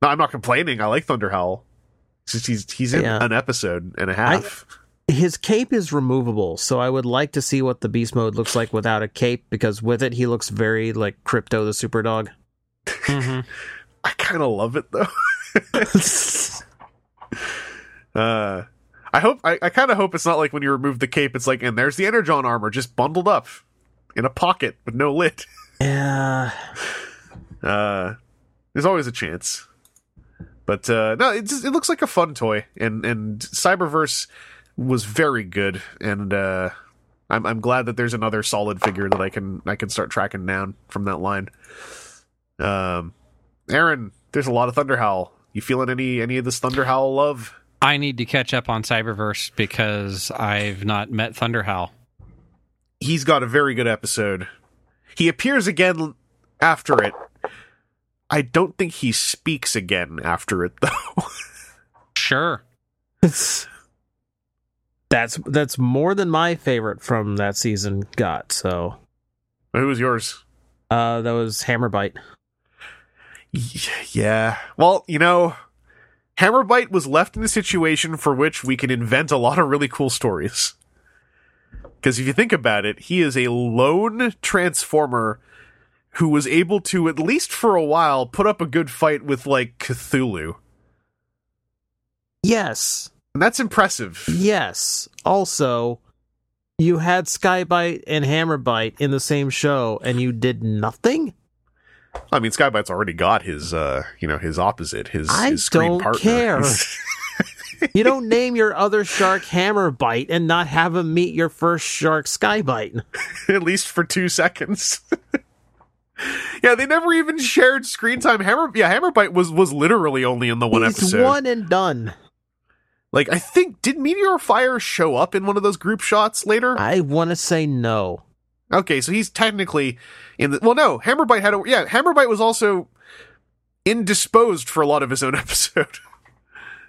no, I'm not complaining. I like Thunder Howl. It's just he's he's in Yeah. an episode and a half. His cape is removable, so I would like to see what the beast mode looks like without a cape because with it he looks very like Krypto the super Mhm. I kind of love it though. uh, I hope I, I kind of hope it's not like when you remove the cape, it's like and there's the Energon armor just bundled up in a pocket with no lid. yeah. Uh, there's always a chance. But uh, no, it just, it looks like a fun toy, and and Cyberverse was very good, and uh, I'm I'm glad that there's another solid figure that I can I can start tracking down from that line. Um, Aaron, there's a lot of Thunder Howl. You feeling any any of this Thunder Howl love? I need to catch up on Cyberverse because I've not met Thunderhowl. He's got a very good episode. He appears again after it. I don't think he speaks again after it though. Sure. that's that's more than my favorite from that season got. So Who was yours? uh that was Hammerbite. Yeah. Well, you know, Hammerbite was left in a situation for which we can invent a lot of really cool stories. Because if you think about it, he is a lone transformer who was able to, at least for a while, put up a good fight with, like, Cthulhu. Yes. And that's impressive. Yes. Also, you had Skybite and Hammerbite in the same show and you did nothing? I mean, Skybite's already got his, uh, you know, his opposite, his, I his screen don't partner. care. You don't name your other shark Hammerbite and not have him meet your first shark Skybite. at least for two seconds. yeah, they never even shared screen time. Hammer, yeah, Hammerbite was was literally only in the one He's episode. one and done. Like, I think did Meteor Fire show up in one of those group shots later? I want to say no. Okay, so he's technically in the. Well, no, Hammerbite had a. Yeah, Hammerbite was also indisposed for a lot of his own episode.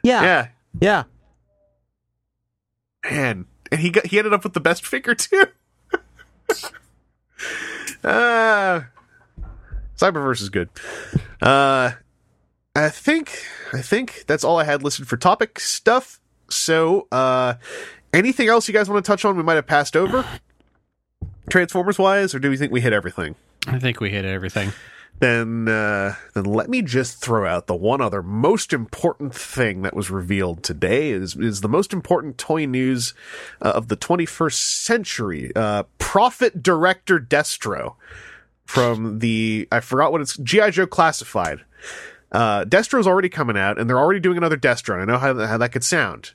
Yeah. yeah, Yeah. man, and he got he ended up with the best figure too. uh Cyberverse is good. Uh I think I think that's all I had listed for topic stuff. So uh anything else you guys want to touch on we might have passed over? Transformers wise, or do we think we hit everything? I think we hit everything. Then uh then let me just throw out the one other most important thing that was revealed today is is the most important toy news uh, of the 21st century. Uh Profit Director Destro from the I forgot what it's GI Joe Classified. Uh Destro's already coming out and they're already doing another Destro. and I know how how that could sound.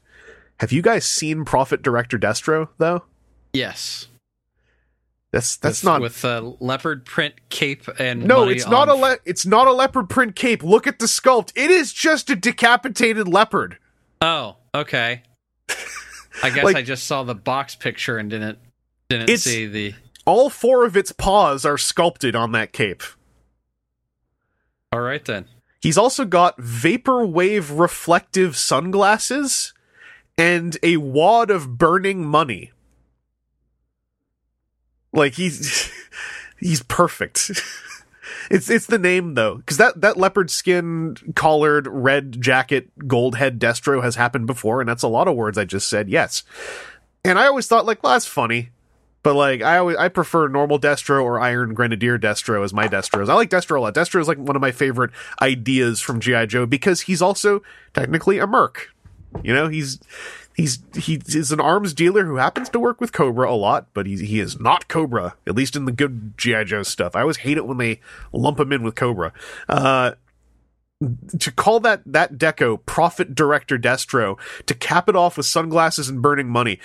Have you guys seen Profit Director Destro though? Yes. That's that's with, not with a leopard print cape and No, it's not on- a le- it's not a leopard print cape. Look at the sculpt. It is just a decapitated leopard. Oh, okay. I guess Like- I just saw the box picture and didn't didn't see the. All four of its paws are sculpted on that cape. All right then. He's also got vaporwave reflective sunglasses and a wad of burning money. Like he's he's perfect. it's it's the name though, because that that leopard skin collared red jacket gold head Destro has happened before, and that's a lot of words I just said. Yes, and I always thought like, well, that's funny. But like I always I prefer normal Destro or Iron Grenadier Destro as my Destros. I like Destro a lot. Destro is like one of my favorite ideas from GI Joe because he's also technically a merc. You know, he's he's he is an arms dealer who happens to work with Cobra a lot, but he he is not Cobra. At least in the good GI Joe stuff. I always hate it when they lump him in with Cobra. Uh, to call that that deco profit director destro to cap it off with sunglasses and burning money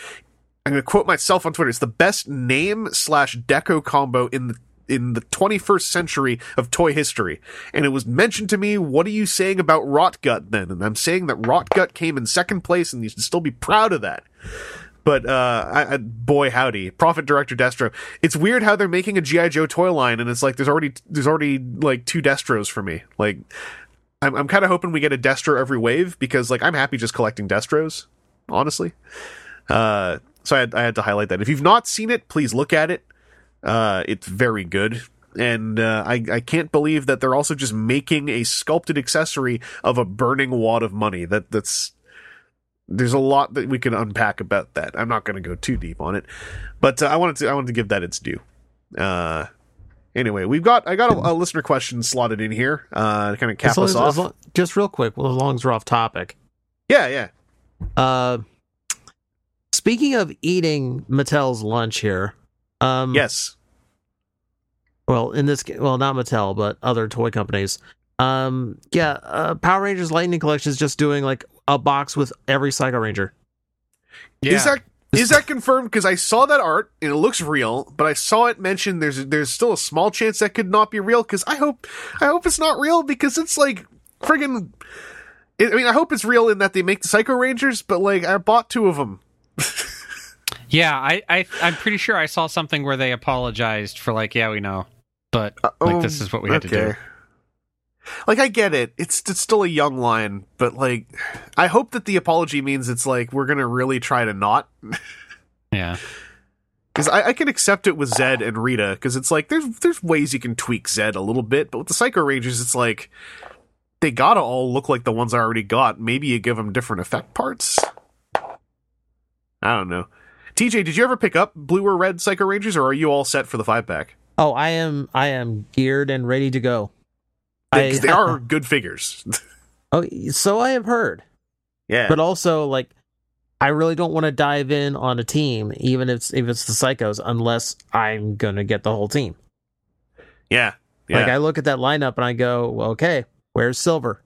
i'm going to quote myself on twitter it's the best name slash deco combo in the in the 21st century of toy history and it was mentioned to me what are you saying about rotgut then and i'm saying that rotgut came in second place and you should still be proud of that but uh, I, I, boy howdy, Profit Director Destro. It's weird how they're making a GI Joe toy line, and it's like there's already there's already like two Destros for me. Like I'm, I'm kind of hoping we get a Destro every wave because like I'm happy just collecting Destros, honestly. Uh, so I had, I had to highlight that. If you've not seen it, please look at it. Uh, it's very good. And uh, I, I can't believe that they're also just making a sculpted accessory of a burning wad of money. That that's there's a lot that we can unpack about that. I'm not going to go too deep on it, but uh, I wanted to I wanted to give that its due. Uh, anyway, we've got I got a, a listener question slotted in here uh, to kind of cap us as- off. as long- just real quick, well, as long as we're off topic. yeah, yeah. Uh, speaking of eating Mattel's lunch here, um, Yes. well, in this, ca- well, not Mattel, but other toy companies. Um, yeah, uh, Power Rangers Lightning Collection is just doing like a box with every Psycho Ranger. Yeah. Is that is that confirmed? Because I saw that art and it looks real, but I saw it mentioned there's there's still a small chance that could not be real. Because I hope I hope it's not real because it's like friggin' I mean, I hope it's real in that they make the Psycho Rangers, but like I bought two of them. Yeah, I, I I'm pretty sure I saw something where they apologized for like, yeah, we know, but uh, like oh, this is what we had to do. Like I get it, it's it's still a young line, but like I hope that the apology means it's like we're gonna really try to not. Yeah, Because I, I can accept it with Zedd and Rita, because it's like there's there's ways you can tweak Zedd a little bit, but with the Psycho Rangers, it's like they gotta all look like the ones I already got. Maybe you give them different effect parts. I don't know. TJ, did you ever pick up blue or red Psycho Rangers, or are you all set for the five pack? Oh, I am, I am geared and ready to go. I- they are good figures. Oh, so I have heard. yeah, but also like I really don't want to dive in on a team, even if it's, if it's the psychos, unless I'm gonna get the whole team. yeah, yeah, Like I look at that lineup and I go, well, okay, where's Silver?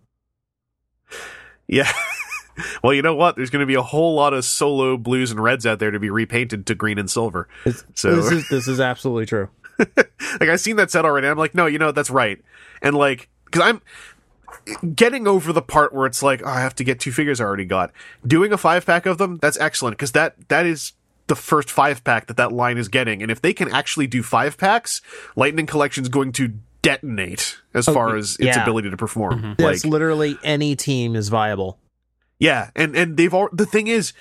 yeah. well, you know what? There's going to be a whole lot of solo blues and reds out there to be repainted to green and silver. It's- So- this is this is absolutely true. like I've seen that set already. I'm like, no, you know, that's right. And like, because I'm getting over the part where it's like, oh, I have to get two figures I already got. Doing a five pack of them, that's excellent because that that is the first five pack that that line is getting. And if they can actually do five packs, Lightning Collection's going to detonate as oh, far as its yeah. ability to perform. Mm-hmm. Like, That's literally any team is viable. Yeah, and and they've al- the thing is,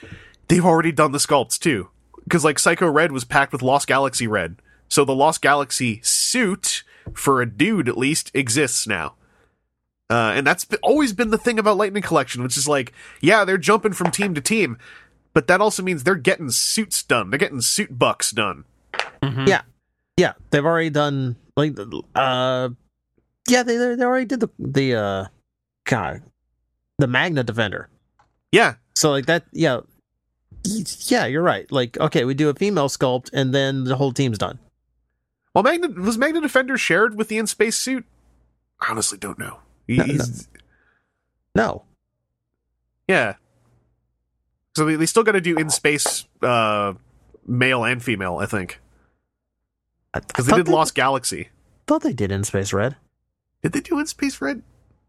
they've already done the sculpts too, because like Psycho Red was packed with Lost Galaxy Red, so the Lost Galaxy suit for a dude at least exists now. Uh, and that's be- always been the thing about Lightning Collection, which is like, yeah, they're jumping from team to team, but that also means they're getting suits done. They're getting suit bucks done. Mhm. Yeah. Yeah, they've already done like uh yeah, they they they already did the the uh god the Magna Defender. Yeah, So like that yeah. Yeah, you're right. Like okay, we do a female sculpt and then the whole team's done. well, Magna was Magna Defender shared with the in space suit. I honestly don't know. No, no. he's- No. Yeah. So they, they still got to do in space uh, male and female, I think, because they did Lost Galaxy. thought they did in Space Red. Did they do in space red?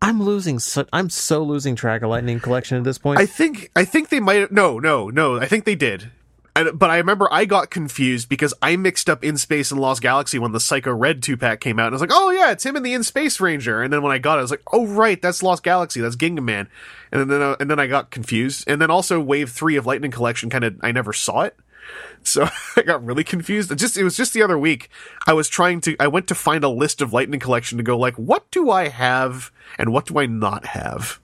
I'm losing so I'm so losing track of Lightning Collection at this point. I think I think they might. No, no, no. I think they did. And, but I remember I got confused because I mixed up In Space and Lost Galaxy when the Psycho Red two pack came out, and I was like, "Oh yeah, it's him and the In Space Ranger." And then when I got it, I was like, "Oh right, that's Lost Galaxy, that's Ginga Man." And then uh, and then I got confused, and then also Wave Three of Lightning Collection kind of I never saw it, so I got really confused. It just it was just the other week I was trying to I went to find a list of Lightning Collection to go like, what do I have and what do I not have.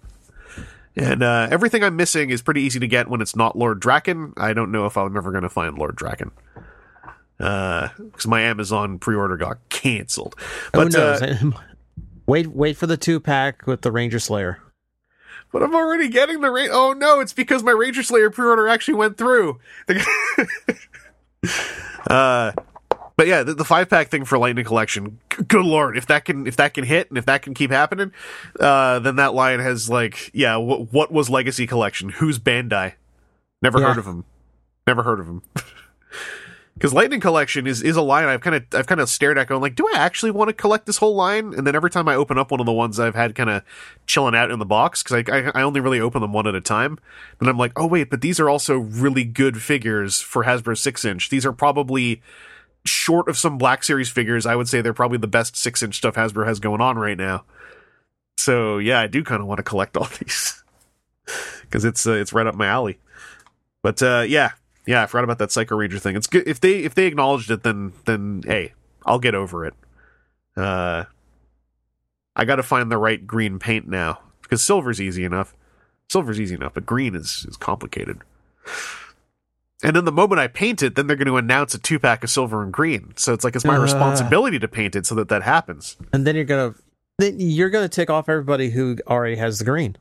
And uh, everything I'm missing is pretty easy to get when it's not Lord Drakkon. I don't know if I'm ever going to find Lord Drakkon. Because my Amazon pre-order got canceled. But, Who knows? uh, wait, wait for the two pack with the Ranger Slayer. But I'm already getting the Ra- Oh no, it's because my Ranger Slayer pre-order actually went through. uh, but yeah, the, the five pack thing for Lightning Collection. g- Good lord, if that can if that can hit and if that can keep happening, uh, then that line has like yeah. Wh- what was Legacy Collection? Who's Bandai? Never Yeah. heard of him. Never heard of him. Because Lightning Collection is is a line I've kind of I've kind of stared at, going like, do I actually want to collect this whole line? And then every time I open up one of the ones I've had kind of chilling out in the box because I, I I only really open them one at a time, and I'm like, oh wait, but these are also really good figures for Hasbro six inch. These are probably short of some Black Series figures. I would say they're probably the best six inch stuff Hasbro has going on right now. So yeah, I do kind of want to collect all these because it's uh, it's right up my alley. But uh, yeah, yeah, I forgot about that Psycho Ranger thing. It's good if they if they acknowledged it, then then hey, I'll get over it. Uh, I got to find the right green paint now because silver's easy enough. Silver's easy enough, but green is is complicated. And then the moment I paint it, then they're going to announce a two pack of silver and green. So it's like it's my Uh. responsibility to paint it so that that happens. And then you're gonna then you're gonna tick off everybody who already has the green.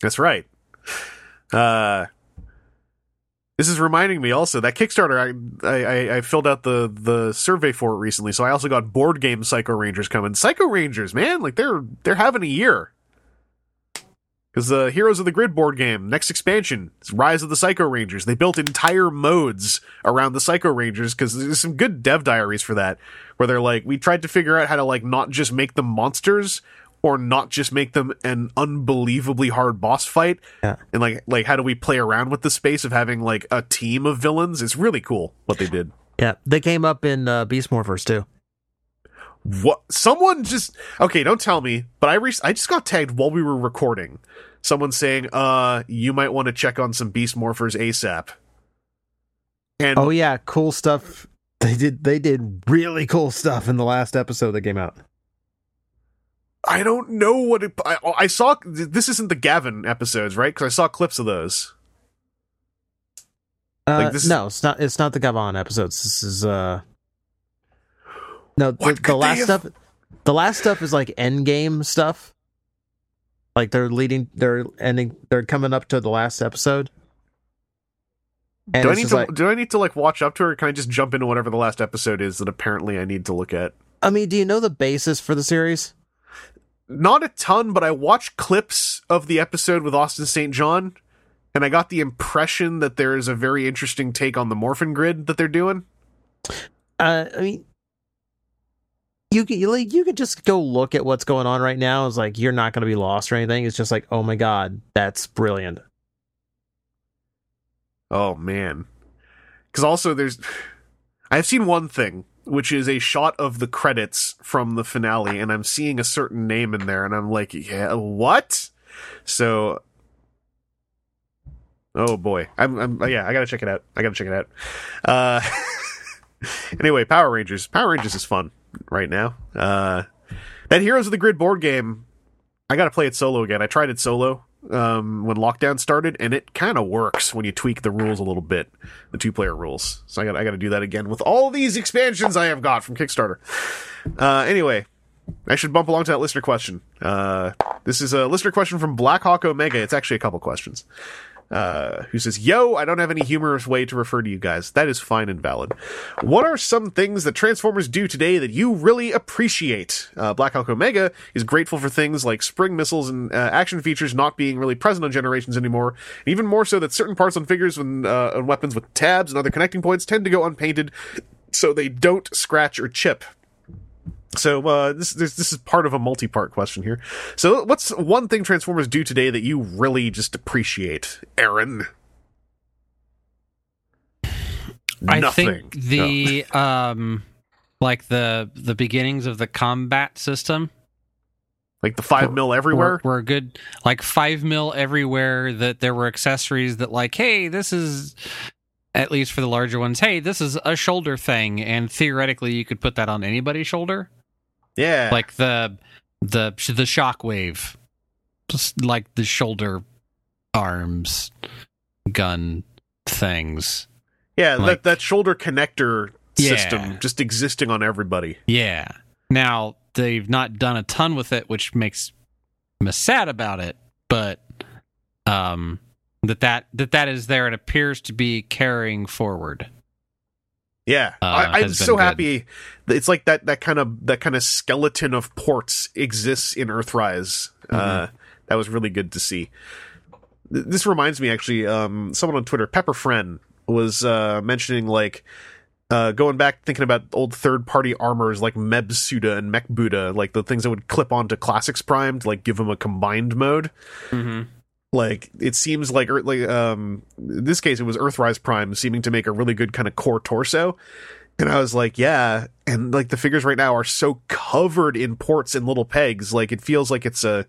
That's right. Uh, this is reminding me also that Kickstarter. I, I I- filled out the the survey for it recently, so I also got board game Psycho Rangers coming. Psycho Rangers, man, like they're they're having a year. Because the uh, Heroes of the Grid board game, next expansion, is Rise of the Psycho Rangers. They built entire modes around the Psycho Rangers because there's some good dev diaries for that, where they're like, we tried to figure out how to like not just make them monsters or not just make them an unbelievably hard boss fight, Yeah. and like like how do we play around with the space of having like a team of villains? It's really cool what they did. Yeah, they came up in uh, Beast Morphers too. What? Someone just okay. Don't tell me, but I re- I just got tagged while we were recording. Someone saying, "Uh, you might want to check on some Beast Morphers ASAP." And Oh yeah, cool stuff. They did they did really cool stuff in the last episode that came out. I don't know what it. I, I saw. This isn't the Gavin episodes, right? Because I saw clips of those. Uh, Like, this no, it's not. It's not the Gavon episodes. This is uh. No, the, the last have- stuff. The last stuff is like end game stuff. Like they're leading. They're ending. They're coming up to the last episode. And do I need to? like- do I need to like watch up to it? Or can I just jump into whatever the last episode is that apparently I need to look at? I mean, do you know the basis for the series? Not a ton, but I watched clips of the episode with Austin St. John, and I got the impression that there is a very interesting take on the Morphin Grid that they're doing. Uh, I mean, you could you, like, you could just go look at what's going on right now. It's like you're not going to be lost or anything. It's just like, oh my god, that's brilliant. Oh man. Cuz also there's I've seen one thing, which is a shot of the credits from the finale and I'm seeing a certain name in there and I'm like, "Yeah, what?" So Oh boy. I'm I'm yeah, I got to check it out. I got to check it out. Uh Anyway, Power Rangers. Power Rangers is fun right now. Uh that Heroes of the Grid board game, I got to play it solo again. I tried it solo um, when lockdown started, and it kind of works when you tweak the rules a little bit, the two player rules. So I got I got to do that again with all these expansions I have got from Kickstarter. Uh, anyway, I should bump along to that listener question. Uh, this is a listener question from Blackhawk Omega. It's actually a couple questions. Uh, who says, Yo, I don't have any humorous way to refer to you guys. That is fine and valid. What are some things that Transformers do today that you really appreciate? Uh, Blackhawk Omega is grateful for things like spring missiles and uh, action features not being really present on Generations anymore, and even more so that certain parts on figures and, uh, and weapons with tabs and other connecting points tend to go unpainted so they don't scratch or chip. So uh, this this this is part of a multi-part question here. So what's one thing Transformers do today that you really just appreciate, Aaron? I nothing. think the um like the the beginnings of the combat system like the five mil everywhere. were, were good like five mil everywhere that there were accessories that like hey this is at least for the larger ones hey this is a shoulder thing and theoretically you could put that on anybody's shoulder yeah, like the the the shockwave just like the shoulder arms gun things yeah, like- that that shoulder connector Yeah. system just existing on everybody. Yeah. Now they've not done a ton with it, which makes me sad about it. But um, that that that that is there and appears to be carrying forward. Yeah, Uh, I, I'm so happy. that It's like that that kind of that kind of skeleton of ports exists in Earthrise. Mm-hmm. Uh, that was really good to see. This reminds me, actually, um, someone on Twitter, Pepper Friend, was uh, mentioning like uh, going back thinking about old third party armors like Mebsuda and Mech Buddha, like the things that would clip onto Classics Prime to like give them a combined mode Mm-hmm. Like it seems like like um in this case it was earthrise prime seeming to make a really good kind of core torso. And i was like yeah. And like the figures right now are so covered in ports and little pegs. Like it feels like it's a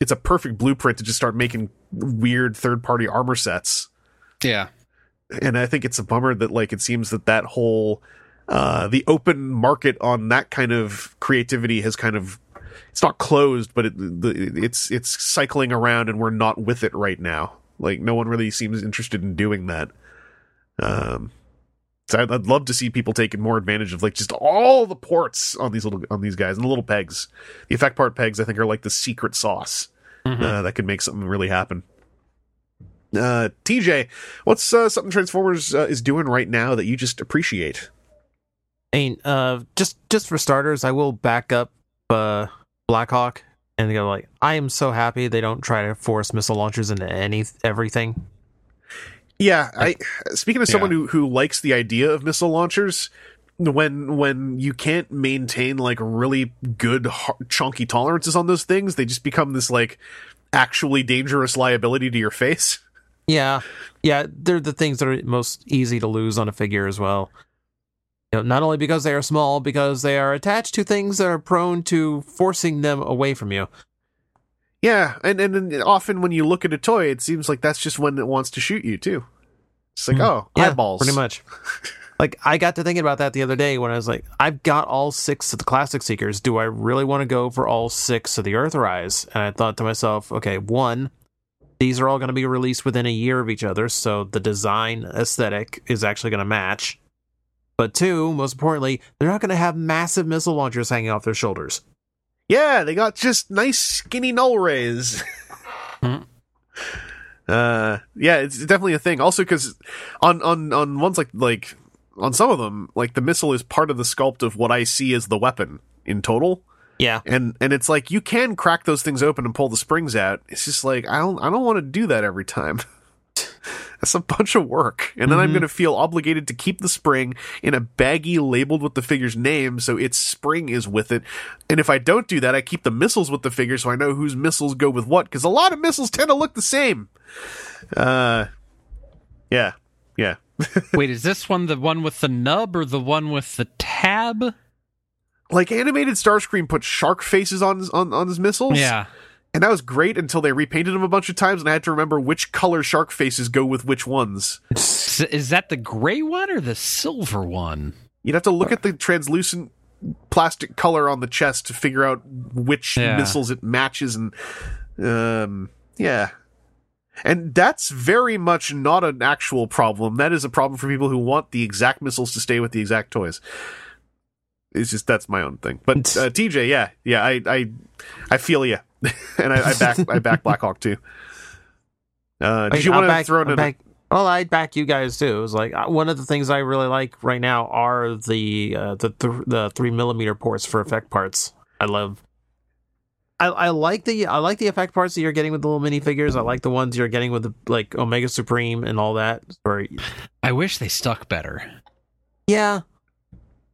it's a perfect blueprint to just start making weird third party armor sets. Yeah. and i think it's a bummer that like it seems that that whole uh the open market on that kind of creativity has kind of it's not closed but it the, it's it's cycling around and we're not with it right now. Like no one really seems interested in doing that. Um so I'd, I'd love to see people taking more advantage of like just all the ports on these little on these guys and the little pegs. The effect part pegs i think are like the secret sauce Mhm. uh, that could make something really happen. Uh tj what's uh, something transformers uh, is doing right now that you just appreciate? I mean, uh, just just for starters, I will back up uh, Blackhawk and they go like, I am so happy they don't try to force missile launchers into any everything. Yeah, I speaking of someone Yeah. who who likes the idea of missile launchers, when when you can't maintain like really good chunky tolerances on those things, they just become this like actually dangerous liability to your face. Yeah, yeah, they're the things that are most easy to lose on a figure as well. You know, not only because they are small, because they are attached to things that are prone to forcing them away from you. Yeah, and and, and often when you look at a toy, it seems like that's just when it wants to shoot you too. It's like, Mhm. oh, Yeah, eyeballs. pretty much. like I got to thinking about that the other day when I was like, I've got all six of the classic seekers. Do I really want to go for all six of the Earthrise? And I thought to myself, okay, one, these are all going to be released within a year of each other, so the design aesthetic is actually going to match. But two, most importantly, they're not going to have massive missile launchers hanging off their shoulders. Yeah, they got just nice skinny null rays. Mhm. Uh, yeah, it's definitely a thing. Also, because on on on ones like like on some of them, like the missile is part of the sculpt of what I see as the weapon in total, Yeah. and and it's like you can crack those things open and pull the springs out. It's just like I don't I don't want to do that every time. That's a bunch of work. And then I'm Mhm. going to feel obligated to keep the spring in a baggie labeled with the figure's name so its spring is with it. And if I don't do that, I keep the missiles with the figure so I know whose missiles go with what because a lot of missiles tend to look the same. Uh yeah. Yeah. Wait, is this one the one with the nub or the one with the tab? Like animated Starscream put shark faces on his, on on his missiles. Yeah. And that was great until they repainted them a bunch of times and I had to remember which color shark faces go with which ones. Is, is that the gray one or the silver one? You'd have to look at the translucent plastic color on the chest to figure out which Yeah. missiles it matches and um yeah. And that's very much not an actual problem. That is a problem for people who want the exact missiles to stay with the exact toys. It's just that's my own thing. But uh, TJ, yeah, yeah, I I I feel you, and I, I back I back Blackhawk too. Uh, did Wait, you I'll want to back- throw in I'll a, back- Well, I'd back you guys too. It was like uh, one of the things I really like right now are the uh, the th- the three millimeter ports for effect parts. I love. I, I like the I like the effect parts that you're getting with the little minifigures. I like the ones you're getting with the like Omega Supreme and all that. Or I wish they stuck better. yeah,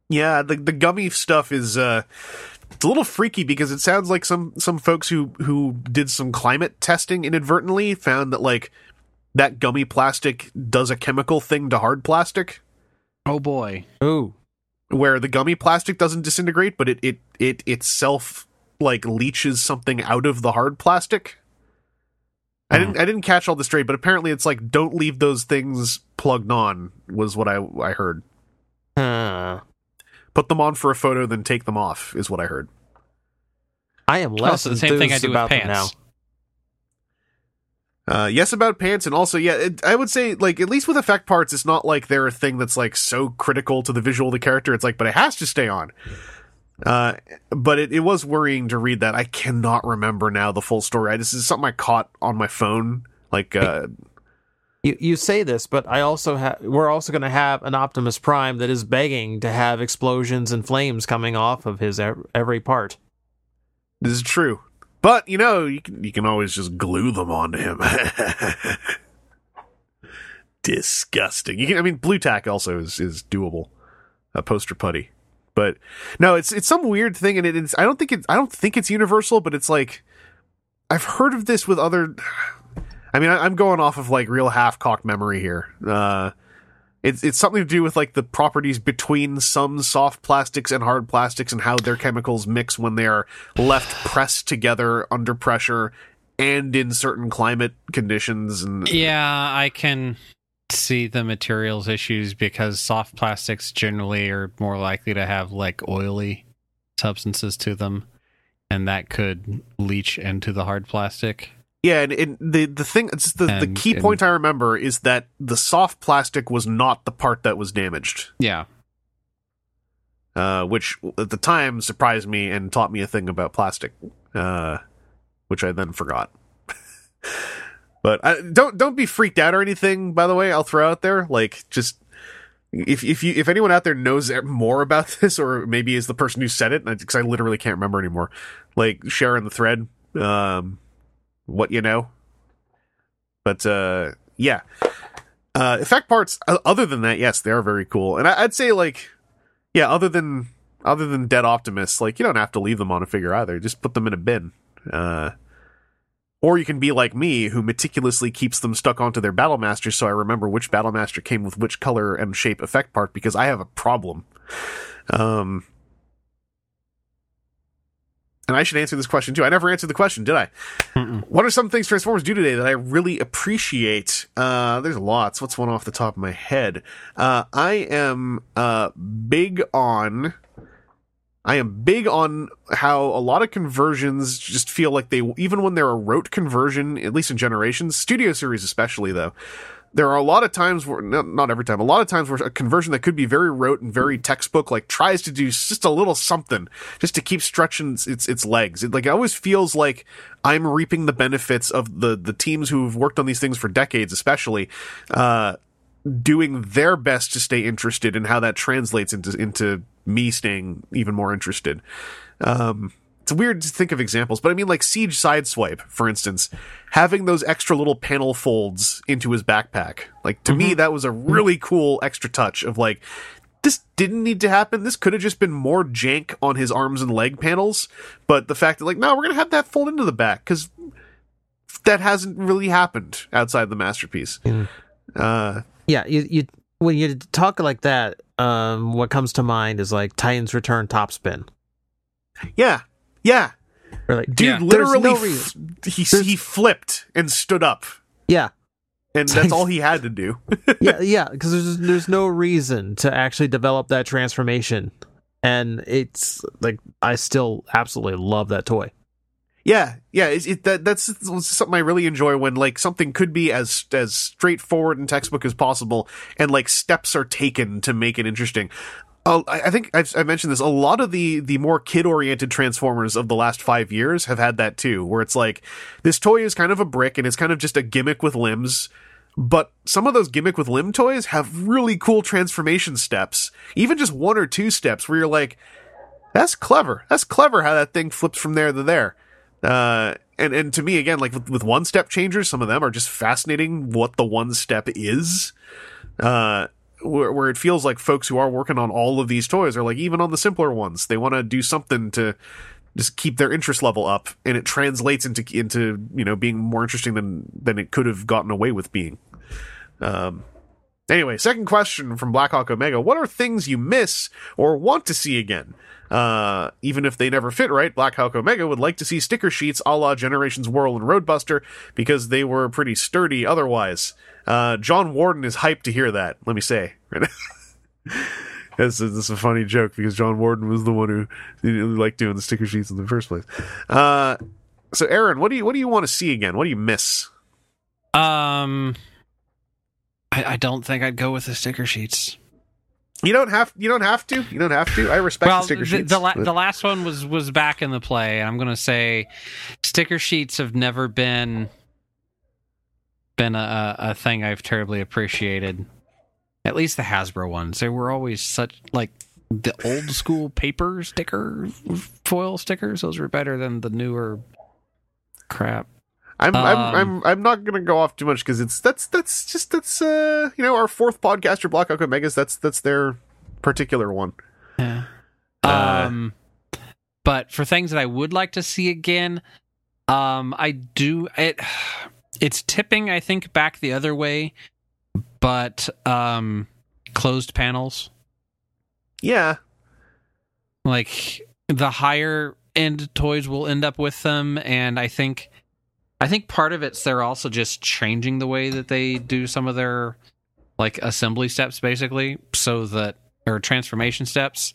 Yeah, the the gummy stuff is uh it's a little freaky because it sounds like some some folks who who did some climate testing inadvertently found that like that gummy plastic does a chemical thing to hard plastic. Oh boy. Ooh. where the gummy plastic doesn't disintegrate, but it it it itself like leaches something out of the hard plastic. I didn't I didn't catch all the straight, but apparently it's like don't leave those things plugged on was what I I heard. Huh. Put them on for a photo, then take them off is what I heard. I am less Also, the same thing I do with about them pants. Uh, yes, about pants, and also, yeah, it, I would say, like, at least with effect parts, it's not like they're a thing that's, like, so critical to the visual of the character. It's like, but it has to stay on. Uh, but it, it was worrying to read that. I cannot remember now the full story. I, this is something I caught on my phone. Like, uh, You you say this, but I also have. We're also going to have an Optimus Prime that is begging to have explosions and flames coming off of his ev- every part. this is true. But, you know, you can, you can always just glue them onto him. Disgusting. You can, I mean, blue tack also is, is doable. A poster putty. But no, it's it's some weird thing, and it, it's I don't think it's I don't think it's universal, but it's like I've heard of this with other. I mean, I, I'm going off of like real half cocked memory here. Uh, it's it's something to do with like the properties between some soft plastics and hard plastics and how their chemicals mix when they are left pressed together under pressure and in certain climate conditions. And Yeah, I can see the materials issues because soft plastics generally are more likely to have like oily substances to them, and that could leach into the hard plastic. Yeah, and, and the the thing, it's the the key and- point I remember is that the soft plastic was not the part that was damaged, Yeah. uh, which at the time surprised me and taught me a thing about plastic, uh, which I then forgot. but I, don't don't be freaked out or anything. By the way, I'll throw out there like just. If if you if anyone out there knows more about this, or maybe is the person who said it, because I literally can't remember anymore, like share in the thread, um, what you know. But uh, yeah, uh, effect parts. Other than that, yes, they are very cool. And I, I'd say like, yeah, other than other than Dead Optimus, like you don't have to leave them on a figure either. Just put them in a bin. Uh, or you can be like me, who meticulously keeps them stuck onto their Battle Master, so I remember which Battle Master came with which color and shape effect part because I have a problem. Um, and I should answer this question too. I never answered the question, did I? Mm-mm. What are some things Transformers do today that I really appreciate? Uh, there's lots. What's one off the top of my head? Uh, I am uh, big on. I am big on how a lot of conversions just feel like they, even when they're a rote conversion, at least in Generations, Studio Series especially though, there are a lot of times where, not, every time, a lot of times where a conversion that could be very rote and very textbook, like tries to do just a little something just to keep stretching its its legs. It like it always feels like I'm reaping the benefits of the the teams who've worked on these things for decades, especially. Uh, doing their best to stay interested and how that translates into into me staying even more interested. Um, it's weird to think of examples, but I mean, like Siege Sideswipe, for instance, having those extra little panel folds into his backpack. Like, to me, that was a really cool extra touch of like, this didn't need to happen. This could have just been more jank on his arms and leg panels. But the fact that, like, no, we're going to have that fold into the back because that hasn't really happened outside the masterpiece. Mm. Uh, Yeah, you, you when you talk like that, um, what comes to mind is like Titans Return Topspin. yeah. Yeah. Or like, Dude, Yeah. literally, no f- he There's- he flipped and stood up, yeah, and that's all he had to do. yeah, yeah, because there's there's no reason to actually develop that transformation, and it's like I still absolutely love that toy. yeah, yeah. It, it, that that's something I really enjoy when like something could be as as straightforward and textbook as possible, and like steps are taken to make it interesting. I I think I've, I mentioned this. A lot of the the more kid oriented Transformers of the last five years have had that too, where it's like this toy is kind of a brick and it's kind of just a gimmick with limbs. But some of those gimmick with limb toys have really cool transformation steps, even just one or two steps where you're like, that's clever. That's clever how that thing flips from there to there. Uh, and, and to me, again, like with, with one step changers, some of them are just fascinating what the one step is. Uh, where, where it feels like folks who are working on all of these toys are like, even on the simpler ones, they want to do something to just keep their interest level up and it translates into, into, you know, being more interesting than, than it could have gotten away with being. Um, Anyway, second question from Blackhawk Omega: What are things you miss or want to see again? Uh, even if they never fit right, Blackhawk Omega would like to see sticker sheets a la Generations Whirl and Roadbuster because they were pretty sturdy otherwise. Uh, John Warden is hyped to hear that. Let me say. This is, this is a funny joke because John Warden was the one who, who liked doing the sticker sheets in the first place. Uh, so, Aaron, what do you what do you want to see again? What do you miss? Um, I, I don't think I'd go with the sticker sheets. You don't have you don't have to. You don't have to. I respect well, the sticker sheets. the, la- the last one was was back in the play. I'm going to say sticker sheets have never been been a, a thing I've terribly appreciated. At least the Hasbro ones. They were always such like the old school paper sticker foil stickers. Those were better than the newer crap. I'm Um, I'm I'm I'm not gonna go off too much because it's that's that's just that's uh you know our fourth podcaster Black Hawk Omegas that's that's their particular one. Yeah. Uh, um, but for things that I would like to see again, um, I do it. It's tipping, I think, back the other way, but um, closed panels, Yeah, like the higher end toys, will end up with them, and I think, I think part of it's they're also just changing the way that they do some of their like assembly steps, basically, so that or transformation steps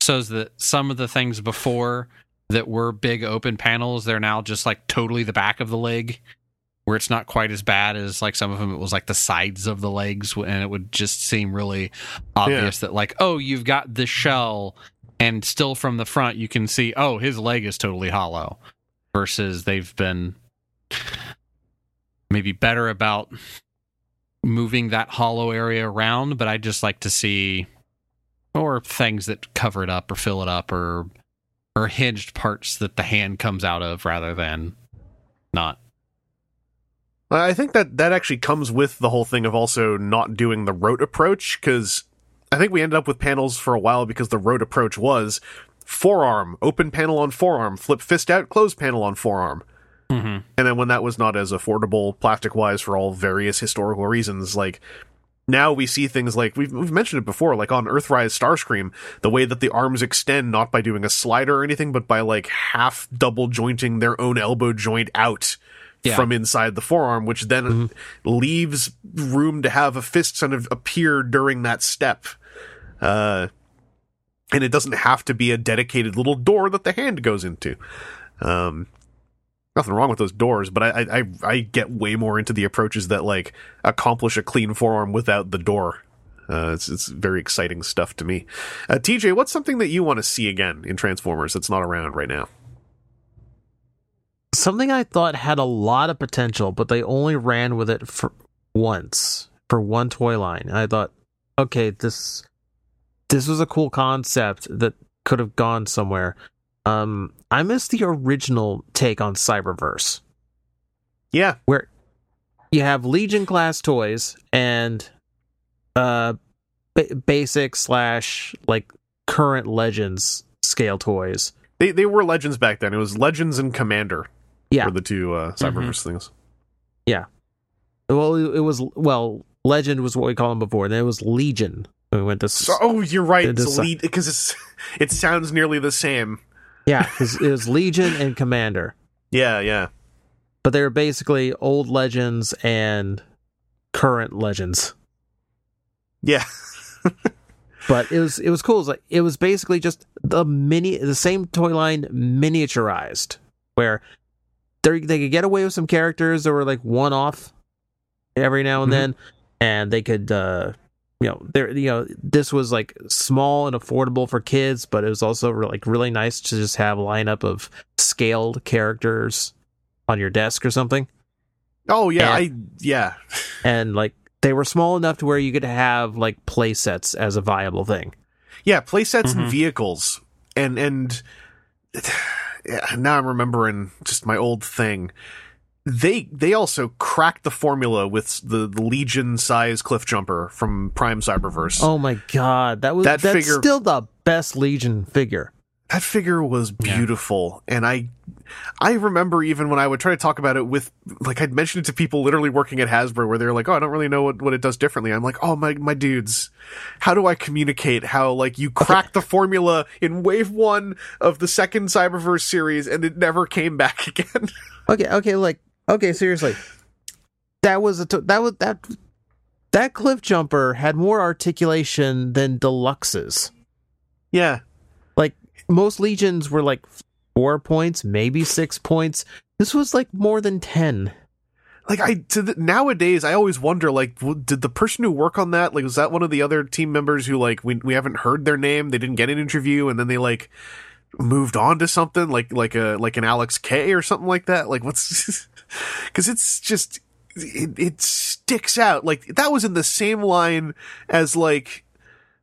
so that some of the things before that were big open panels they're now just like totally the back of the leg where it's not quite as bad as like some of them it was like the sides of the legs and it would just seem really obvious that like oh you've got the shell and still from the front you can see oh his leg is totally hollow versus they've been maybe better about moving that hollow area around but i just like to see or things that cover it up or fill it up or or hinged parts that the hand comes out of rather than not. I think that that actually comes with the whole thing of also not doing the rote approach because I think we ended up with panels for a while because the rote approach was forearm, open panel on forearm, flip fist out, close panel on forearm. Mm-hmm. And then when that was not as affordable plastic wise for all various historical reasons, like now we see things like we've, we've mentioned it before, like on Earthrise Starscream, the way that the arms extend not by doing a slider or anything, but by like half double jointing their own elbow joint out Yeah. from inside the forearm, which then leaves room to have a fist kind of appear during that step. Uh, and it doesn't have to be a dedicated little door that the hand goes into. Um, nothing wrong with those doors, but I, I, I, I get way more into the approaches that like accomplish a clean forearm without the door. Uh, it's it's very exciting stuff to me. Uh, TJ, what's something that you want to see again in Transformers that's not around right now? Something I thought had a lot of potential, but they only ran with it for once for one toy line. I thought, okay, this this was a cool concept that could have gone somewhere. Um, I miss the original take on Cyberverse. Yeah, where you have Legion class toys and uh ba- basic slash like current Legends scale toys. they they were legends back then. It was Legends and Commander. Yeah. were the two uh, Cyberverse things. Yeah. Well, it was well, Legend was what we called them before. Then it was Legion. We went to So, oh, you're right. It It's is- lead because it's it sounds nearly the same. Yeah, it was Legion and Commander, Yeah, yeah. but they were basically old Legends and current Legends. Yeah. But it was it was cool. It was like it was basically just the mini the same toy line miniaturized, where they they could get away with some characters that were like one off every now and Mhm. then, and they could uh you know there you know this was like small and affordable for kids, but it was also re- like really nice to just have a lineup of scaled characters on your desk or something, Oh yeah, And- I yeah. and like they were small enough to where you could have like play sets as a viable thing. Yeah, playsets Mhm. and vehicles. And and now I'm remembering just my old thing. They they also cracked the formula with the, the Legion size Cliffjumper from Prime Cyberverse. Oh my god, that was That that's figure- still the best Legion figure. That figure was Yeah. beautiful and i i remember even when i would try to talk about it with like i'd mentioned it to people literally working at hasbro where they're like oh i don't really know what, what it does differently i'm like oh my my dudes how do i communicate how like you cracked the formula in wave one of the second cyberverse series and it never came back again Okay, okay, like okay, seriously. That was a t- that was that that Cliffjumper had more articulation than deluxes. yeah most legions were like 4 points, maybe 6 points. This was like more than 10. like I to the, nowadays I always wonder like w- did the person who work on that like was that one of the other team members who like we we haven't heard their name they didn't get an interview and then they like moved on to something like like a like an Alex K or something like that like what's cuz it's just it, it sticks out like that was in the same line as like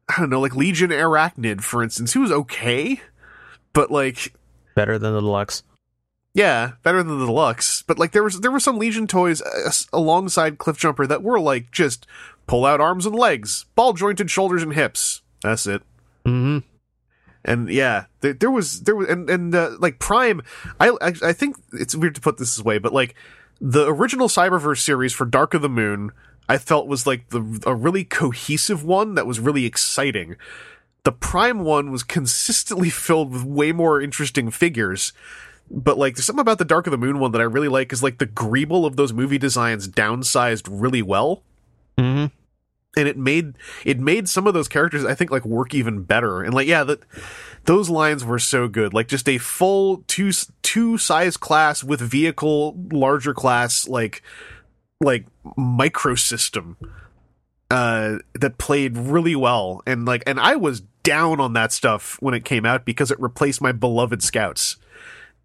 I don't know like Legion Arachnid for instance who was okay but like Better than the deluxe. yeah, better than the deluxe. But like there was there were some Legion toys uh, alongside Cliffjumper that were like just pull out arms and legs, ball jointed shoulders and hips. That's it. Mhm. And yeah, there, there was there was and and uh, like Prime. I, I I think it's weird to put this this way, but like the original Cyberverse series for Dark of the Moon, I felt was like the a really cohesive one that was really exciting. The Prime one was consistently filled with way more interesting figures but like there's something about the Dark of the Moon one that I really like is like the greeble of those movie designs downsized really well. Mhm. And it made it made some of those characters I think like work even better. And like yeah, that those lines were so good. Like just a full two two size class with vehicle larger class like like microsystem uh that played really well and like and I was down on that stuff when it came out because it replaced my beloved scouts.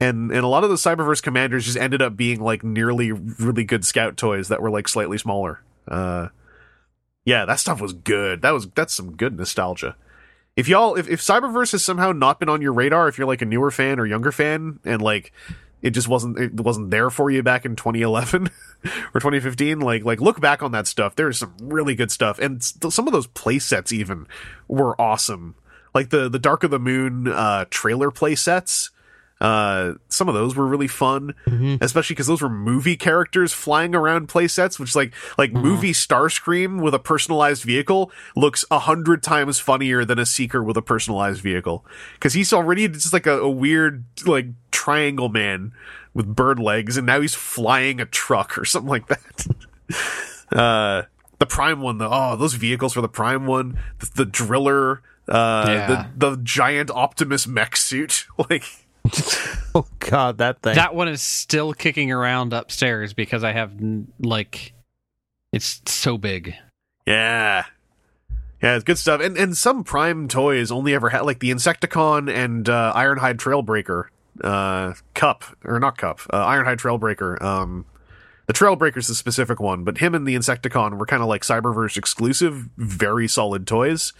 And and a lot of the cyberverse commanders just ended up being like nearly really good scout toys that were like slightly smaller. Uh yeah that stuff was good. That was that's some good nostalgia. If y'all if, if cyberverse has somehow not been on your radar if you're like a newer fan or younger fan and like it just wasn't it wasn't there for you back in 2011 or 2015 like like look back on that stuff. There's some really good stuff. And s- some of those play sets even were awesome. Like the the dark of the moon uh trailer play sets uh some of those were really fun especially because those were movie characters flying around play sets which like like movie starscream with a personalized vehicle looks a hundred times funnier than a seeker with a personalized vehicle. Because he's already just like a, a weird like triangle man with bird legs and now he's flying a truck or something like that uh the prime one though oh those vehicles for the prime one the, the driller uh Yeah. the the giant optimus mech suit like Oh god, that thing. That one is still kicking around upstairs because I have like it's so big. Yeah. Yeah, it's good stuff. And and some Prime toys only ever had like the Insecticon and uh, Ironhide Trailbreaker uh, cup or not cup, uh, Ironhide Trailbreaker. Um, the Trailbreaker's the specific one, but him and the Insecticon were kind of like Cyberverse exclusive, very solid toys.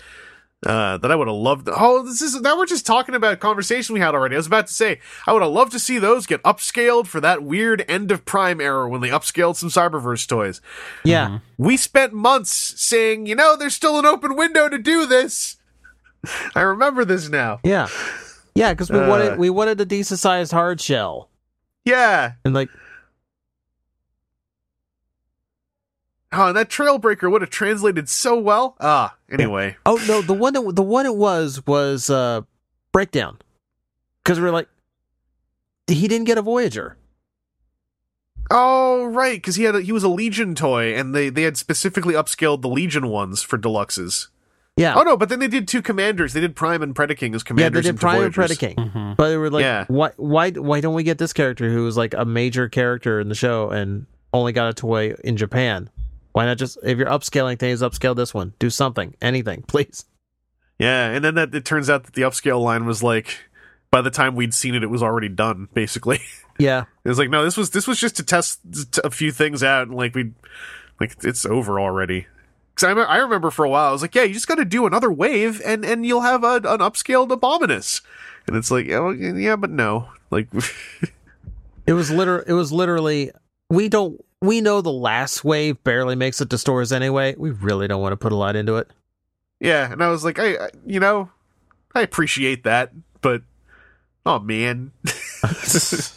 Uh, that I would have loved. Oh, this is now we're just talking about a conversation we had already. I was about to say I would have loved to see those get upscaled for that weird end of Prime era when they upscaled some Cyberverse toys. yeah. We spent months saying, you know, there's still an open window to do this. I remember this now. Yeah. Yeah, because we Uh, wanted we wanted a decent sized hard shell. Yeah. And like Oh, and that Trailbreaker would have translated so well. Ah, anyway. oh no, the one that the one it was was uh breakdown. Because we are like he didn't get a Voyager. Oh, right, because he had a, he was a Legion toy, and they they had specifically upscaled the Legion ones for deluxes. Yeah. Oh no, but then they did two commanders. They did Prime and Predaking as commanders. yeah, they did into Prime and Voyagers. Predaking. Mhm. But they were like, Yeah. why, why, why don't we get this character who was like a major character in the show and only got a toy in Japan? Why not just if you're upscaling things, upscale this one, do something, anything, please. Yeah, and then that it turns out that the upscale line was like, by the time we'd seen it, it was already done. Basically, Yeah, it was like, no, this was this was just to test a few things out, and like we, like it's over already. Because I, I remember for a while, I was like, yeah, you just got to do another wave, and and you'll have a, an upscaled Abominus. And it's like, yeah, yeah, but no, like, it was liter. It was literally. We don't. We know the last wave barely makes it to stores anyway. We really don't want to put a lot into it. yeah. And I was like, I, I you know, I appreciate that, but Oh man.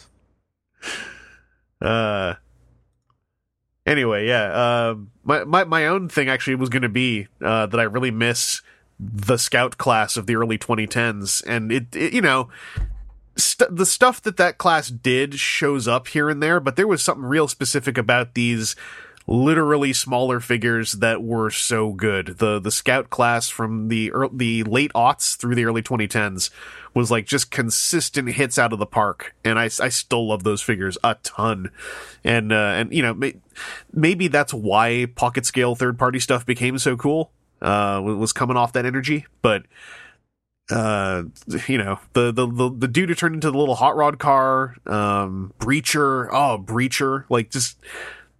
uh anyway, yeah. Um my, my my own thing actually was gonna be uh that I really miss the scout class of the early 2010s and it, it you know st- the stuff that that class did shows up here and there but there was something real specific about these literally smaller figures that were so good. The the scout class from the ear the late aughts through the early 2010s was like just consistent hits out of the park and i, I still love those figures a ton. And uh and you know may, maybe that's why pocket scale third party stuff became so cool uh, was coming off that energy, but uh, you know, the, the the the dude who turned into the little hot rod car, um, Breacher, oh Breacher, like just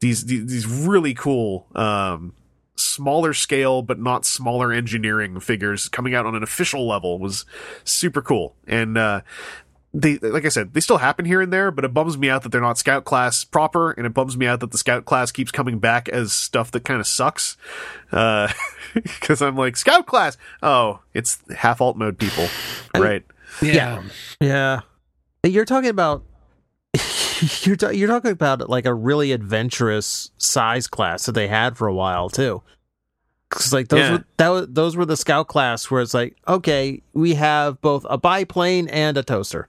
these these, these really cool um smaller scale but not smaller engineering figures coming out on an official level was super cool and uh they like I said, they still happen here and there, but it bums me out that they're not scout class proper, and it bums me out that the scout class keeps coming back as stuff that kind of sucks. Uh, because I'm like scout class. Oh, it's half alt mode people, right? Yeah. Yeah. You're talking about you're ta- you're talking about like a really adventurous size class that they had for a while too. Cuz like those Yeah. were that was, those were the scout class where it's like, okay, we have both a biplane and a toaster.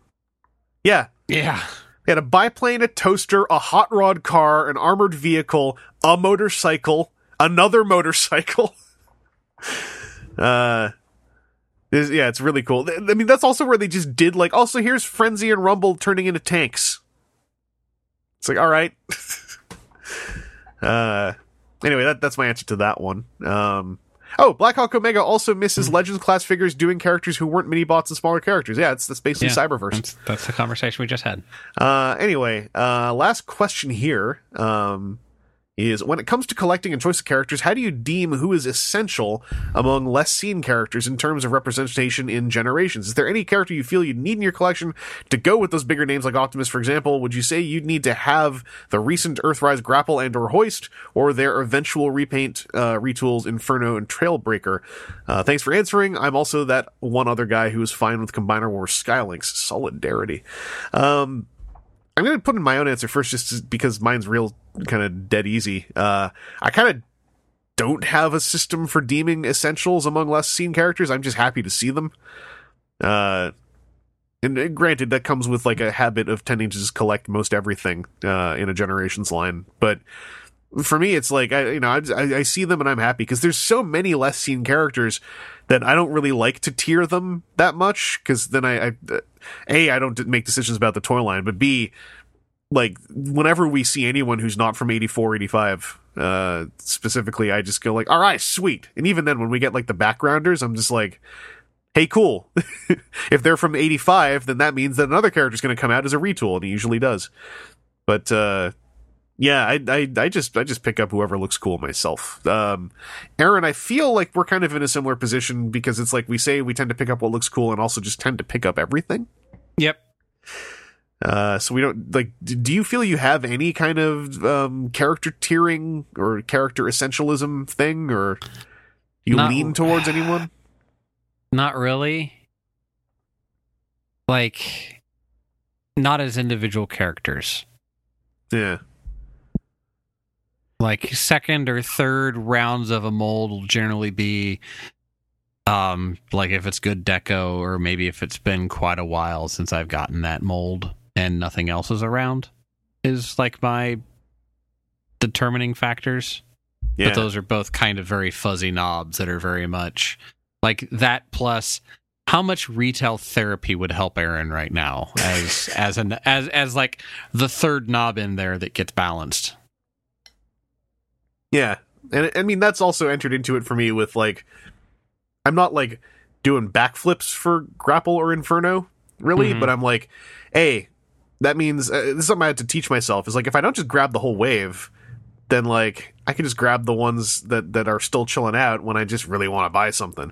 Yeah, Yeah. they had a biplane, a toaster, a hot rod car, an armored vehicle, a motorcycle, another motorcycle. uh. yeah, it's really cool. I mean, that's also where they just did like. Also, here's Frenzy and Rumble turning into tanks. It's like, all right. uh, anyway, that that's my answer to that one. Um, oh, Black Hawk Omega also misses Legends class figures doing characters who weren't mini bots and smaller characters. Yeah, it's that's basically Yeah. Cyberverse. That's, that's the conversation we just had. Uh, anyway, uh, last question here um, is when it comes to collecting and choice of characters, how do you deem who is essential among less seen characters in terms of representation in generations? Is there any character you feel you'd need in your collection to go with those bigger names like Optimus, for example? Would you say you'd need to have the recent Earthrise Grapple and or Hoist, or their eventual repaint uh, retools Inferno and Trailbreaker? Uh, thanks for answering. I'm also that one other guy who is fine with Combiner Wars Sky Lynx. Solidarity. Um, I'm going to put in my own answer first, just because mine's real kind of dead easy. Uh, I kind of don't have a system for deeming essentials among less seen characters. I'm just happy to see them. Uh, and, granted, that comes with like a habit of tending to just collect most everything uh, in a generations line. But for me, it's like I, you know, I, I, see them and I'm happy because there's so many less seen characters that I don't really like to tier them that much because then I, I a I don't make decisions about the toy line, but b like whenever we see anyone who's not from 84 85 uh specifically i just go like all right sweet. And even then when we get like the backgrounders i'm just like hey cool. If they're from 85 then that means that another character's going to come out as a retool and he usually does. But uh yeah, I, I I just I just pick up whoever looks cool myself. Um, Aaron, I feel like we're kind of in a similar position because it's like we say we tend to pick up what looks cool and also just tend to pick up everything. Yep. Uh, so we don't like. Do you feel you have any kind of um, character tiering or character essentialism thing, or you Not- lean towards anyone? Not really. Like, not as individual characters. Yeah, Like second or third rounds of a mold will generally be, um, like if it's good deco or maybe if it's been quite a while since I've gotten that mold and nothing else is around, is like my determining factors. yeah. but those are both kind of very fuzzy knobs that are very much like that plus how much retail therapy would help Aaron right now as as an as as like the third knob in there that gets balanced. Yeah. And I mean that's also entered into it for me with like I'm not like doing backflips for grapple or inferno really, Mhm. but I'm like, hey, that means uh, this is something I had to teach myself is like if I don't just grab the whole wave, then like I can just grab the ones that that are still chilling out when I just really want to buy something.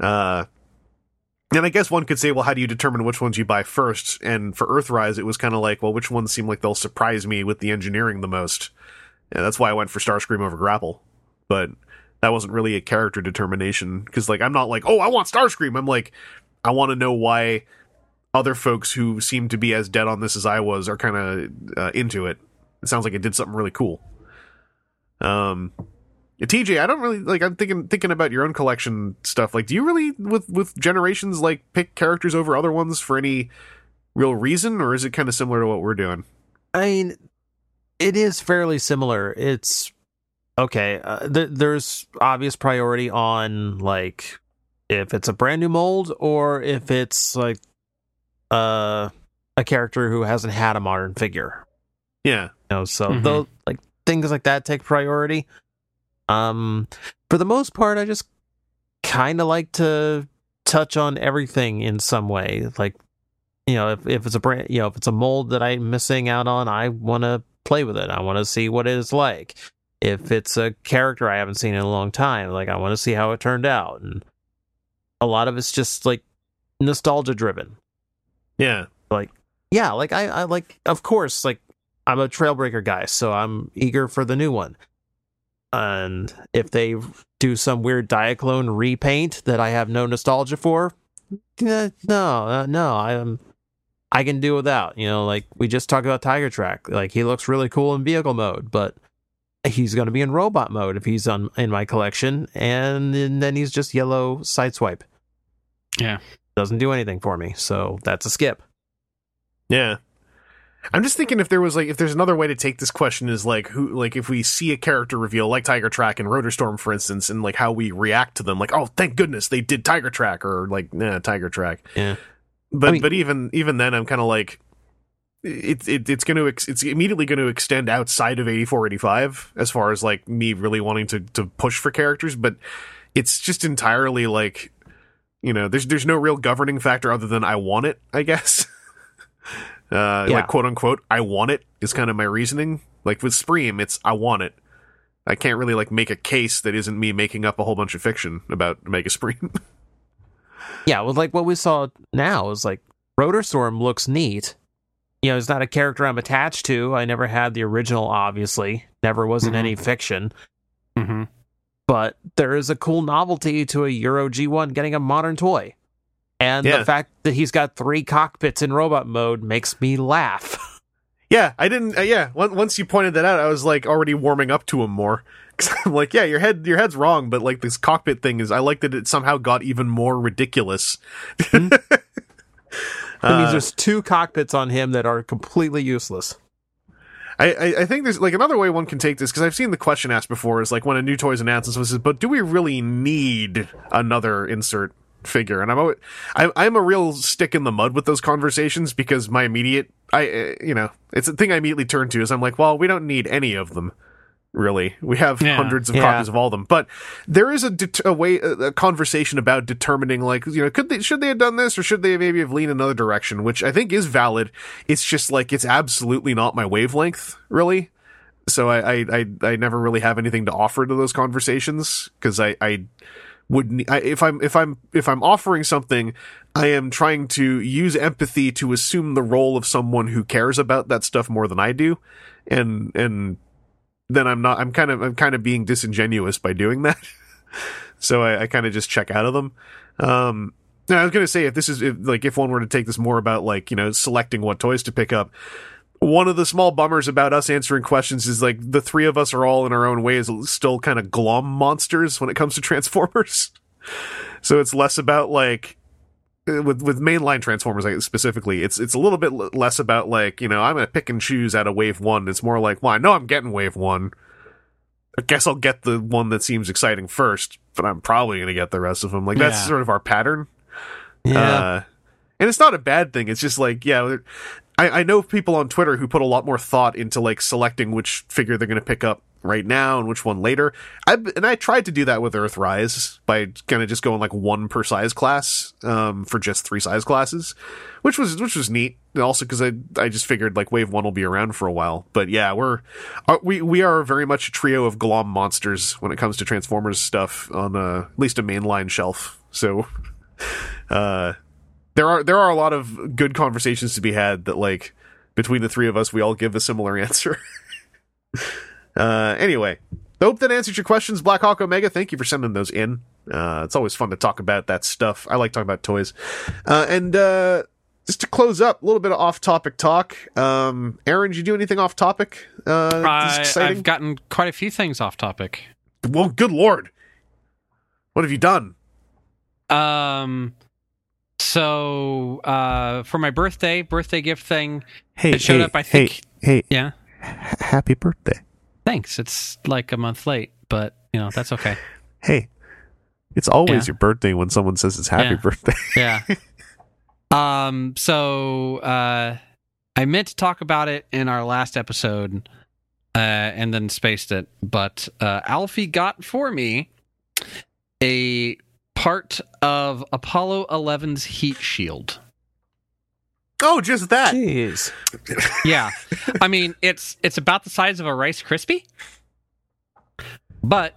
Uh and I guess one could say, well, how do you determine which ones you buy first? And for Earthrise, it was kind of like, well, which ones seem like they'll surprise me with the engineering the most? And that's why I went for Starscream over Grapple. But that wasn't really a character determination because, like, I'm not like, oh, I want Starscream. I'm like, I want to know why other folks who seem to be as dead on this as I was are kind of uh, into it. It sounds like it did something really cool. Um, TJ, I don't really like. I'm thinking thinking about your own collection stuff. Like, do you really with with generations like pick characters over other ones for any real reason, or is it kind of similar to what we're doing? I mean, it is fairly similar. It's okay. Uh, th- there's obvious priority on like if it's a brand new mold or if it's like uh, a character who hasn't had a modern figure. Yeah, You know, so Mhm. those like things like that take priority. Um, for the most part, I just kind of like to touch on everything in some way. Like, you know, if if it's a brand, you know, if it's a mold that I'm missing out on, I want to play with it. I want to see what it is like. If it's a character I haven't seen in a long time, like I want to see how it turned out. And a lot of it's just like nostalgia driven yeah, Like yeah, like I, I like of course, like I'm a Trailbreaker guy, so I'm eager for the new one. And if they do some weird Diaclone repaint that I have no nostalgia for, eh, no, uh, no, I'm I can do without. You know, like we just talked about Tiger Track. Like he looks really cool in vehicle mode, but he's going to be in robot mode if he's on in my collection, and, then he's just yellow sideswipe. Yeah. doesn't do anything for me, so that's a skip. yeah. I'm just thinking if there was like if there's another way to take this question is like who like if we see a character reveal like Tiger Track and Rotorstorm for instance and like how we react to them like oh thank goodness they did Tiger Track or like nah Tiger Track Yeah. But I mean- but even even then I'm kind of like it's it, it's going to ex- it's immediately going to extend outside of 8485 as far as like me really wanting to to push for characters but it's just entirely like you know there's there's no real governing factor other than I want it I guess. Uh Yeah. like quote unquote I want it is kind of my reasoning. Like with Spream it's I want it. I can't really like make a case that isn't me making up a whole bunch of fiction about Mega Spream Yeah, well, like what we saw now is like Rotorstorm looks neat. You know, it's not a character I'm attached to. I never had the original, obviously. Never was in Mhm. any fiction. Mm-hmm. But there is a cool novelty to a Euro G1 getting a modern toy. And Yeah. the fact that he's got three cockpits in robot mode makes me laugh. Yeah, I didn't. Uh, yeah, once you pointed that out, I was like already warming up to him more. Cause I'm like, yeah, your head, your head's wrong, but like this cockpit thing is. I like that it somehow got even more ridiculous. That means Uh, there's two cockpits on him that are completely useless. I, I, I think there's like another way one can take this because I've seen the question asked before is like when a new toy is announced, and says, but do we really need another insert figure? And I'm always, I, I'm a real stick in the mud with those conversations because my immediate, I, uh, you know, it's a thing I immediately turn to is I'm like, well, we don't need any of them. Really, we have Yeah. hundreds of Yeah. copies of all of them, but there is a, det- a way, a, a conversation about determining, like, you know, could they, should they have done this, or should they maybe have leaned another direction, which I think is valid. It's just like it's absolutely not my wavelength, really. So I, I, I, I never really have anything to offer to those conversations because I, I would ne- I, if I'm if I'm if I'm offering something, I am trying to use empathy to assume the role of someone who cares about that stuff more than I do, and and then I'm not. I'm kind of I'm kind of being disingenuous by doing that. so I, I kind of just check out of them. Um, now I was gonna say if this is if, like if one were to take this more about like you know selecting what toys to pick up. One of the small bummers about us answering questions is like the three of us are all in our own ways still kind of glom monsters when it comes to Transformers. so it's less about like with with mainline Transformers like, specifically, it's it's a little bit l- less about like you know I'm gonna pick and choose out of Wave One. It's more like well I know I'm getting Wave One. I guess I'll get the one that seems exciting first, but I'm probably gonna get the rest of them. Like that's Yeah. sort of our pattern. Yeah. Uh, and it's not a bad thing. It's just like, yeah, I, I know people on Twitter who put a lot more thought into like selecting which figure they're going to pick up right now and which one later. I and I tried to do that with Earthrise by kind of just going like one per size class um, for just three size classes, which was which was neat. Also because I I just figured like Wave One will be around for a while. But yeah, we're uh, we we are very much a trio of glom monsters when it comes to Transformers stuff on uh, at least a mainline shelf. So. Uh, there are there are a lot of good conversations to be had that like between the three of us we all give a similar answer. uh anyway, hope that answers your questions, Black Hawk Omega. Thank you for sending those in. Uh it's always fun to talk about that stuff. I like talking about toys. Uh and uh just to close up, a little bit of off-topic talk. Um, Aaron, did you do anything off topic? Uh, I. I've gotten quite a few things off topic. Well, good lord, what have you done? Um, so uh, for my birthday, birthday gift thing, Hey, it showed up. I think. hey, Yeah, h- happy birthday. thanks. It's like a month late, but you know that's okay. Hey, it's always Yeah. your birthday when someone says it's happy Yeah. birthday. Yeah. um. So uh, I meant to talk about it in our last episode, uh, and then spaced it. But uh, Alfie got for me a part of Apollo 11's heat shield. oh, just that. Jeez. Yeah, I mean it's it's about the size of a Rice Krispie, but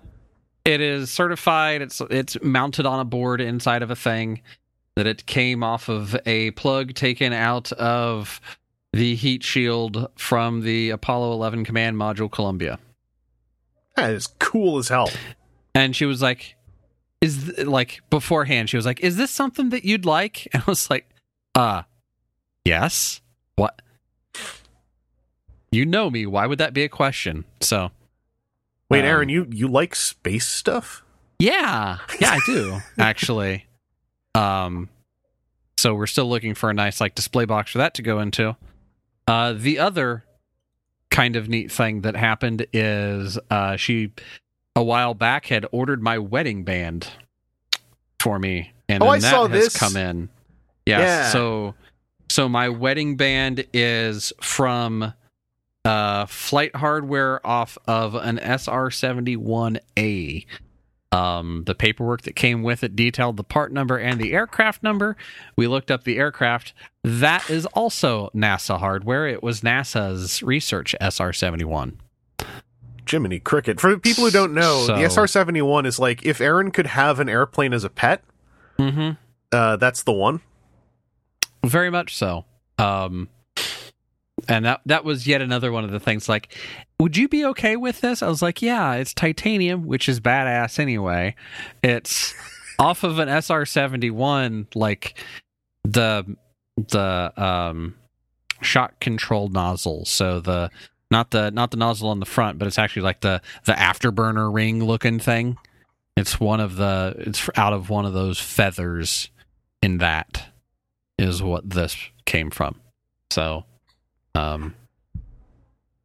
it is certified. It's it's mounted on a board inside of a thing that it came off of a plug taken out of the heat shield from the Apollo 11 command module Columbia. That is cool as hell. And she was like, "Is th- like beforehand?" She was like, "Is this something that you'd like?" And I was like, "Uh, yes. What? You know me. Why would that be a question?" So, Wait, Um, Aaron, you you like space stuff? yeah, yeah, I do actually. Um, so we're still looking for a nice like display box for that to go into. Uh, the other kind of neat thing that happened is uh, she a while back had ordered my wedding band for me, and Oh, I that saw has this. come in. Yes, Yeah. so so my wedding band is from uh, flight hardware off of an SR71A. Um, the paperwork that came with it detailed the part number and the aircraft number. We looked up the aircraft. That is also NASA hardware. It was NASA's research SR71. Jiminy Cricket. For people who don't know, So- the SR seventy one is like if Aaron could have an airplane as a pet, Mm-hmm. uh, that's the one. Very much so. Um, and that that was yet another one of the things. Like, would you be okay with this? I was like, yeah, it's titanium, which is badass anyway. It's off of an SR seventy one, like the the um shot controlled nozzle. So the not the not the nozzle on the front, but it's actually like the the afterburner ring looking thing. It's one of the it's out of one of those feathers in that is what this came from. So, um,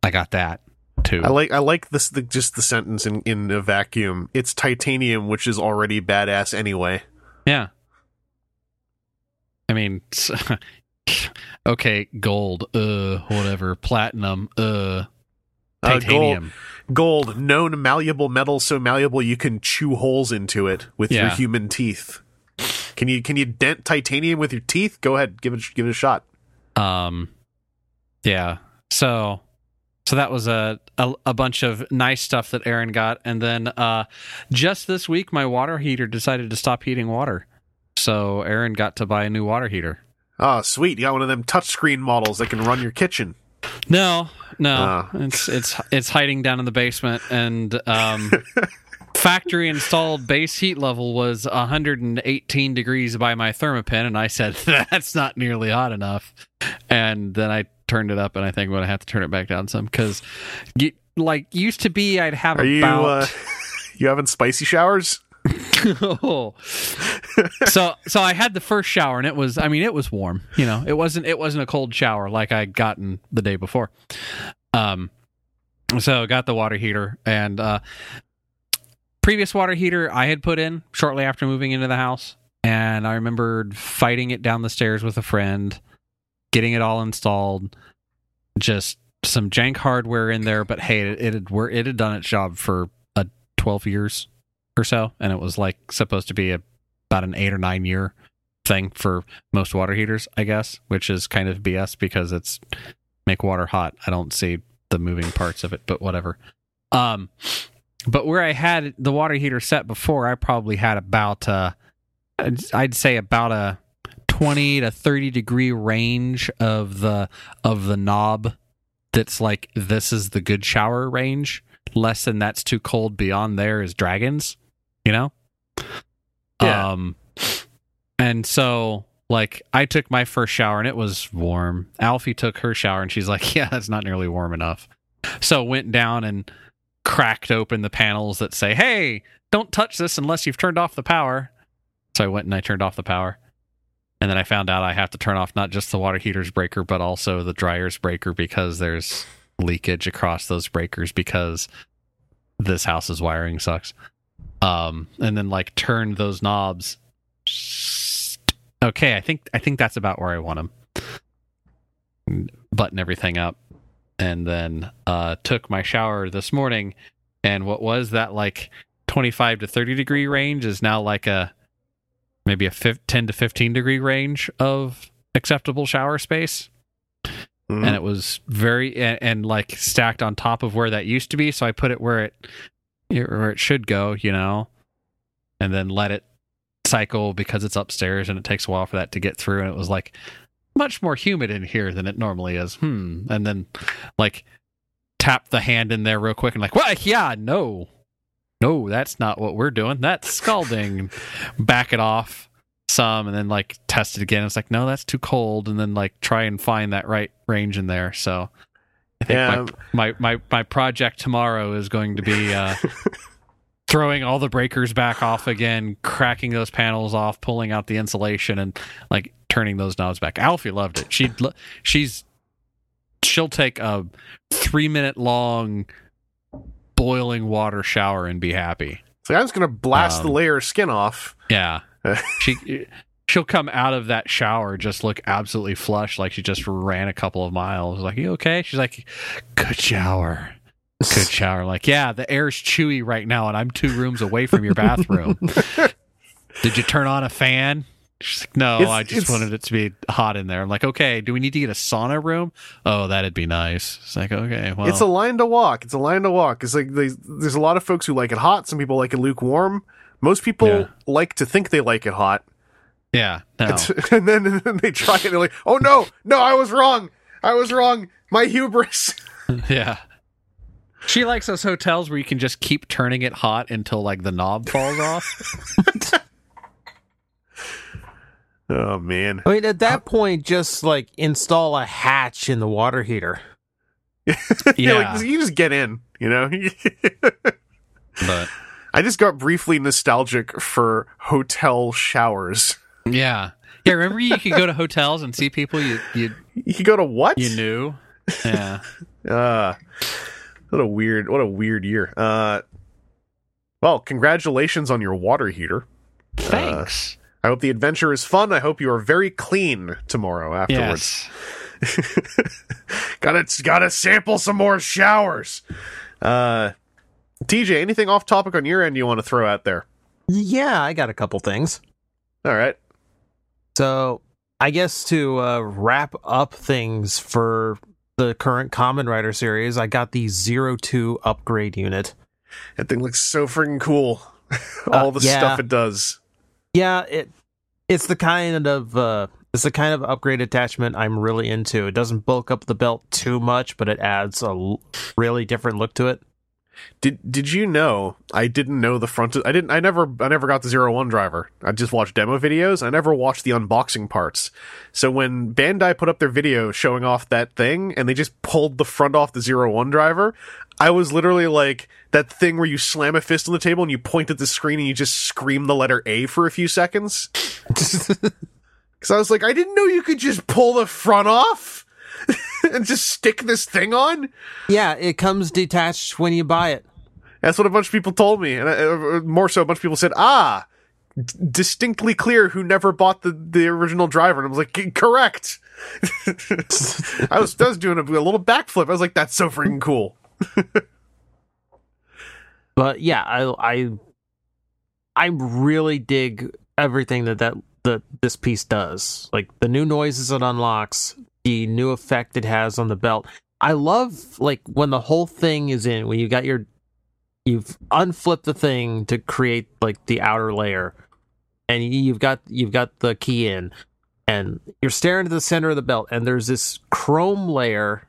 I got that too. I like I like this the, just the sentence in in a vacuum. It's titanium, which is already badass anyway. yeah. I mean, okay, gold, uh, whatever, platinum, uh, Uh, gold, titanium. gold, known malleable metal, so malleable you can chew holes into it with your human teeth. Can you can you dent titanium with your teeth? Go ahead, give it give it a shot. Um, yeah. So, so that was a, a a bunch of nice stuff that Aaron got, and then uh, just this week, my water heater decided to stop heating water. So Aaron got to buy a new water heater. Oh, sweet! You got one of them touchscreen models that can run your kitchen. No, no, Ah. it's it's it's hiding down in the basement, and um, factory installed base heat level was 118 degrees by my Thermapen, and I said that's not nearly hot enough, and then I turned it up, and I think I'm gonna have to turn it back down some because, like, used to be I'd have Are you about uh, you having spicy showers? So so I had the first shower and it was I mean it was warm, you know. It wasn't it wasn't a cold shower like I'd gotten the day before. Um so got the water heater and uh previous water heater I had put in shortly after moving into the house and I remembered fighting it down the stairs with a friend, getting it all installed, just some jank hardware in there, but hey, it, it had it had done its job for uh, 12 years or so, and it was like supposed to be a, about an eight or nine year thing for most water heaters, I guess, which is kind of BS because it's make water hot. I don't see the moving parts of it, but whatever. Um, but where I had the water heater set before, I probably had about uh, I'd, say about a twenty to thirty degree range of the of the knob. That's like this is the good shower range. Less than that's too cold. Beyond there is dragons you know Yeah. um and so like I took my first shower and it was warm. Alfie took her shower and she's like, "Yeah, that's not nearly warm enough." So went down and cracked open the panels that say, "Hey, don't touch this unless you've turned off the power." So I went and I turned off the power. And then I found out I have to turn off not just the water heater's breaker but also the dryer's breaker because there's leakage across those breakers because this house's wiring sucks. Um and then like turn those knobs okay, I think I think that's about where I want them. Button everything up, and then uh, took my shower this morning, and what was that like twenty five to thirty degree range is now like a maybe a fif- ten to fifteen degree range of acceptable shower space, Mhm. and it was very and, and like stacked on top of where that used to be. So I put it where it where it should go, you know, and then let it cycle because it's upstairs and it takes a while for that to get through. And it was like much more humid in here than it normally is. Hmm. And then like tap the hand in there real quick and like well yeah no. No that's not what we're doing. That's scalding. Back it off some and then like test it again. It's like no that's too cold. And then like try and find that right range in there. So i think Yeah. my, my my my project tomorrow is going to be uh throwing all the breakers back off again, cracking those panels off, pulling out the insulation, and like turning those knobs back. Alfie loved it. She she's she'll take a three minute long boiling water shower and be happy. So I'm just gonna blast the Um, layer of skin off. Yeah, she she'll come out of that shower just look absolutely flushed, like she just ran a couple of miles. Like, you okay? She's like, good shower. Good shower. Like, yeah, the air's chewy right now, and I'm two rooms away from your bathroom. Did you turn on a fan? She's like, no, It's- I just wanted it to be hot in there. I'm like, okay, do we need to get a sauna room? Oh, that'd be nice. It's like, okay, well, It's a line to walk. It's a line to walk. It's like there's, there's a lot of folks who like it hot. Some people like it lukewarm. Most people Yeah. like to think they like it hot, yeah, no. and then and then they try it. and They're like, "Oh no, no, I was wrong. I was wrong. My hubris." Yeah. She likes those hotels where you can just keep turning it hot until like the knob falls off. Oh man, I mean, at that point, just like install a hatch in the water heater. You're Yeah. like, you just get in. You know. but I just got briefly nostalgic for hotel showers. Yeah. Yeah, remember you could go to hotels and see people you you You could go to what? you knew? Yeah. Uh, what a weird, what a weird year. Uh, well, congratulations on your water heater. Thanks. I hope the adventure is fun. I hope you are very clean tomorrow afterwards. yes. gotta gotta sample some more showers. Uh, TJ, anything off topic on your end you want to throw out there? Yeah, I got a couple things. All right. So I guess to uh, wrap up things for the current Kamen Rider series, I got the Zero Two upgrade unit. That thing looks so freaking cool. All Uh, the yeah. stuff it does. Yeah, it it's the kind of uh, it's the kind of upgrade attachment I'm really into. It doesn't bulk up the belt too much, but it adds a l- really different look to it. Did Did you know? I didn't know the front. I didn't. I never. I never got the zero one driver. I just watched demo videos. I never watched the unboxing parts. So when Bandai put up their video showing off that thing, and they just pulled the front off the zero one driver, I was literally like that thing where you slam a fist on the table and you point at the screen and you just scream the letter A for a few seconds. Because I was like, I didn't know you could just pull the front off and just stick this thing on. yeah, it comes detached when you buy it. That's what a bunch of people told me, and uh, more so, a bunch of people said, "Ah, d- distinctly clear who never bought the the original driver." And I was like, "Correct." I was I was doing a, a little backflip. I was like, "That's so freaking cool." But yeah, I I I really dig everything that that that this piece does. Like the new noises it unlocks, the new effect it has on the belt. I love like when the whole thing is in when you got your you've unflipped the thing to create like the outer layer and you've got you've got the key in and you're staring at the center of the belt and there's this chrome layer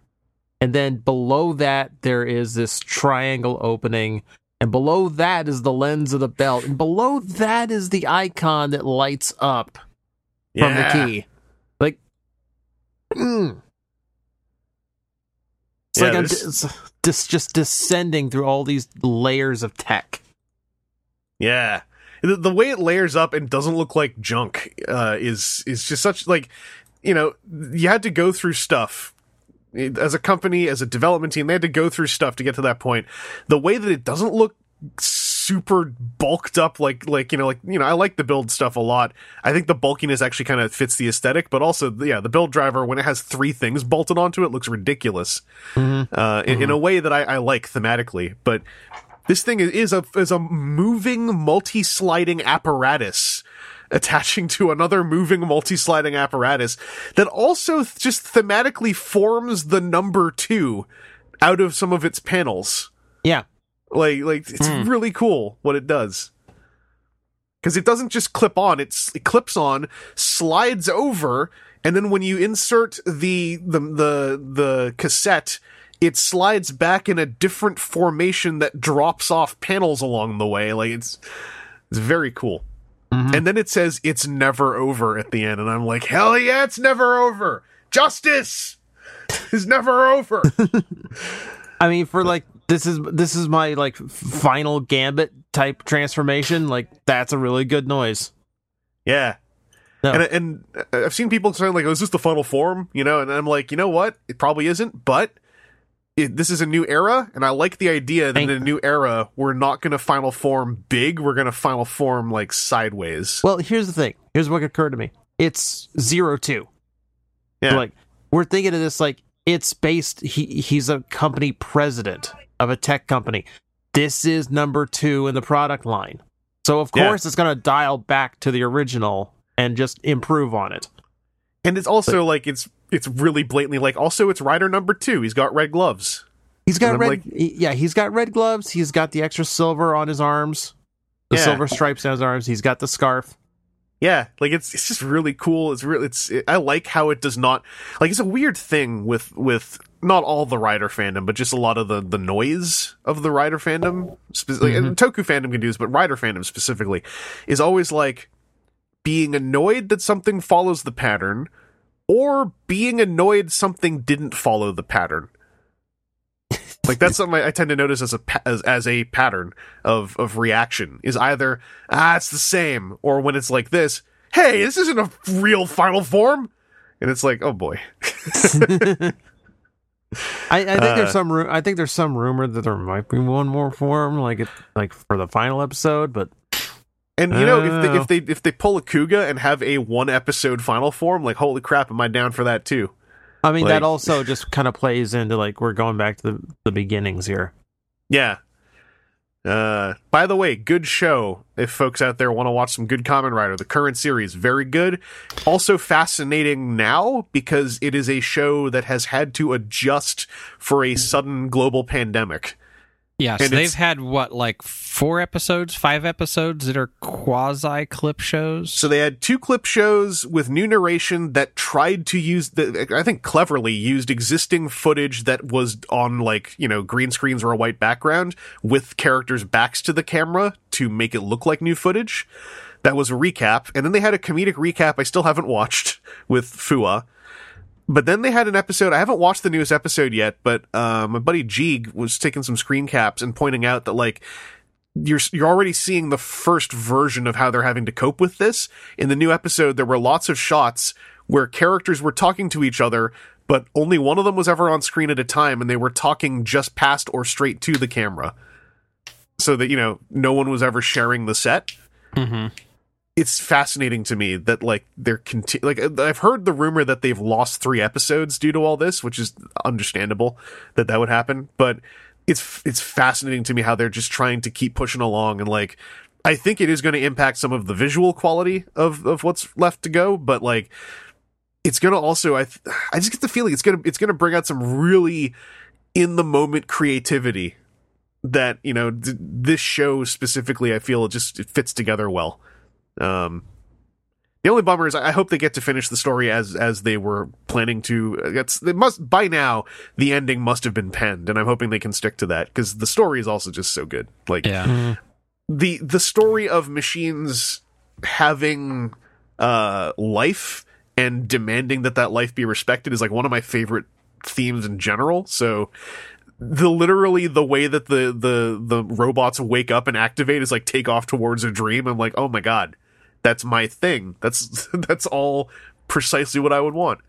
and then below that there is this triangle opening and below that is the lens of the belt and below that is the icon that lights up from Yeah. the key. Mm. it's Yeah, like I'm just, just just descending through all these layers of tech. Yeah. The, the way it layers up and doesn't look like junk uh, is is just such like you know you had to go through stuff as a company as a development team they had to go through stuff to get to that point. The way that it doesn't look super bulked up like like you know like you know I like the build stuff a lot. I think the bulkiness actually kind of fits the aesthetic, but also yeah the build driver when it has three things bolted onto it looks ridiculous uh, in, in a way that I, I like thematically. But this thing is, a is a moving multi-sliding apparatus attaching to another moving multi-sliding apparatus that also th- just thematically forms the number two out of some of its panels. Yeah, Like like it's hmm. really cool what it does. Cuz it doesn't just clip on, it's, it clips on, slides over, and then when you insert the the the the cassette, it slides back in a different formation that drops off panels along the way. Like it's it's very cool. Mm-hmm. And then it says it's never over at the end and I'm like, "Hell yeah, it's never over. Justice is never over." I mean, for like this is this is my like final gambit type transformation. Like that's a really good noise. yeah. No. And and I've seen people saying like, "Oh, is this the final form?" You know, and I'm like, you know what? It probably isn't, but it, this is a new era, and I like the idea that in a new era, we're not going to final form big. We're going to final form like sideways. Well, here's the thing. Here's what occurred to me. It's zero two. Yeah. Like we're thinking of this like it's based. He he's a company president of a tech company. This is number two in the product line. So of Yeah. course it's going to dial back to the original and just improve on it. and it's also like it's it's really blatantly like also it's rider number two. He's got red gloves. He's got red. like- yeah, he's got red gloves. He's got the extra silver on his arms. The Yeah. silver stripes on his arms. He's got the scarf. Yeah, like it's it's just really cool. It's really it's it, I like how it does not like it's a weird thing with with not all the rider fandom, but just a lot of the the noise of the rider fandom. Spe- like, and mm-hmm. Toku fandom can do this, but rider fandom specifically is always like being annoyed that something follows the pattern, or being annoyed something didn't follow the pattern. Like that's something I, tend to notice as a as, as a pattern of of reaction is either ah it's the same or when it's like this hey this isn't a real final form and it's like oh boy I, I think Uh, there's some. Ru- I think there's some rumor that there might be one more form, like it, like for the final episode. But and you know if Oh. they, if they if they pull a Kuuga and have a one episode final form like holy crap am I down for that too I mean, Like- that also just kind of plays into like we're going back to the, the beginnings here. yeah. Uh by the way good show if folks out there want to watch some good Kamen Rider. The current series very good. Also fascinating now because it is a show that has had to adjust for a sudden global pandemic Yeah, so they've had what, like four episodes, five episodes that are quasi clip shows. So they had two clip shows with new narration that tried to use the, I think cleverly used existing footage that was on like, you know, green screens or a white background with characters' backs to the camera to make it look like new footage. That was a recap. And then they had a comedic recap I still haven't watched with Fuwa. But then they had an episode. I haven't watched the newest episode yet, but uh, my buddy Jeeg was taking some screen caps and pointing out that like you're you're already seeing the first version of how they're having to cope with this. In the new episode, there were lots of shots where characters were talking to each other, but only one of them was ever on screen at a time, and they were talking just past or straight to the camera, so that you know no one was ever sharing the set hmm it's fascinating to me that like they're conti- like I've heard the rumor that they've lost three episodes due to all this, which is understandable that that would happen. But it's it's fascinating to me how they're just trying to keep pushing along and like I think it is going to impact some of the visual quality of of what's left to go, but like it's going to also I th- I just get the feeling it's going to it's going to bring out some really in the moment creativity that you know th- this show specifically I feel it just it fits together well. Um, the only bummer is I I hope they get to finish the story as as they were planning to. It's they must by now the ending must have been penned, and I'm hoping they can stick to that because the story is also just so good. Like Yeah. the the story of machines having uh, life and demanding that that life be respected is like one of my favorite themes in general. So the literally the way that the the the robots wake up and activate is like take off towards a dream. I'm like, oh my god, that's my thing. That's that's all precisely what I would want.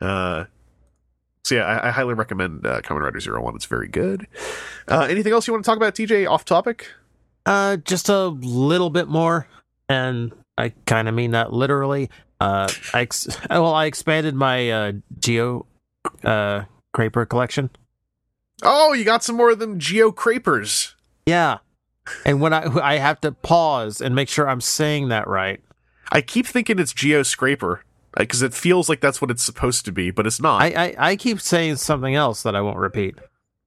Uh, so yeah, I, I highly recommend uh, Kamen Rider Zero One. It's very good. Uh, anything else you want to talk about, TJ? Off topic? Uh, just a little bit more, and I kind of mean that literally. Uh, I ex- well, I expanded my uh, Geo uh Craper collection. Oh, you got some more of them Geo Crapers. Yeah, and when I I have to pause and make sure I'm saying that right. I keep thinking it's Geo Scraper because it feels like that's what it's supposed to be, but it's not. I I, I keep saying something else that I won't repeat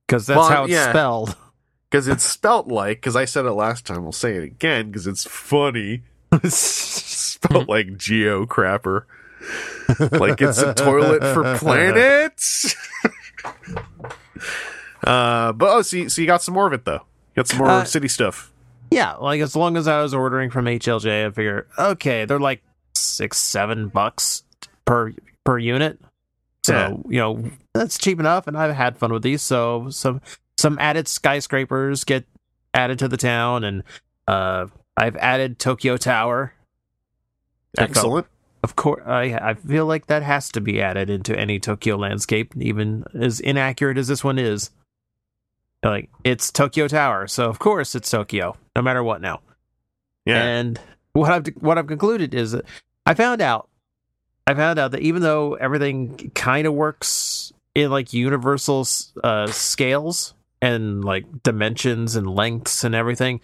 because that's Well, how it's yeah. spelled. Because it's spelt like, because I said it last time, I'll say it again because it's funny. It's spelt like Geo Crapper. like it's a toilet for planets. uh, but oh, so you, so you got some more of it though. Got some more Uh, city stuff. Yeah, like as long as I was ordering from HLJ, I figure okay, they're like six, seven bucks per per unit. So Yeah. you know that's cheap enough, and I've had fun with these. So some some added skyscrapers get added to the town, and uh, I've added Tokyo Tower. Excellent. Of course, I I feel like that has to be added into any Tokyo landscape, even as inaccurate as this one is. Like it's Tokyo Tower, so of course it's Tokyo, no matter what. Now, Yeah. and what I've what I've concluded is that I found out I found out that even though everything kind of works in like universal uh, scales and like dimensions and lengths and everything,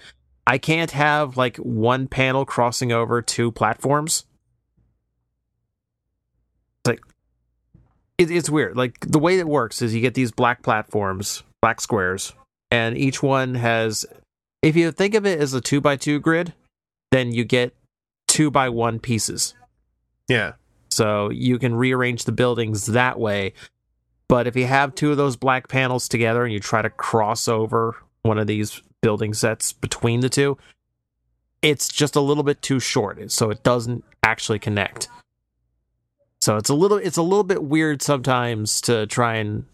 I can't have like one panel crossing over two platforms. It's like it, it's weird. Like the way it works is you get these black platforms, black squares, and each one has. If you think of it as a two by two grid, then you get two by one pieces. yeah. So you can rearrange the buildings that way. But if you have two of those black panels together and you try to cross over one of these building sets between the two, it's just a little bit too short, so it doesn't actually connect. So it's a little it's a little bit weird sometimes to try and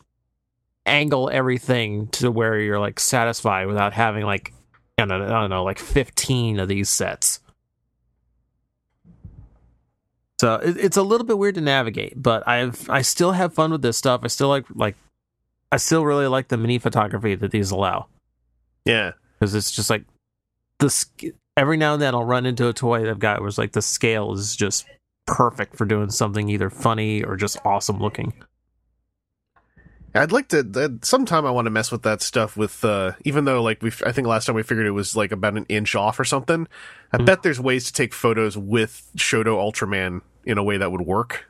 angle everything to where you're like satisfied without having like I don't know, I don't know like 15 of these sets. So it, it's a little bit weird to navigate, but I've I still have fun with this stuff. I still like like I still really like the mini photography that these allow Yeah. because it's just like the every now and then I'll run into a toy that I've got where it's like the scale is just perfect for doing something either funny or just awesome looking. I'd like to. Uh, sometime I want to mess with that stuff. With uh, even though like we, I think last time we figured it was like about an inch off or something. I Mhm. bet there's ways to take photos with Shodo Ultraman in a way that would work.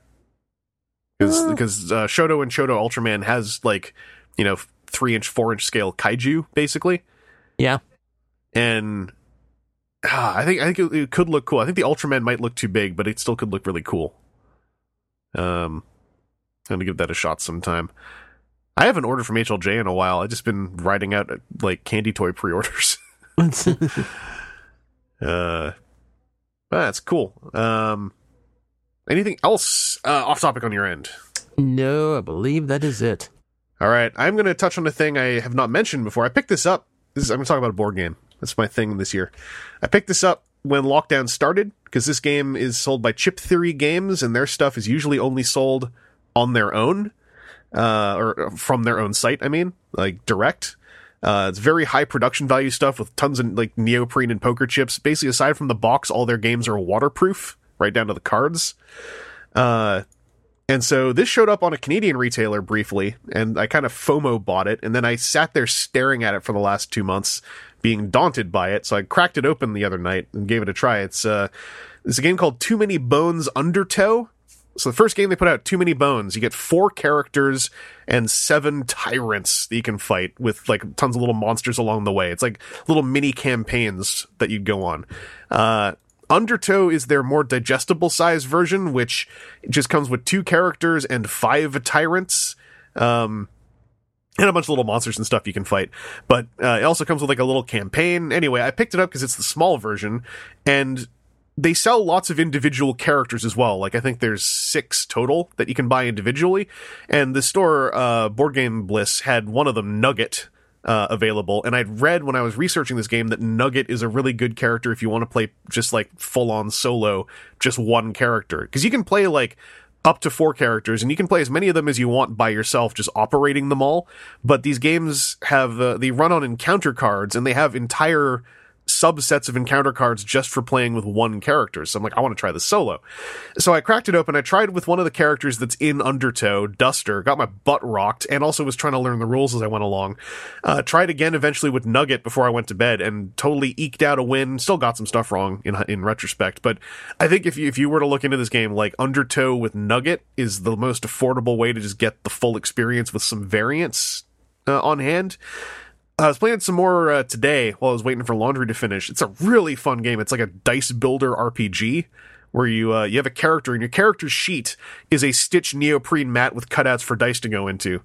Because because uh, Shodo and Shodo Ultraman has like you know three inch, four inch scale kaiju basically, Yeah. and ah, I think I think it, it could look cool. I think the Ultraman might look too big, but it still could look really cool. Um, I'm gonna give that a shot sometime. I haven't ordered from HLJ in a while. I've just been writing out uh, like candy toy pre-orders. uh, that's cool. Um, anything else uh, off topic on your end? no, I believe that is it. All right, I'm going to touch on a thing I have not mentioned before. I picked this up. This is, I'm going to talk about a board game. That's my thing this year. I picked this up when lockdown started because this game is sold by Chip Theory Games, and their stuff is usually only sold on their own, uh, or from their own site. I mean, like direct. Uh, it's very high production value stuff with tons of like neoprene and poker chips. Basically, aside from the box, all their games are waterproof, right down to the cards. Uh, and so this showed up on a Canadian retailer briefly, and I kind of FOMO bought it, and then I sat there staring at it for the last two months, being daunted by it. So I cracked it open the other night and gave it a try. It's uh, it's a game called Too Many Bones Undertow. So the first game they put out, Too Many Bones. You get four characters and seven tyrants that you can fight with like tons of little monsters along the way. It's like little mini campaigns that you'd go on. Uh, Undertow is their more digestible size version, which just comes with two characters and five tyrants. Um, and a bunch of little monsters and stuff you can fight. But uh, it also comes with like a little campaign. Anyway, I picked it up because it's the small version, and they sell lots of individual characters as well. Like I think there's six total that you can buy individually, and the store uh, Board Game Bliss had one of them, Nugget. Uh, available, and I'd read when I was researching this game that Nugget is a really good character if you want to play just like full on solo, just one character. Because you can play like up to four characters, and you can play as many of them as you want by yourself, just operating them all. But these games have uh, they run on encounter cards, and they have entire subsets of encounter cards just for playing with one character. So I'm like, I want to try this solo. So I cracked it open. I tried with one of the characters that's in Undertow, Duster, got my butt rocked, and also was trying to learn the rules as I went along. Uh, tried again eventually with Nugget before I went to bed and totally eked out a win. Still got some stuff wrong in in retrospect, but I think if you if you were to look into this game, like Undertow with Nugget is the most affordable way to just get the full experience with some variants uh, on hand. I was playing some more uh, today while I was waiting for laundry to finish. It's a really fun game. It's like a dice builder RPG where you uh, you have a character and your character's sheet is a stitched neoprene mat with cutouts for dice to go into.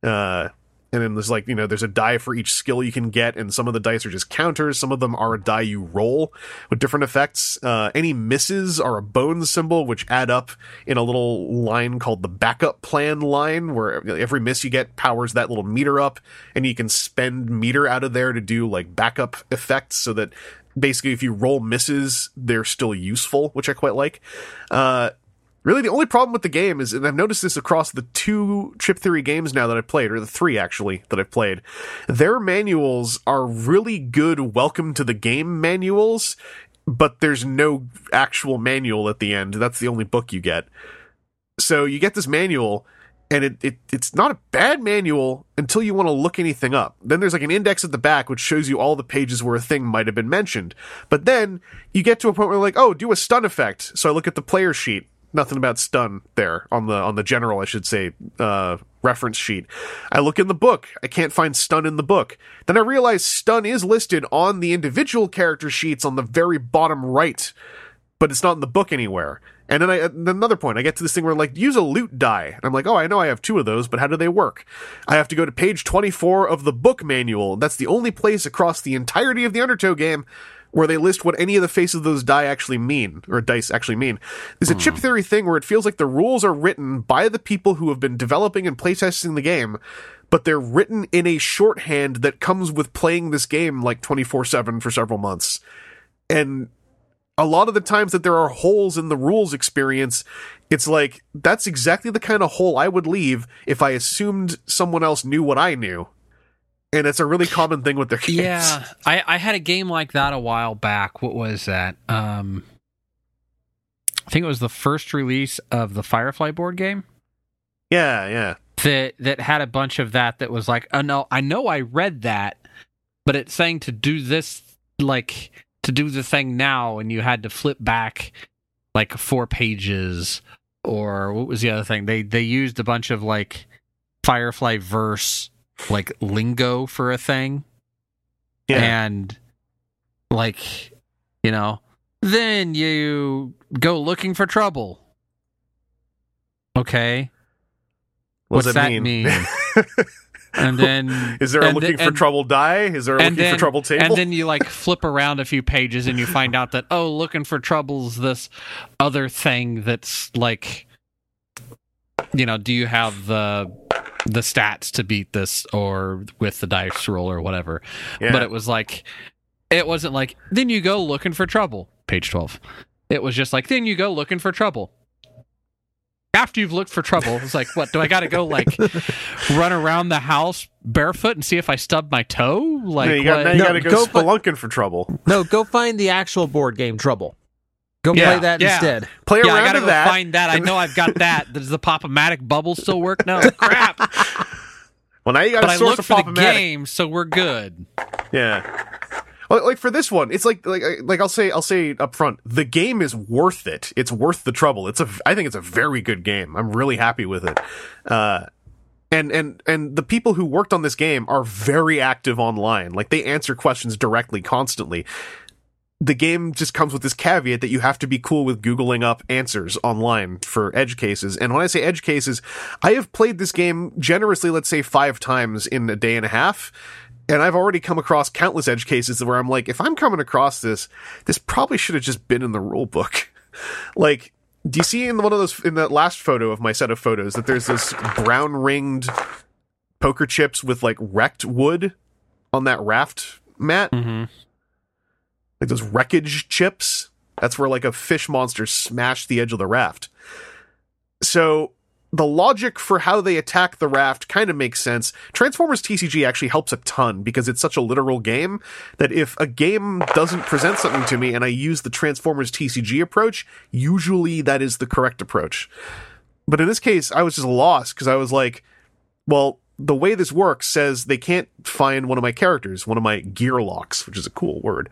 Uh, and then there's like you know there's a die for each skill you can get, and some of the dice are just counters. Some of them are a die you roll with different effects. Uh, any misses are a bone symbol, which add up in a little line called the backup plan line, where every miss you get powers that little meter up, and you can spend meter out of there to do like backup effects, so that basically if you roll misses, they're still useful, which I quite like. Uh, Really, the only problem with the game is, and I've noticed this across the two Chip Theory games now that I've played, or the three actually that I've played, their manuals are really good welcome to the game manuals, but there's no actual manual at the end. That's the only book you get. So you get this manual, and it, it it's not a bad manual until you want to look anything up. Then there's like an index at the back which shows you all the pages where a thing might have been mentioned. But then you get to a point where like, oh, do a stun effect. So I look at the player sheet nothing about stun there on the on the general I should say uh, reference sheet. I look in the book. I can't find stun in the book. Then I realize stun is listed on the individual character sheets on the very bottom right, but it's not in the book anywhere. And then I another point I get to this thing where like use a loot die. And I'm like, "Oh, I know I have two of those, but how do they work?" I have to go to page 24 of the book manual. That's the only place across the entirety of the Undertow game where they list what any of the faces of those die actually mean, or dice actually mean. There's a hmm. chip theory thing where it feels like the rules are written by the people who have been developing and playtesting the game, but they're written in a shorthand that comes with playing this game like 24 7 for several months. And a lot of the times that there are holes in the rules experience, it's like, that's exactly the kind of hole I would leave if I assumed someone else knew what I knew. And it's a really common thing with their games. Yeah, I, I had a game like that a while back. What was that? Um, I think it was the first release of the Firefly board game Yeah, yeah. that that had a bunch of that. That was like, oh no, I know I read that, but it's saying to do this, like to do the thing now, and you had to flip back like four pages, or what was the other thing? They they used a bunch of like Firefly verse like lingo for a thing. Yeah. And like, you know, then you go looking for trouble. Okay. What What's that mean? mean? And then Is there a looking then- for trouble die? Is there a looking then, for trouble table? And then you like flip around a few pages and you find out that oh, looking for trouble's this other thing that's like you know, do you have the the stats to beat this or with the dice roll or whatever. yeah. But it was like it wasn't like then you go looking for trouble, page 12. It was just like then you go looking for trouble. After you've looked for trouble, it's like, what do I got to go like run around the house barefoot and see if I stub my toe? Like, Yeah, you got, what? No, got to go, go fi- spelunking for trouble. No, go find the actual board game Trouble. Go Yeah, play that yeah. instead. Play yeah, I around gotta go that. find that. I know I've got that. Does the pop-o-matic bubble still work? No, crap. well, now you got but to I source looked for the game, so we're good. Yeah. Well, like for this one, it's like like like I'll say I'll say up front, the game is worth it. It's worth the trouble. It's a I think it's a very good game. I'm really happy with it. Uh and and and the people who worked on this game are very active online. Like they answer questions directly constantly. The game just comes with this caveat that you have to be cool with googling up answers online for edge cases. And when I say edge cases, I have played this game generously, let's say 5 times in a day and a half and I've already come across countless edge cases where I'm like, if I'm coming across this, this probably should have just been in the rule book. like, do you see in one of those in that last photo of my set of photos that there's this brown ringed poker chips with like wrecked wood on that raft mat? Mm-hmm. Like those wreckage chips. That's where like a fish monster smashed the edge of the raft. So the logic for how they attack the raft kind of makes sense. Transformers TCG actually helps a ton because it's such a literal game that if a game doesn't present something to me and I use the Transformers TCG approach, usually that is the correct approach. But in this case, I was just lost because I was like, well, the way this works says they can't find one of my characters, one of my gear locks, which is a cool word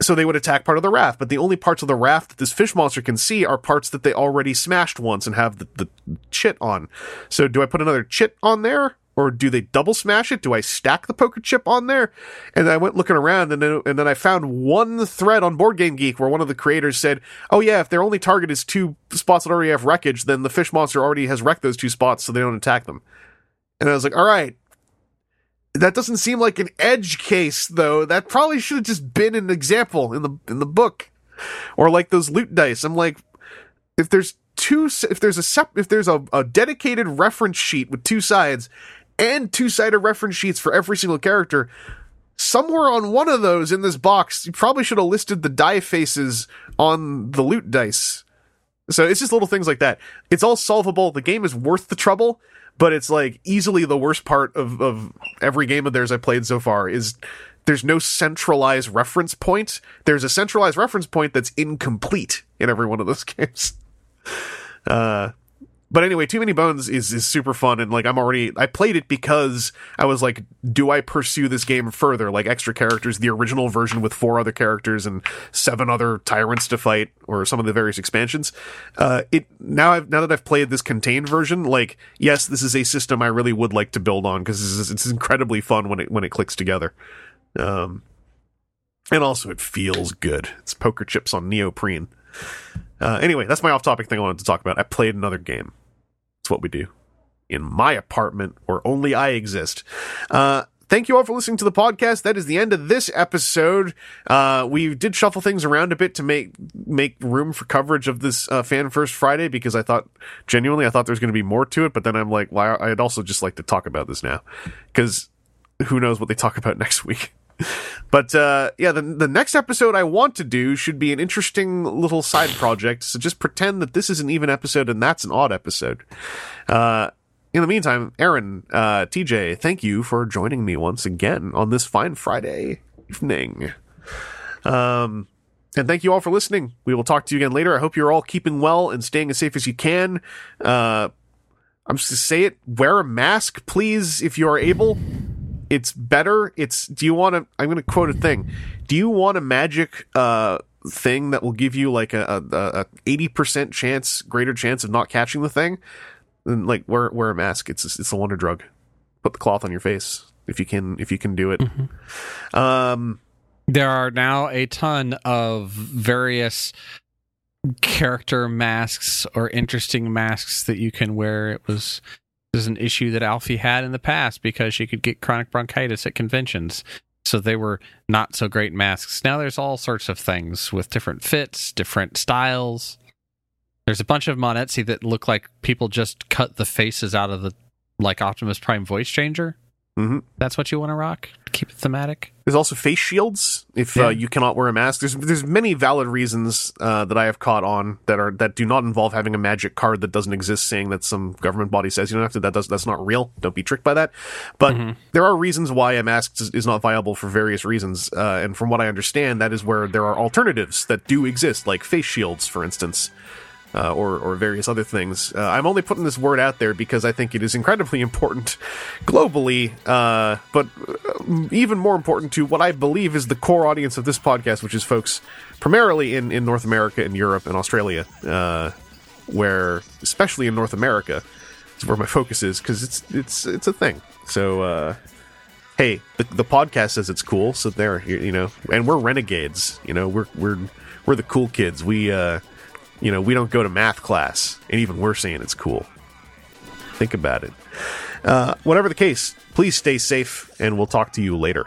so they would attack part of the raft, but the only parts of the raft that this fish monster can see are parts that they already smashed once and have the, the chit on. So do I put another chit on there? Or do they double smash it? Do I stack the poker chip on there? And I went looking around and then, and then I found one thread on Board Game Geek where one of the creators said, Oh yeah, if their only target is two spots that already have wreckage, then the fish monster already has wrecked those two spots so they don't attack them. And I was like, all right, that doesn't seem like an edge case though. That probably should have just been an example in the in the book, or like those loot dice. I'm like, if there's two, if there's a sep, if there's a, a dedicated reference sheet with two sides and two sided reference sheets for every single character. Somewhere on one of those in this box, you probably should have listed the die faces on the loot dice. So it's just little things like that. It's all solvable. The game is worth the trouble but it's like easily the worst part of, of every game of theirs I played so far is there's no centralized reference point. There's a centralized reference point that's incomplete in every one of those games. Uh, but anyway, Too Many Bones is, is super fun and like I'm already I played it because I was like, do I pursue this game further? Like extra characters, the original version with four other characters and seven other tyrants to fight, or some of the various expansions. Uh, it now I've now that I've played this contained version, like yes, this is a system I really would like to build on because it's, incredibly fun when it when it clicks together. Um, and also it feels good. It's poker chips on neoprene. Uh, anyway, that's my off-topic thing I wanted to talk about. I played another game. It's what we do in my apartment where only I exist. Uh, thank you all for listening to the podcast. That is the end of this episode. Uh, we did shuffle things around a bit to make make room for coverage of this uh, Fan First Friday because I thought genuinely I thought there was going to be more to it, but then I'm like, well, I'd also just like to talk about this now because who knows what they talk about next week. But uh, yeah, the the next episode I want to do should be an interesting little side project. So just pretend that this is an even episode and that's an odd episode. Uh, in the meantime, Aaron, uh, TJ, thank you for joining me once again on this fine Friday evening. Um, and thank you all for listening. We will talk to you again later. I hope you're all keeping well and staying as safe as you can. Uh, I'm just to say it: wear a mask, please, if you are able it's better. It's do you want to? I'm going to quote a thing. Do you want a magic uh, thing that will give you like a, a, eighty percent chance, greater chance of not catching the thing? Then like wear wear a mask. It's it's a wonder drug. Put the cloth on your face if you can if you can do it. Mm-hmm. Um, there are now a ton of various character masks or interesting masks that you can wear. It was is an issue that Alfie had in the past because she could get chronic bronchitis at conventions. So they were not so great masks. Now there's all sorts of things with different fits, different styles. There's a bunch of them on Etsy that look like people just cut the faces out of the like Optimus Prime voice changer. Mm-hmm. That's what you want to rock. Keep it thematic. There's also face shields if uh, yeah. uh, you cannot wear a mask. There's there's many valid reasons uh, that I have caught on that are that do not involve having a magic card that doesn't exist, saying that some government body says you don't have to. That does that's not real. Don't be tricked by that. But mm-hmm. there are reasons why a mask is, is not viable for various reasons. Uh, and from what I understand, that is where there are alternatives that do exist, like face shields, for instance uh, or or various other things. Uh, I'm only putting this word out there because I think it is incredibly important globally, uh, but uh, even more important to what I believe is the core audience of this podcast, which is folks primarily in in North America and Europe and Australia, uh, where especially in North America is where my focus is because it's it's it's a thing. So uh, hey, the, the podcast says it's cool, so there, you, you, know, and we're renegades. You know, we're we're we're the cool kids. We uh, you know, we don't go to math class, and even we're saying it's cool. Think about it. Uh, whatever the case, please stay safe, and we'll talk to you later.